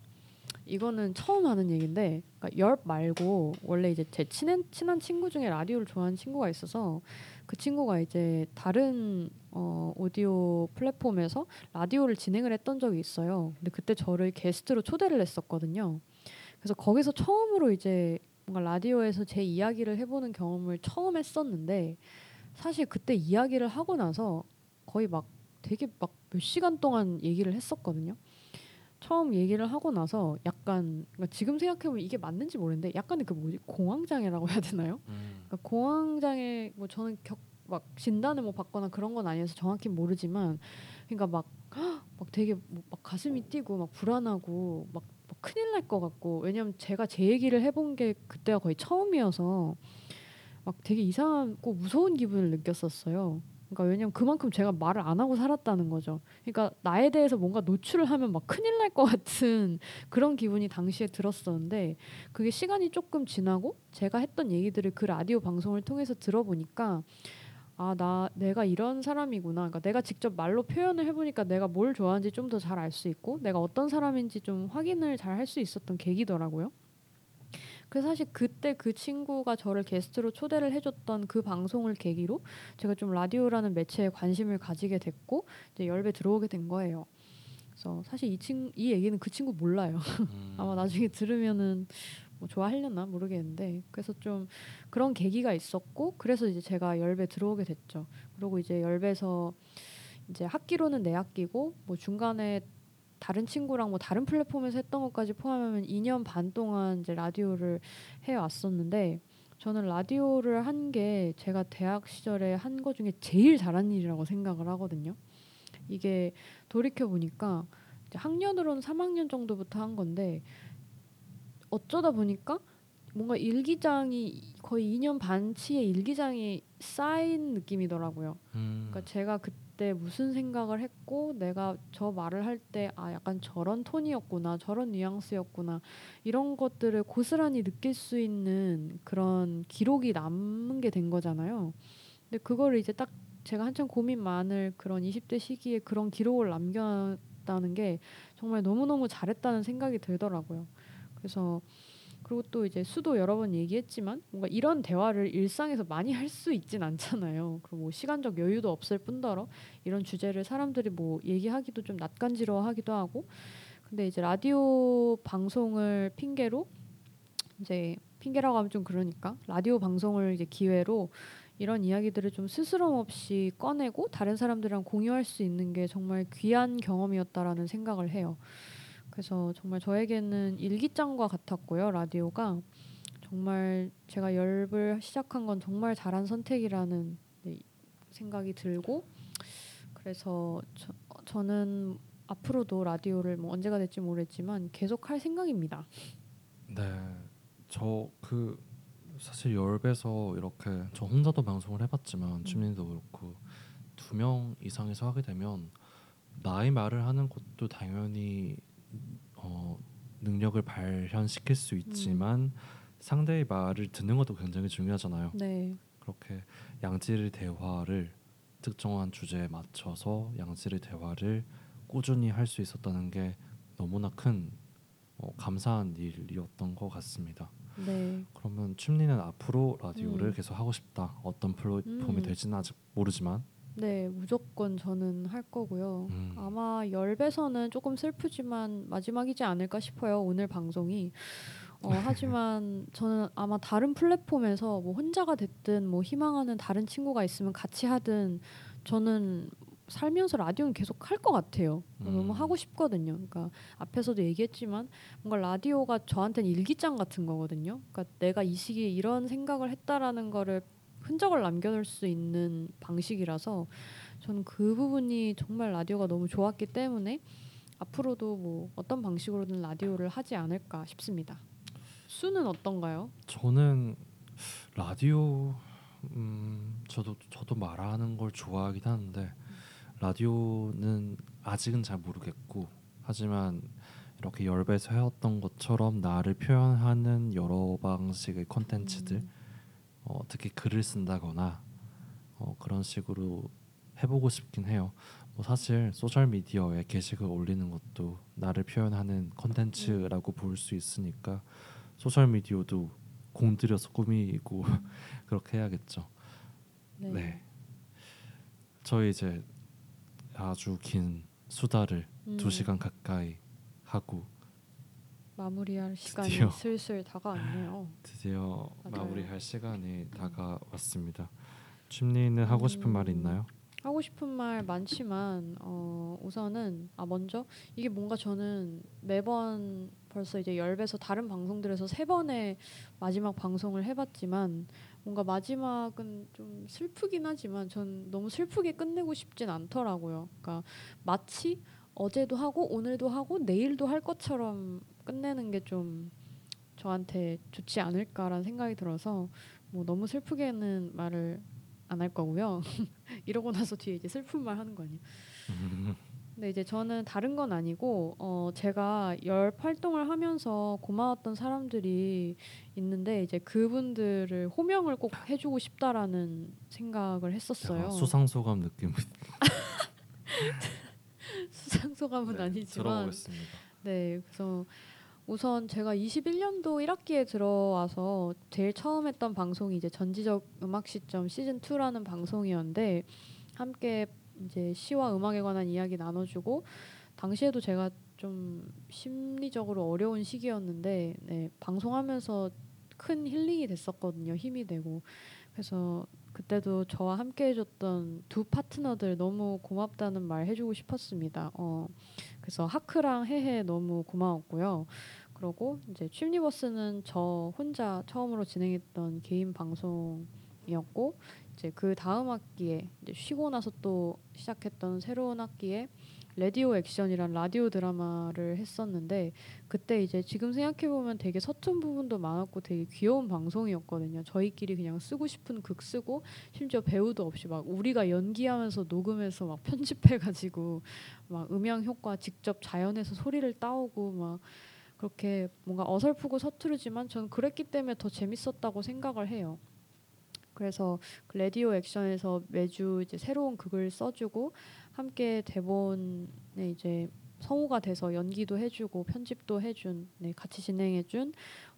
B: 이거는 처음 하는 얘기인데 그러니까 열 말고 원래 이제 제 친한 친한 친구 중에 라디오를 좋아하는 친구가 있어서 그 친구가 이제 다른 어, 오디오 플랫폼에서 라디오를 진행을 했던 적이 있어요. 근데 그때 저를 게스트로 초대를 했었거든요. 그래서 거기서 처음으로 이제 뭔가 라디오에서 제 이야기를 해보는 경험을 처음 했었는데 사실 그때 이야기를 하고 나서 거의 막 되게 막 몇 시간 동안 얘기를 했었거든요. 처음 얘기를 하고 나서 약간 그러니까 지금 생각해보면 이게 맞는지 모르는데 약간의 그 뭐지 공황장애라고 해야 되나요?
A: 음,
B: 그러니까 공황장애 뭐 저는 격막 진단을 뭐 받거나 그런 건 아니어서 정확히 모르지만 그러니까 막막 되게 뭐 막 가슴이 뛰고 막 불안하고 막, 막 큰일 날 것 같고 왜냐면 제가 제 얘기를 해본 게 그때가 거의 처음이어서 막 되게 이상하고 무서운 기분을 느꼈었어요. 그러니까 왜냐면 그만큼 제가 말을 안 하고 살았다는 거죠. 그러니까 나에 대해서 뭔가 노출을 하면 막 큰일 날 것 같은 그런 기분이 당시에 들었었는데 그게 시간이 조금 지나고 제가 했던 얘기들을 그 라디오 방송을 통해서 들어보니까 아 나 내가 이런 사람이구나. 그러니까 내가 직접 말로 표현을 해보니까 내가 뭘 좋아하는지 좀 더 잘 알 수 있고 내가 어떤 사람인지 좀 확인을 잘 할 수 있었던 계기더라고요. 그래서 사실 그때 그 친구가 저를 게스트로 초대를 해줬던 그 방송을 계기로 제가 좀 라디오라는 매체에 관심을 가지게 됐고 이제 열배 들어오게 된 거예요. 그래서 사실 이 친, 이 얘기는 그 친구 몰라요.
A: 음,
B: 아마 나중에 들으면은 뭐 좋아하려나 모르겠는데 그래서 좀 그런 계기가 있었고 그래서 이제 제가 열배 들어오게 됐죠. 그리고 이제 열배에서 이제 학기로는 내 학기고 뭐 중간에 다른 친구랑 뭐 다른 플랫폼에서 했던 것까지 포함하면 2년 반 동안 이제 라디오를 해 왔었는데 저는 라디오를 한 게 제가 대학 시절에 한 거 중에 제일 잘한 일이라고 생각을 하거든요. 이게 돌이켜 보니까 학년으로는 3학년 정도부터 한 건데 어쩌다 보니까 뭔가 일기장이 거의 2년 반치의 일기장이 쌓인 느낌이더라고요.
A: 음,
B: 그러니까 제가 그 때 무슨 생각을 했고 내가 저 말을 할 때 아 약간 저런 톤이었구나 저런 뉘앙스였구나 이런 것들을 고스란히 느낄 수 있는 그런 기록이 남는 게된 거잖아요. 근데 그거를 이제 딱 제가 한참 고민 많을 그런 20대 시기에 그런 기록을 남겼다는 게 정말 너무너무 잘했다는 생각이 들더라고요. 그래서 그리고 또 이제 수도 여러 번 얘기했지만 뭔가 이런 대화를 일상에서 많이 할 수 있진 않잖아요. 그리고 뭐 시간적 여유도 없을 뿐더러 이런 주제를 사람들이 뭐 얘기하기도 좀 낯간지러워하기도 하고 근데 이제 라디오 방송을 핑계로 이제 핑계라고 하면 좀 그러니까 라디오 방송을 이제 기회로 이런 이야기들을 좀 스스럼 없이 꺼내고 다른 사람들이랑 공유할 수 있는 게 정말 귀한 경험이었다라는 생각을 해요. 그래서 정말 저에게는 일기장과 같았고요. 라디오가 정말 제가 열을 시작한 건 정말 잘한 선택이라는 네, 생각이 들고 그래서 저, 저는 앞으로도 라디오를 뭐 언제가 될지 모르겠지만 계속 할 생각입니다.
A: 네, 저 그 사실 열배서 이렇게 저 혼자도 방송을 해봤지만 춤님도 그렇고 두 명 이상에서 하게 되면 나의 말을 하는 것도 당연히 어, 능력을 발현시킬 수 있지만 상대의 말을 듣는 것도 굉장히 중요하잖아요.
B: 네,
A: 그렇게 양질의 대화를 특정한 주제에 맞춰서 양질의 대화를 꾸준히 할 수 있었다는 게 너무나 큰 어, 감사한 일이었던 것 같습니다.
B: 네,
A: 그러면 춤리는 앞으로 라디오를
B: 음.
A: 계속 하고 싶다. 어떤 플랫폼이
B: 음.
A: 될지는 아직 모르지만
B: 네, 무조건 저는 할 거고요.
A: 음.
B: 아마 열배서는 조금 슬프지만 마지막이지 않을까 싶어요. 오늘 방송이. 어, 하지만 저는 아마 다른 플랫폼에서 뭐 혼자가 됐든 뭐 희망하는 다른 친구가 있으면 같이 하든 저는 살면서 라디오는 계속 할 것 같아요. 너무
A: 음.
B: 하고 싶거든요. 그러니까 앞에서도 얘기했지만 뭔가 라디오가 저한테는 일기장 같은 거거든요. 그러니까 내가 이 시기에 이런 생각을 했다라는 거를 흔적을 남겨놓을 수 있는 방식이라서 저는 그 부분이 정말 라디오가 너무 좋았기 때문에 앞으로도 뭐 어떤 방식으로든 라디오를 하지 않을까 싶습니다. 수는 어떤가요?
A: 저는 라디오 음 저도 저도 말하는 걸 좋아하긴 하는데 라디오는 아직은 잘 모르겠고 하지만 이렇게 열배에서 해왔던 것처럼 나를 표현하는 여러 방식의 콘텐츠들
B: 음,
A: 어, 특히 글을 쓴다거나 어, 그런 식으로 해보고 싶긴 해요. 뭐 사실 소셜 미디어에 게시글 올리는 것도 나를 표현하는 콘텐츠라고 볼 수 있으니까 소셜 미디어도 공들여서 꾸미고 그렇게 해야겠죠.
B: 네.
A: 네. 저희 이제 아주 긴 수다를
B: 음,
A: 두 시간 가까이 하고
B: 마무리할 시간이
A: 드디어.
B: 슬슬 다가왔네요.
A: 드디어
B: 맞아요.
A: 마무리할 시간이 다가왔습니다. 춤리는 하고 싶은
B: 음.
A: 말이 있나요?
B: 하고 싶은 말 많지만 어, 우선은 아 먼저 이게 뭔가 저는 매번 벌써 이제 열배서 다른 방송들에서 세 번의 마지막 방송을 해봤지만 뭔가 마지막은 좀 슬프긴 하지만 전 너무 슬프게 끝내고 싶진 않더라고요. 그러니까 마치 어제도 하고 오늘도 하고 내일도 할 것처럼 끝내는 게 좀 저한테 좋지 않을까라는 생각이 들어서 뭐 너무 슬프게는 말을 안 할 거고요. 이러고 나서 뒤에 이제 슬픈 말 하는 거 아니에요? 근데 이제 저는 다른 건 아니고 어 제가 열 활동을 하면서 고마웠던 사람들이 있는데 이제 그분들을 호명을 꼭 해주고 싶다라는 생각을 했었어요.
A: 약간 수상 소감 느낌
B: 수상 소감은
A: 네,
B: 아니지만
A: 들어보겠습니다.
B: 네, 그래서 우선 제가 21년도 1학기에 들어와서 제일 처음 했던 방송이 이제 전지적 음악 시점 시즌 2라는 방송이었는데 함께 이제 시와 음악에 관한 이야기 나눠주고 당시에도 제가 좀 심리적으로 어려운 시기였는데 네, 방송하면서 큰 힐링이 됐었거든요. 힘이 되고 그래서 그때도 저와 함께 해줬던 두 파트너들 너무 고맙다는 말 해주고 싶었습니다. 어, 그래서 하크랑 해해 너무 고마웠고요. 그리고 이제 취미버스는 저 혼자 처음으로 진행했던 개인 방송이었고 이제 그 다음 학기에 이제 쉬고 나서 또 시작했던 새로운 학기에 레디오 액션이란 라디오 드라마를 했었는데 그때 이제 지금 생각해 보면 되게 서툰 부분도 많았고 되게 귀여운 방송이었거든요. 저희끼리 그냥 쓰고 싶은 극 쓰고 심지어 배우도 없이 막 우리가 연기하면서 녹음해서 막 편집해 가지고 막 음향 효과 직접 자연에서 소리를 따오고 막 그렇게 뭔가 어설프고 서투르지만 저는 그랬기 때문에 더 재밌었다고 생각을 해요. 그래서 그 레디오 액션에서 매주 이제 새로운 극을 써주고 함께 대본에 이제 성우가 돼서 연기도 해주고 편집도 해준 네, 같이 진행해준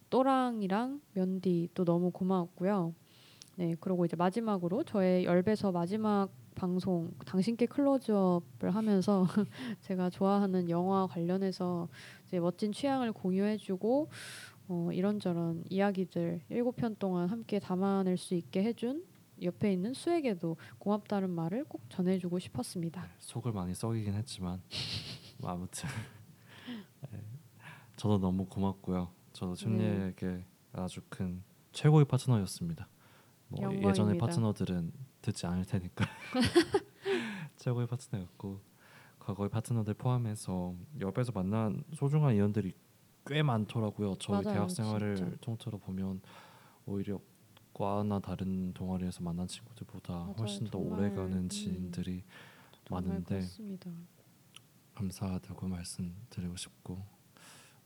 B: 또랑이랑 면디 또 너무 고마웠고요. 네 그리고 이제 마지막으로 저의 열배서 마지막 방송 당신께 클로즈업을 하면서 제가 좋아하는 영화 관련해서 이제 멋진 취향을 공유해주고 어, 이런저런 이야기들 일곱 편 동안 함께 담아낼 수 있게 해준 옆에 있는 수에게도 고맙다는 말을 꼭 전해주고 싶었습니다.
A: 속을 많이 썩이긴 했지만 뭐 아무튼 네, 저도 너무 고맙고요. 저도 춤리에게 아주 큰 최고의 파트너였습니다. 뭐
B: 영광입니다.
A: 예전의 파트너들은 듣지 않을 테니까 최고의 파트너였고 과거의 파트너들 포함해서 옆에서 만난 소중한 인연들이 꽤 많더라고요. 저희
B: 맞아요,
A: 대학 생활을
B: 진짜.
A: 통틀어 보면 오히려 과나 다른 동아리에서 만난 친구들보다
B: 맞아요,
A: 훨씬 더
B: 정말,
A: 오래가는
B: 음.
A: 지인들이
B: 정말
A: 많은데. 감사하다고 말씀드리고 싶고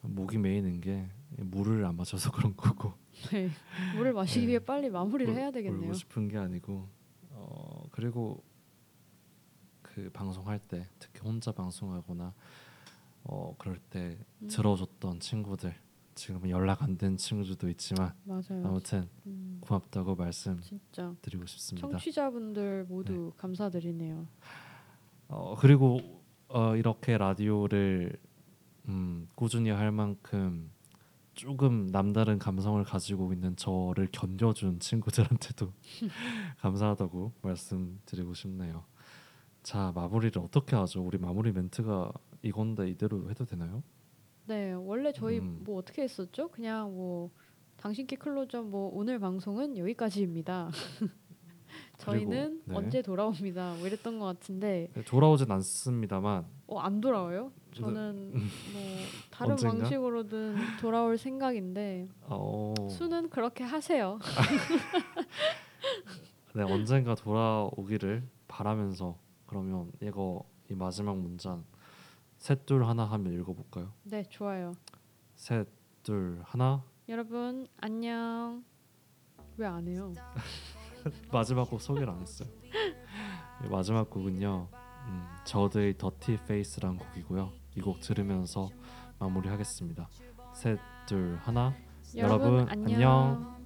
A: 목이 메이는 게 물을 안 마셔서 그런 거고
B: 네. 물을 마시기
A: 네.
B: 위해 빨리 마무리를
A: 울-
B: 해야 되겠네요.
A: 울고 싶은 게 아니고 어 그리고 그 방송할 때 특히 혼자 방송하거나 어 그럴 때
B: 음.
A: 들어줬던 친구들 지금은 연락 안 된 친구들도 있지만
B: 맞아요.
A: 아무튼
B: 음,
A: 고맙다고 말씀드리고
B: 진짜
A: 싶습니다.
B: 청취자분들 모두 감사드리네요.
A: 어 그리고 어 이렇게 라디오를 음 꾸준히 할 만큼 조금 남다른 감성을 가지고 있는 저를 견뎌준 친구들한테도 감사하다고 말씀드리고 싶네요. 자 마무리를 어떻게 하죠? 우리 마무리 멘트가 이건데 이대로 해도 되나요?
B: 네, 원래 저희
A: 음.
B: 뭐 어떻게 했었죠? 그냥 뭐 당신께 클로저 뭐 오늘 방송은 여기까지입니다. 저희는
A: 네.
B: 언제 돌아옵니다. 뭐 이랬던 것 같은데
A: 네, 돌아오진 않습니다만
B: 어, 안 돌아와요? 저는 뭐 다른
A: 언젠가?
B: 방식으로든 돌아올 생각인데
A: 어,
B: 수는 그렇게 하세요.
A: 네 언젠가 돌아오기를 바라면서 그러면 이거 이 마지막 문장 셋둘 하나 하면 읽어볼까요?
B: 네, 좋아요.
A: 셋, 둘, 하나.
B: 여러분 안녕. 왜 안 해요?
A: 마지막 곡 소개를 안 했어요. 이 마지막 곡은요. 음, 저드의 더티 페이스란 곡이고요. 이 곡 들으면서 마무리하겠습니다. 셋, 둘, 하나. 여러분, 안녕.
D: 주고